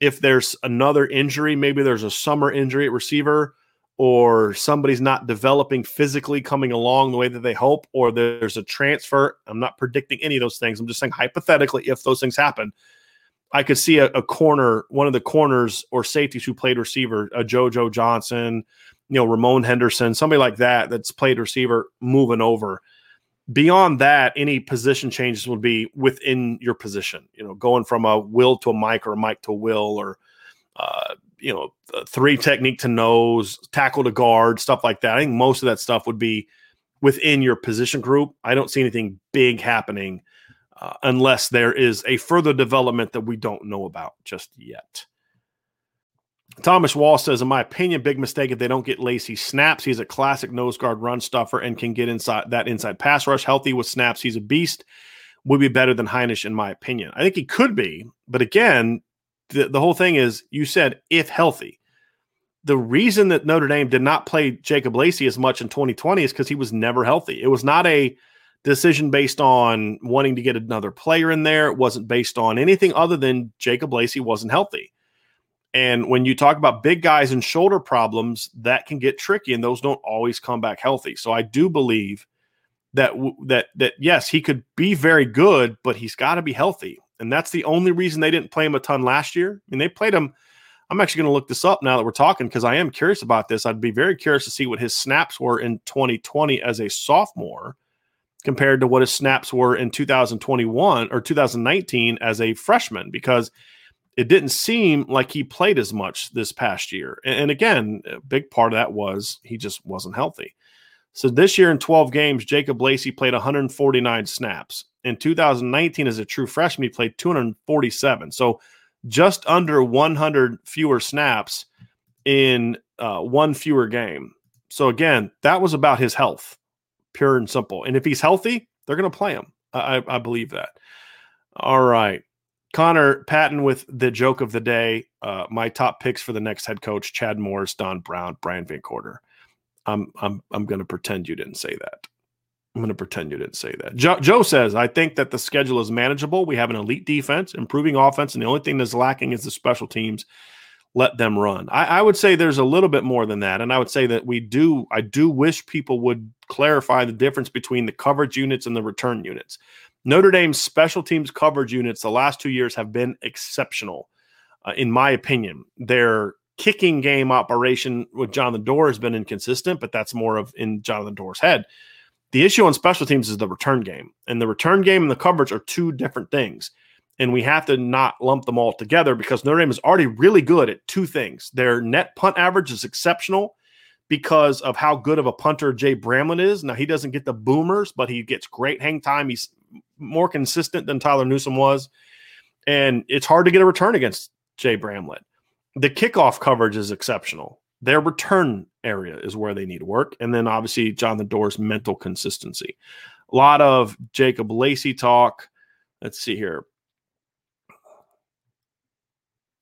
if there's another injury, maybe there's a summer injury at receiver, or somebody's not developing physically coming along the way that they hope, or there's a transfer. I'm not predicting any of those things. I'm just saying hypothetically, if those things happen, I could see a, a corner, one of the corners or safeties who played receiver, a JoJo Johnson, you know, Ramon Henderson, somebody like that that's played receiver moving over. Beyond that, any position changes would be within your position, you know, going from a will to a Mike or a Mike to a will or, uh, you know, three technique to nose, tackle to guard, stuff like that. I think most of that stuff would be within your position group. I don't see anything big happening uh, unless there is a further development that we don't know about just yet. Thomas Wall says, in my opinion, big mistake if they don't get Lacey snaps. He's a classic nose guard run stuffer and can get inside that inside pass rush. Healthy with snaps, he's a beast. Would be better than Hinish, in my opinion. I think he could be, but again, the, the whole thing is you said if healthy. The reason that Notre Dame did not play Jacob Lacey as much in 2020 is because he was never healthy. It was not a decision based on wanting to get another player in there. It wasn't based on anything other than Jacob Lacey wasn't healthy. And when you talk about big guys and shoulder problems, that can get tricky, and those don't always come back healthy. So I do believe that that that yes, he could be very good, but he's got to be healthy, and that's the only reason they didn't play him a ton last year. I mean, they played him. I'm actually going to look this up now that we're talking because I am curious about this. I'd be very curious to see what his snaps were in 2020 as a sophomore compared to what his snaps were in 2021 or 2019 as a freshman because it didn't seem like he played as much this past year. And, again, a big part of that was he just wasn't healthy. So this year in 12 games, Jacob Lacey played 149 snaps. In 2019, as a true freshman, he played 247. So just under 100 fewer snaps in uh, one fewer game. So again, that was about his health, pure and simple. And if he's healthy, they're going to play him. I, I believe that. All right. Connor Patton with the joke of the day. Uh, my top picks for the next head coach: Chad Morris, Don Brown, Brian VanGorder. I'm I'm I'm going to pretend you didn't say that. I'm going to pretend you didn't say that. Joe, Joe says, I think that the schedule is manageable. We have an elite defense, improving offense, and the only thing that's lacking is the special teams. Let them run. I, I would say there's a little bit more than that, and I would say that we do. I do wish people would clarify the difference between the coverage units and the return units. Notre Dame's special teams coverage units the last two years have been exceptional, uh, in my opinion. Their kicking game operation with Jonathan Doerer has been inconsistent, but that's more of in Jonathan Doerer's head. The issue on special teams is the return game, and the return game and the coverage are two different things. And we have to not lump them all together because Notre Dame is already really good at two things. Their net punt average is exceptional because of how good of a punter Jay Bramlett is. Now, he doesn't get the boomers, but he gets great hang time. He's more consistent than Tyler Newsom was. And it's hard to get a return against Jay Bramlett. The kickoff coverage is exceptional. Their return area is where they need work. And then obviously Jonathan Doerer's mental consistency. A lot of Jacob Lacey talk. Let's see here.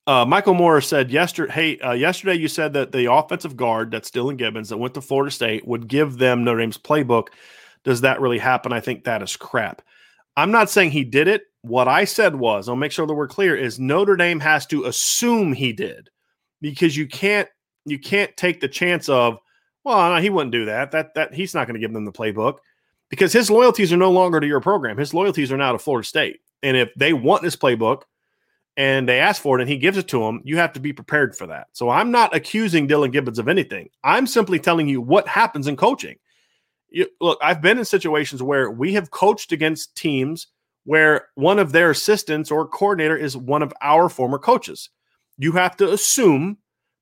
Uh, Michael Moore said yesterday, hey, uh, yesterday you said that the offensive guard, that's Dillan Gibbons, that went to Florida State, would give them Notre Dame's playbook. Does that really happen? I think that is crap. I'm not saying he did it. What I said was, I'll make sure that we're clear, is Notre Dame has to assume he did because you can't you can't take the chance of, well, no, he wouldn't do that. That that he's not going to give them the playbook because his loyalties are no longer to your program. His loyalties are now to Florida State. And if they want this playbook and they ask for it and he gives it to them, you have to be prepared for that. So I'm not accusing Dillan Gibbons of anything. I'm simply telling you what happens in coaching you, look, I've been in situations where we have coached against teams where one of their assistants or coordinator is one of our former coaches. You have to assume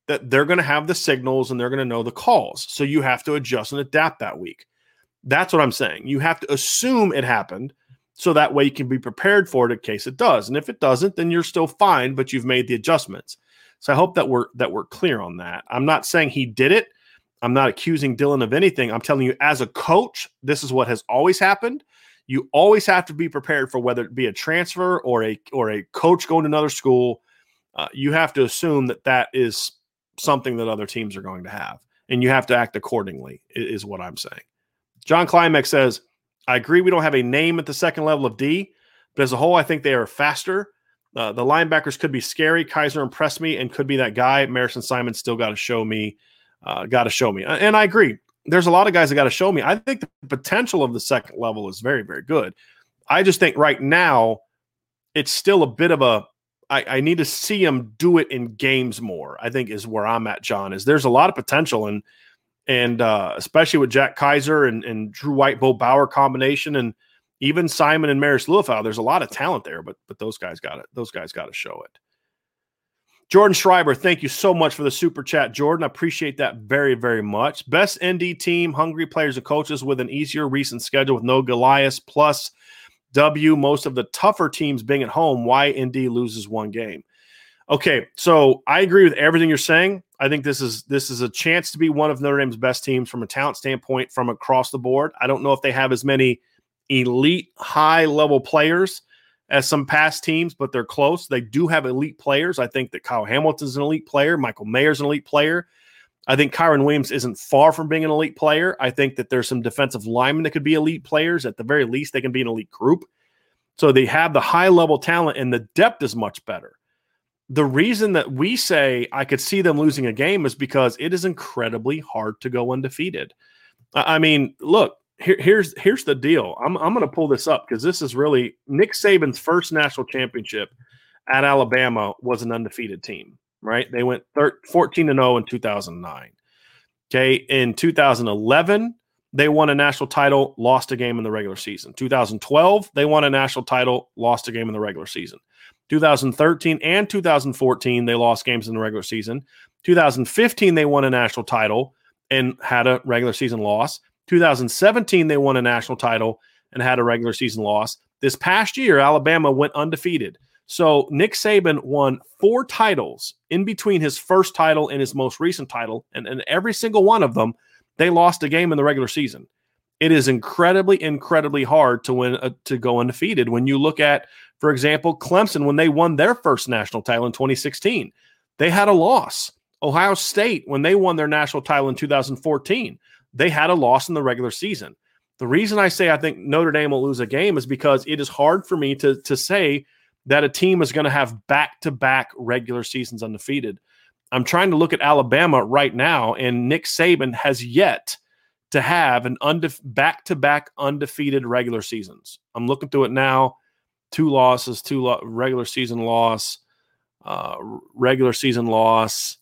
that they're going to have the signals and they're going to know the calls. So you have to adjust and adapt that week. That's what I'm saying. You have to assume it happened so that way you can be prepared for it in case it does. And if it doesn't, then you're still fine, but you've made the adjustments. So I hope that we're that we're clear on that. I'm not saying he did it. I'm not accusing Dillan of anything. I'm telling you, as a coach, this is what has always happened. You always have to be prepared for whether it be a transfer or a or a coach going to another school. Uh, you have to assume that that is something that other teams are going to have, and you have to act accordingly. Is what I'm saying. John Climax says, "I agree. We don't have a name at the second level of D, but as a whole, I think they are faster." Uh, the linebackers could be scary. Kiser impressed me and could be that guy. Marison Simon still got to show me uh, got to show me. And I agree. There's a lot of guys that got to show me. I think the potential of the second level is very, very good. I just think right now it's still a bit of a. I, I need to see him do it in games more. I think is where I'm at. John is there's a lot of potential and and uh, especially with Jack Kiser and, and Drew White, Bo Bauer combination, and even Simon and Marist Liufau, there's a lot of talent there. But but those guys got it. Those guys got to show it. Jordan Schreiber, thank you so much for the super chat, Jordan. I appreciate that very, very much. Best ND team, hungry players and coaches with an easier recent schedule with no Goliath plus W. Most of the tougher teams being at home. Why ND loses one game? Okay, so I agree with everything you're saying. I think this is this is a chance to be one of Notre Dame's best teams from a talent standpoint from across the board. I don't know if they have as many elite high level players as some past teams, but they're close. They do have elite players. I think that Kyle Hamilton's an elite player. Michael Mayer's an elite player. I think Kyren Williams isn't far from being an elite player. I think that there's some defensive linemen that could be elite players. At the very least, they can be an elite group. So they have the high level talent and the depth is much better. The reason that we say I could see them losing a game is because it is incredibly hard to go undefeated. I mean, look, here, here's here's the deal. I'm I'm going to pull this up because this is really Nick Saban's first national championship at Alabama was an undefeated team. Right? They went 13, 14 and 0 in 2009. Okay, in 2011 they won a national title, lost a game in the regular season. 2012 they won a national title, lost a game in the regular season. 2013 and 2014 they lost games in the regular season. 2015 they won a national title and had a regular season loss. 2017, they won a national title and had a regular season loss. This past year, Alabama went undefeated. So Nick Saban won four titles in between his first title and his most recent title. And, and every single one of them, they lost a game in the regular season. It is incredibly, incredibly hard to win a, to go undefeated. When you look at, for example, Clemson, when they won their first national title in 2016, they had a loss. Ohio State, when they won their national title in 2014, they had a loss in the regular season. The reason I say I think Notre Dame will lose a game is because it is hard for me to, to say that a team is going to have back to back regular seasons undefeated. I'm trying to look at Alabama right now, and Nick Saban has yet to have an back to back undefeated regular seasons. I'm looking through it now. Two losses, two lo- regular season loss, uh, regular season loss,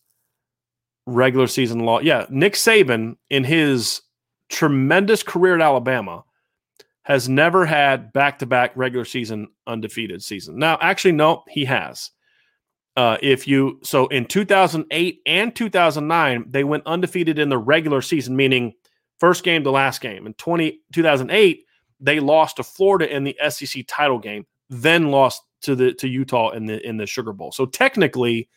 regular season law. Yeah, Nick Saban in his tremendous career at Alabama has never had back-to-back regular season undefeated season. Now, actually, no, he has. Uh, if you so in 2008 and 2009, they went undefeated in the regular season, meaning first game to last game. In 20, 2008, they lost to Florida in the SEC title game, then lost to the to Utah in the in the Sugar Bowl. So technically,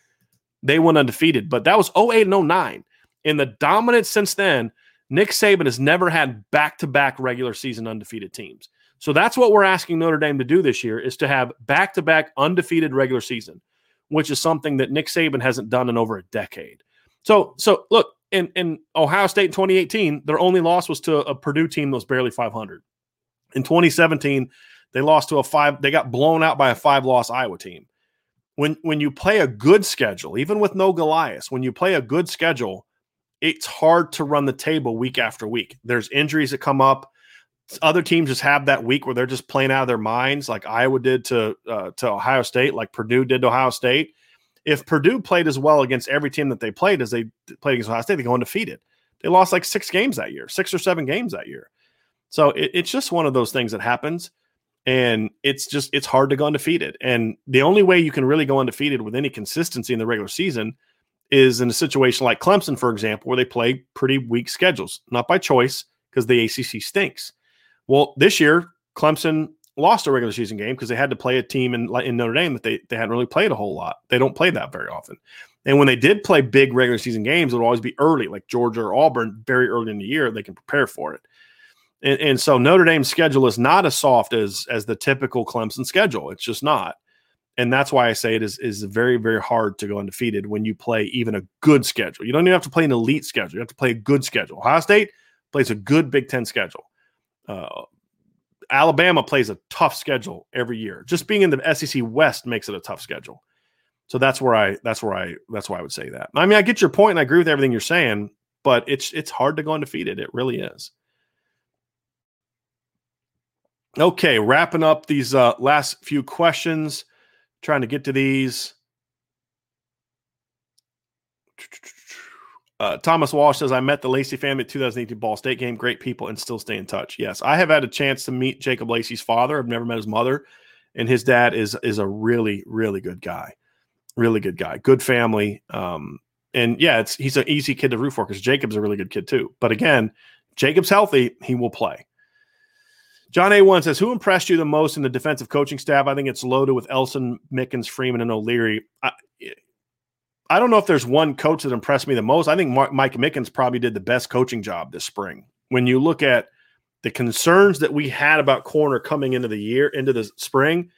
they went undefeated, but that was 08 and 09. In the dominance since then, Nick Saban has never had back-to-back regular season undefeated teams. So that's what we're asking Notre Dame to do this year is to have back-to-back undefeated regular season, which is something that Nick Saban hasn't done in over a decade. So so look, in, in Ohio State in 2018, their only loss was to a Purdue team that was barely 500. In 2017, they lost to a five, they got blown out by a five-loss Iowa team when when you play a good schedule, even with no Goliath, when you play a good schedule, it's hard to run the table week after week. There's injuries that come up. Other teams just have that week where they're just playing out of their minds, like Iowa did to uh, to Ohio State, like Purdue did to Ohio State. If Purdue played as well against every team that they played as they played against Ohio State, they go undefeated. They lost like six games that year, six or seven games that year. So it, it's just one of those things that happens and it's just it's hard to go undefeated. And the only way you can really go undefeated with any consistency in the regular season is in a situation like Clemson, for example, where they play pretty weak schedules, not by choice because the ACC stinks. Well, this year, Clemson lost a regular season game because they had to play a team in, in Notre Dame that they, they hadn't really played a whole lot. They don't play that very often. And when they did play big regular season games, it would always be early, like Georgia or Auburn, very early in the year. They can prepare for it. And, and so Notre Dame's schedule is not as soft as as the typical Clemson schedule. It's just not. And that's why I say it is is very, very hard to go undefeated when you play even a good schedule. You don't even have to play an elite schedule. You have to play a good schedule. Ohio State plays a good Big Ten schedule. Uh, Alabama plays a tough schedule every year. Just being in the SEC West makes it a tough schedule. So that's where I that's where I that's why I would say that. I mean, I get your point and I agree with everything you're saying, but it's it's hard to go undefeated. It really is. Okay, wrapping up these uh, last few questions, trying to get to these. Uh, Thomas Walsh says, I met the Lacey family at 2018 Ball State game. Great people and still stay in touch. Yes, I have had a chance to meet Jacob Lacey's father. I've never met his mother, and his dad is is a really really good guy, really good guy, good family. Um, and yeah, it's he's an easy kid to root for because Jacob's a really good kid too. But again, Jacob's healthy, he will play. John A1 says, Who impressed you the most in the defensive coaching staff? I think it's loaded with Elston, Mickens, Freeman, and O'Leary. I, I don't know if there's one coach that impressed me the most. I think Mark, Mike Mickens probably did the best coaching job this spring. When you look at the concerns that we had about corner coming into the year, into the spring,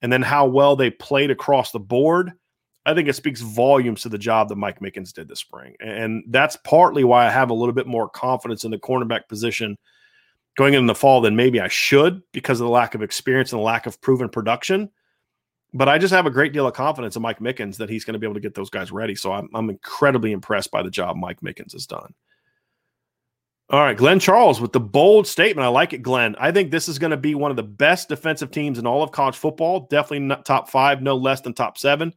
and then how well they played across the board, I think it speaks volumes to the job that Mike Mickens did this spring. And that's partly why I have a little bit more confidence in the cornerback position going in the fall than maybe I should because of the lack of experience and the lack of proven production. But I just have a great deal of confidence in Mike Mickens that he's going to be able to get those guys ready. So I'm, I'm incredibly impressed by the job Mike Mickens has done. All right, Glenn Charles with the bold statement. I like it, Glenn. I think this is going to be one of the best defensive teams in all of college football. Definitely not top five, no less than top seven.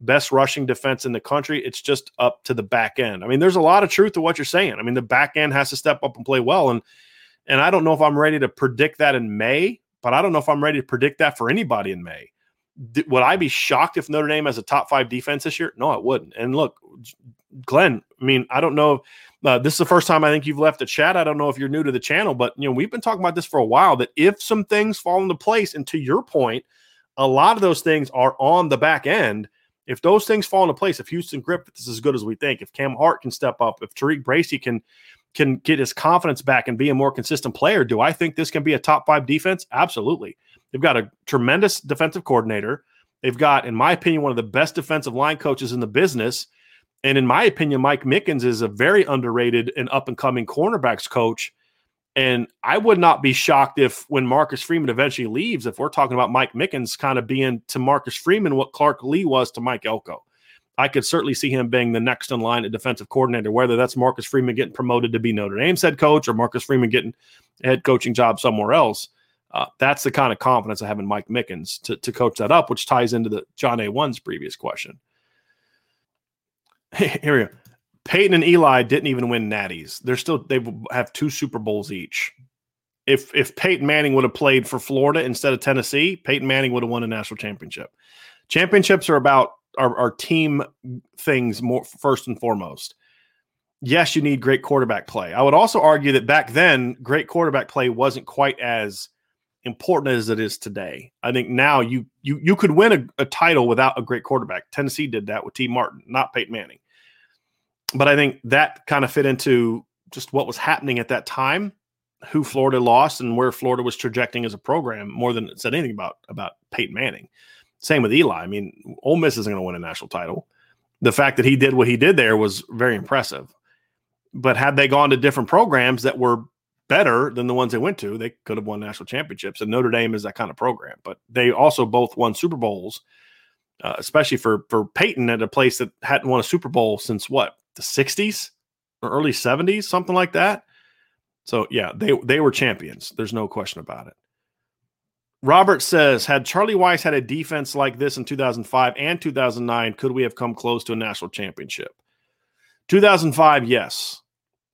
Best rushing defense in the country. It's just up to the back end. I mean, there's a lot of truth to what you're saying. I mean, the back end has to step up and play well. And and I don't know if I'm ready to predict that in May, but I don't know if I'm ready to predict that for anybody in May. would I be shocked if Notre Dame has a top five defense this year? No, I wouldn't. And look, Glenn, I mean, I don't know. Uh, this is the first time I think you've left the chat. I don't know if you're new to the channel, but you know we've been talking about this for a while. That if some things fall into place, and to your point, a lot of those things are on the back end. If those things fall into place, if Houston Griffith is as good as we think, if Cam Hart can step up, if TaRiq Bracy can can get his confidence back and be a more consistent player, do I think this can be a top five defense? Absolutely. They've got a tremendous defensive coordinator. They've got, in my opinion, one of the best defensive line coaches in the business. And in my opinion, Mike Mickens is a very underrated and up and coming cornerbacks coach. And I would not be shocked if, when Marcus Freeman eventually leaves, if we're talking about Mike Mickens kind of being to Marcus Freeman what Clark Lea was to Mike Elko. I could certainly see him being the next in line at defensive coordinator, whether that's Marcus Freeman getting promoted to be Notre Dame's head coach or Marcus Freeman getting a head coaching job somewhere else. Uh, that's the kind of confidence I have in Mike Mickens to, to coach that up, which ties into the John A1's previous question. [laughs] Here we go. Peyton and Eli didn't even win natties. They're still they have two Super Bowls each. If if Peyton Manning would have played for Florida instead of Tennessee, Peyton Manning would have won a national championship. Championships are about our, our team things more first and foremost. Yes, you need great quarterback play. I would also argue that back then, great quarterback play wasn't quite as important as it is today. I think now you you you could win a, a title without a great quarterback. Tennessee did that with Tee Martin, not Peyton Manning. But I think that kind of fit into just what was happening at that time, who Florida lost, and where Florida was trajecting as a program more than it said anything about about Peyton Manning. Same with Eli. I mean, Ole Miss isn't going to win a national title. The fact that he did what he did there was very impressive. But had they gone to different programs that were better than the ones they went to, they could have won national championships. And Notre Dame is that kind of program. But they also both won Super Bowls, uh, especially for for Peyton at a place that hadn't won a Super Bowl since what the '60s or early '70s, something like that. So yeah, they they were champions. There's no question about it. Robert says, had Charlie Weis had a defense like this in 2005 and 2009, could we have come close to a national championship? 2005, yes,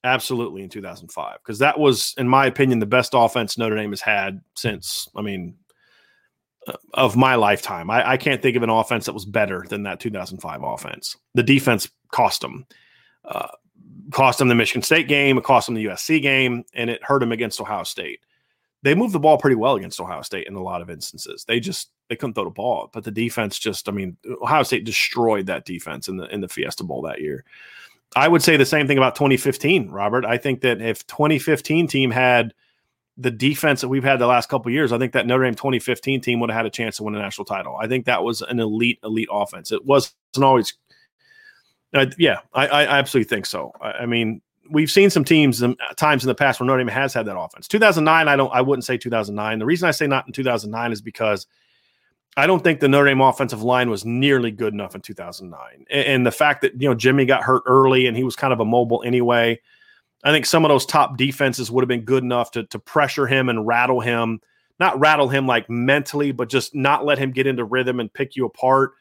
absolutely in 2005, because that was, in my opinion, the best offense Notre Dame has had since, I mean, uh, of my lifetime. I, I can't think of an offense that was better than that 2005 offense. The defense cost them. Uh, cost them the Michigan State game, it cost them the USC game, and it hurt them against Ohio State. They moved the ball pretty well against Ohio State in a lot of instances. They just they couldn't throw the ball, but the defense just I mean Ohio State destroyed that defense in the in the Fiesta Bowl that year. I would say the same thing about 2015, Robert. I think that if 2015 team had the defense that we've had the last couple years, I think that Notre Dame 2015 team would have had a chance to win a national title. I think that was an elite, elite offense. It wasn't always. Uh, yeah, I, I, absolutely think so. I, I, mean, we've seen some teams um, times in the past where Notre Dame has had that offense. 2009, I don't. I wouldn't say 2009. The reason I say not in 2009 is because I don't think the Notre Dame offensive line was nearly good enough in 2009, and, and the fact that you know Jimmy got hurt early and he was kind of immobile anyway I think some of those top defenses would have been good enough to, to pressure him and rattle him, not rattle him like mentally, but just not let him get into rhythm and pick you apart.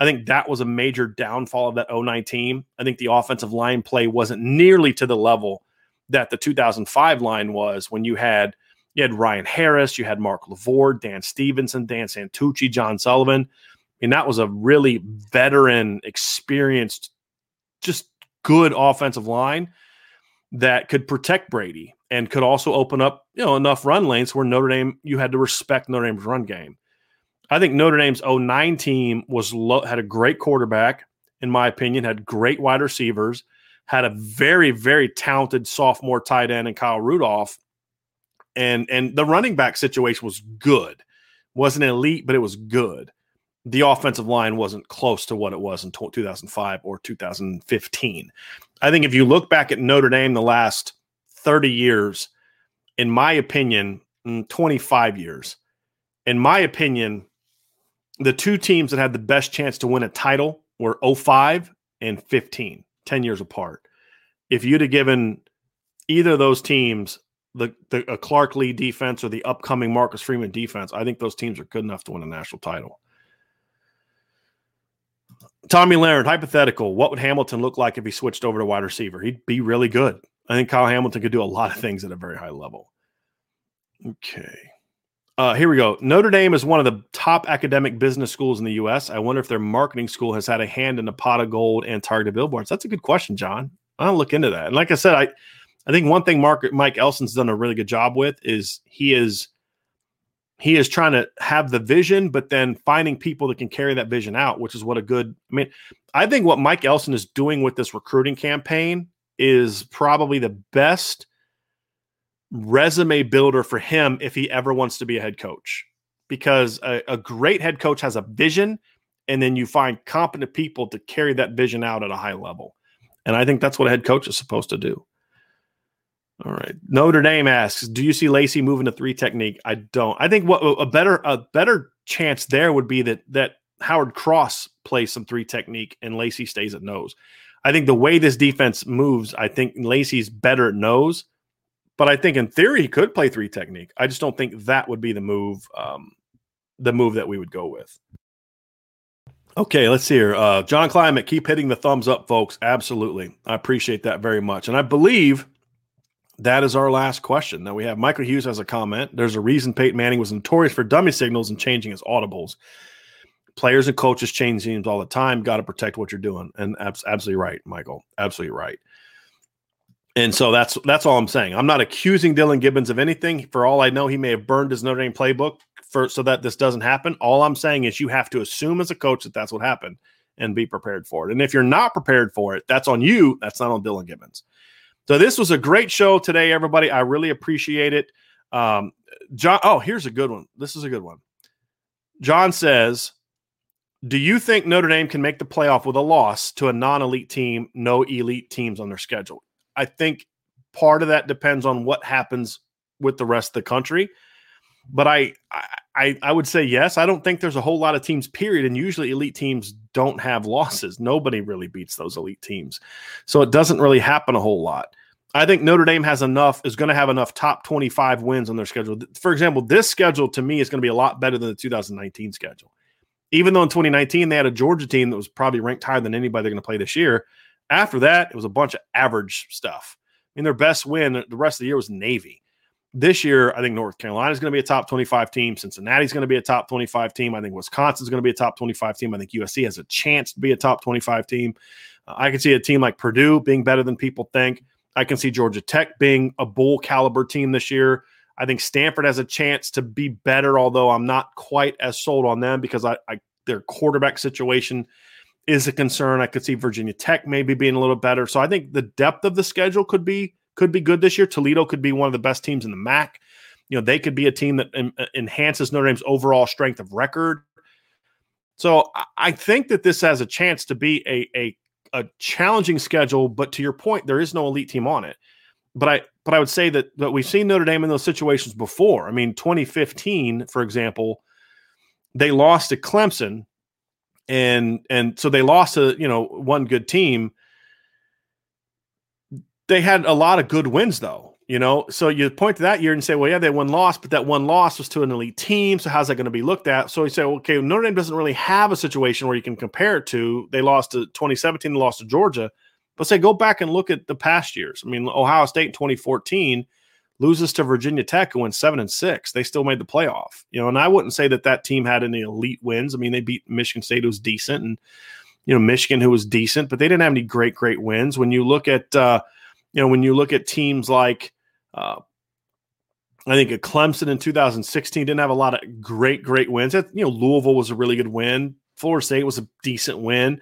I think that was a major downfall of that 09 team. I think the offensive line play wasn't nearly to the level that the 2005 line was when you had you had Ryan Harris, you had Mark LeVoir, Dan Stevenson, Dan Santucci, John Sullivan. I mean, that was a really veteran, experienced, just good offensive line that could protect Brady and could also open up, you know, enough run lanes where Notre Dame you had to respect Notre Dame's run game. I think Notre Dame's 09 team was had a great quarterback, in my opinion, had great wide receivers, had a very, very talented sophomore tight end in Kyle Rudolph. And and the running back situation was good. Wasn't elite, but it was good. The offensive line wasn't close to what it was in 2005 or 2015. I think if you look back at Notre Dame the last 30 years, in my opinion, mm, 25 years, in my opinion, the two teams that had the best chance to win a title were 05 and 15, 10 years apart. If you'd have given either of those teams the, the a Clark Lea defense or the upcoming Marcus Freeman defense, I think those teams are good enough to win a national title. Tommy Leonard, hypothetical. What would Hamilton look like if he switched over to wide receiver? He'd be really good. I think Kyle Hamilton could do a lot of things at a very high level. Okay. Uh, here we go. Notre Dame is one of the top academic business schools in the U.S. I wonder if their marketing school has had a hand in the pot of gold and targeted billboards. That's a good question, John. I'll look into that. And like I said, I, I think one thing Mark, Mike Elston's done a really good job with is he is he is trying to have the vision, but then finding people that can carry that vision out, which is what a good. I mean, I think what Mike Elson is doing with this recruiting campaign is probably the best resume builder for him if he ever wants to be a head coach. Because a, a great head coach has a vision, and then you find competent people to carry that vision out at a high level. And I think that's what a head coach is supposed to do. All right. Notre Dame asks, "Do you see Lacey moving to three technique?" I don't. I think what a better a better chance there would be that that Howard Cross plays some three technique and Lacey stays at nose. I think the way this defense moves, I think Lacey's better at nose, but I think in theory he could play three technique. I just don't think that would be the move, um, the move that we would go with. Okay, let's here. Uh, John Climate, keep hitting the thumbs up, folks. Absolutely, I appreciate that very much, and I believe that is our last question. Now we have Michael Hughes has a comment. There's a reason Peyton Manning was notorious for dummy signals and changing his audibles. Players and coaches change teams all the time. Got to protect what you're doing, and abs- absolutely right, Michael. Absolutely right. And so that's that's all I'm saying. I'm not accusing Dillan Gibbons of anything. For all I know, he may have burned his Notre Dame playbook for so that this doesn't happen. All I'm saying is you have to assume as a coach that that's what happened and be prepared for it. And if you're not prepared for it, that's on you. That's not on Dillan Gibbons. So this was a great show today, everybody. I really appreciate it. Um, John, oh, here's a good one. This is a good one. John says, "Do you think Notre Dame can make the playoff with a loss to a non-elite team? No elite teams on their schedule. I think part of that depends on what happens with the rest of the country. But I, I, I would say yes. I don't think there's a whole lot of teams. Period. And usually, elite teams don't have losses. Nobody really beats those elite teams, so it doesn't really happen a whole lot. I think Notre Dame has enough, is going to have enough top 25 wins on their schedule. For example, this schedule to me is going to be a lot better than the 2019 schedule. Even though in 2019 they had a Georgia team that was probably ranked higher than anybody they're going to play this year. After that, it was a bunch of average stuff. I mean, their best win the rest of the year was Navy. This year, I think North Carolina is going to be a top 25 team. Cincinnati is going to be a top 25 team. I think Wisconsin is going to be a top 25 team. I think USC has a chance to be a top 25 team. Uh, I can see a team like Purdue being better than people think. I can see Georgia Tech being a bowl caliber team this year. I think Stanford has a chance to be better, although I'm not quite as sold on them because I, I their quarterback situation is a concern. I could see Virginia Tech maybe being a little better. So I think the depth of the schedule could be could be good this year. Toledo could be one of the best teams in the MAC. You know, they could be a team that en- uh, enhances Notre Dame's overall strength of record. So I think that this has a chance to be a, a a challenging schedule, but to your point, there is no elite team on it. But I but I would say that that we've seen Notre Dame in those situations before. I mean, 2015, for example, they lost to Clemson, and and so they lost to you know one good team. They had a lot of good wins though. You know, so you point to that year and say, well, yeah, they won loss, but that one loss was to an elite team. So how's that going to be looked at? So you say, okay, Notre Dame doesn't really have a situation where you can compare it to. They lost to 2017, they lost to Georgia. But say, go back and look at the past years. I mean, Ohio State in 2014 loses to Virginia Tech, who went seven and six. They still made the playoff. You know, and I wouldn't say that that team had any elite wins. I mean, they beat Michigan State, who was decent, and you know Michigan, who was decent, but they didn't have any great, great wins. When you look at, uh, you know, when you look at teams like uh, I think at Clemson in 2016 didn't have a lot of great, great wins. You know, Louisville was a really good win. Florida State was a decent win.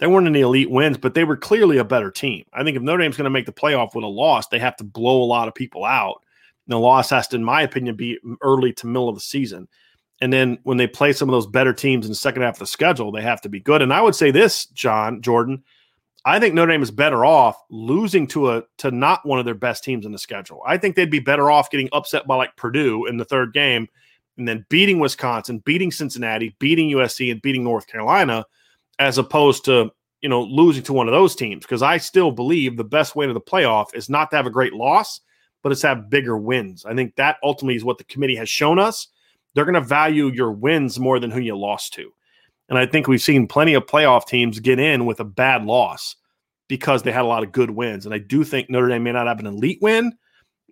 They weren't any elite wins, but they were clearly a better team. I think if Notre Dame's going to make the playoff with a loss, they have to blow a lot of people out. And the loss has to, in my opinion, be early to middle of the season. And then when they play some of those better teams in the second half of the schedule, they have to be good. And I would say this, John Jordan, I think Notre Dame is better off losing to a to not one of their best teams in the schedule. I think they'd be better off getting upset by like Purdue in the third game and then beating Wisconsin, beating Cincinnati, beating USC and beating North Carolina as opposed to, you know, losing to one of those teams because I still believe the best way to the playoff is not to have a great loss, but it's to have bigger wins. I think that ultimately is what the committee has shown us. They're going to value your wins more than who you lost to. And I think we've seen plenty of playoff teams get in with a bad loss because they had a lot of good wins. And I do think Notre Dame may not have an elite win,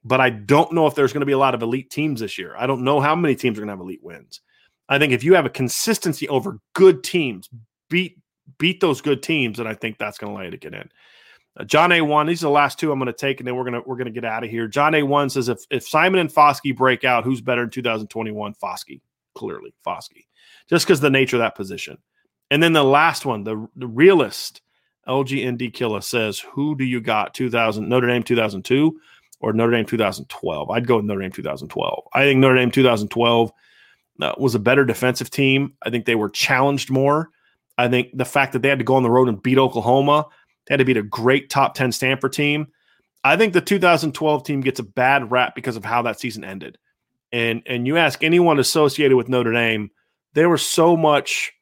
but I don't know if there's going to be a lot of elite teams this year. I don't know how many teams are going to have elite wins. I think if you have a consistency over good teams, beat beat those good teams, and I think that's going to you to get in. Uh, John A one, these are the last two I'm going to take, and then we're gonna we're gonna get out of here. John A one says if if Simon and Foskey break out, who's better in 2021? Foskey, clearly Foskey just because the nature of that position. And then the last one, the, the realist, LGND Killer says, Who do you got? 2000 Notre Dame 2002 or Notre Dame 2012? I'd go with Notre Dame 2012. I think Notre Dame 2012 uh, was a better defensive team. I think they were challenged more. I think the fact that they had to go on the road and beat Oklahoma, they had to beat a great top 10 Stanford team. I think the 2012 team gets a bad rap because of how that season ended. And and you ask anyone associated with Notre Dame, there was so much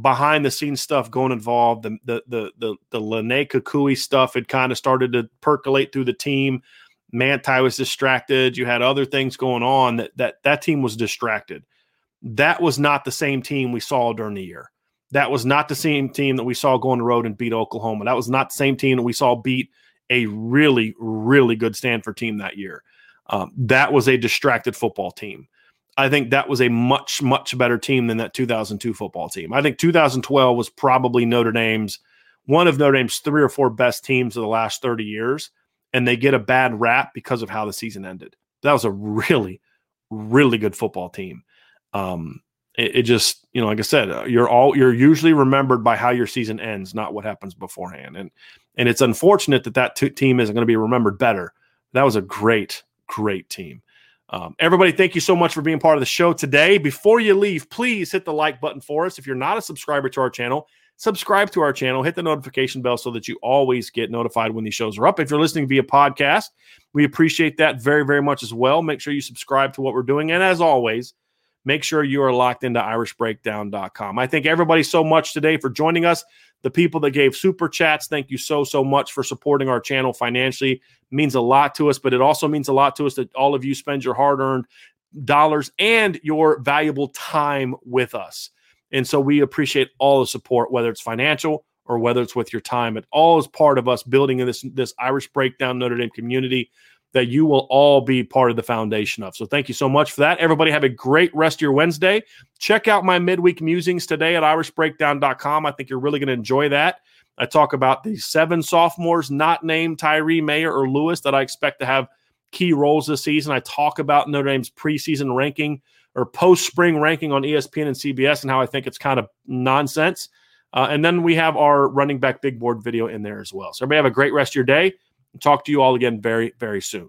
behind the scenes stuff going involved. The the the the, the Lennay Kekua stuff had kind of started to percolate through the team. Manti was distracted. You had other things going on that that that team was distracted. That was not the same team we saw during the year. That was not the same team that we saw go on the road and beat Oklahoma. That was not the same team that we saw beat a really, really good Stanford team that year. Um, that was a distracted football team. I think that was a much, much better team than that 2002 football team. I think 2012 was probably Notre Dame's one of Notre Dame's three or four best teams of the last 30 years, and they get a bad rap because of how the season ended. That was a really, really good football team. Um, it, it, just, you know, like I said, uh, you're all you're usually remembered by how your season ends, not what happens beforehand. And and it's unfortunate that that t- team isn't going to be remembered better. That was a great, great team. Um, everybody, thank you so much for being part of the show today. Before you leave, please hit the like button for us. If you're not a subscriber to our channel, subscribe to our channel, hit the notification bell so that you always get notified when these shows are up. If you're listening via podcast, we appreciate that very, very much as well. Make sure you subscribe to what we're doing. And as always, make sure you are locked into irishbreakdown.com. I thank everybody so much today for joining us. The people that gave super chats, thank you so, so much for supporting our channel financially. It means a lot to us, but it also means a lot to us that all of you spend your hard earned dollars and your valuable time with us. And so we appreciate all the support, whether it's financial or whether it's with your time. It all is part of us building in this, this Irish Breakdown Notre Dame community that you will all be part of the foundation of. So thank you so much for that. Everybody have a great rest of your Wednesday. Check out my midweek musings today at irishbreakdown.com. I think you're really going to enjoy that. I talk about the seven sophomores not named Tyree Mayer or Lewis that I expect to have key roles this season. I talk about Notre Dame's preseason ranking or post spring ranking on ESPN and CBS and how I think it's kind of nonsense. Uh, and then we have our running back big board video in there as well. So everybody have a great rest of your day. Talk to you all again very, very soon.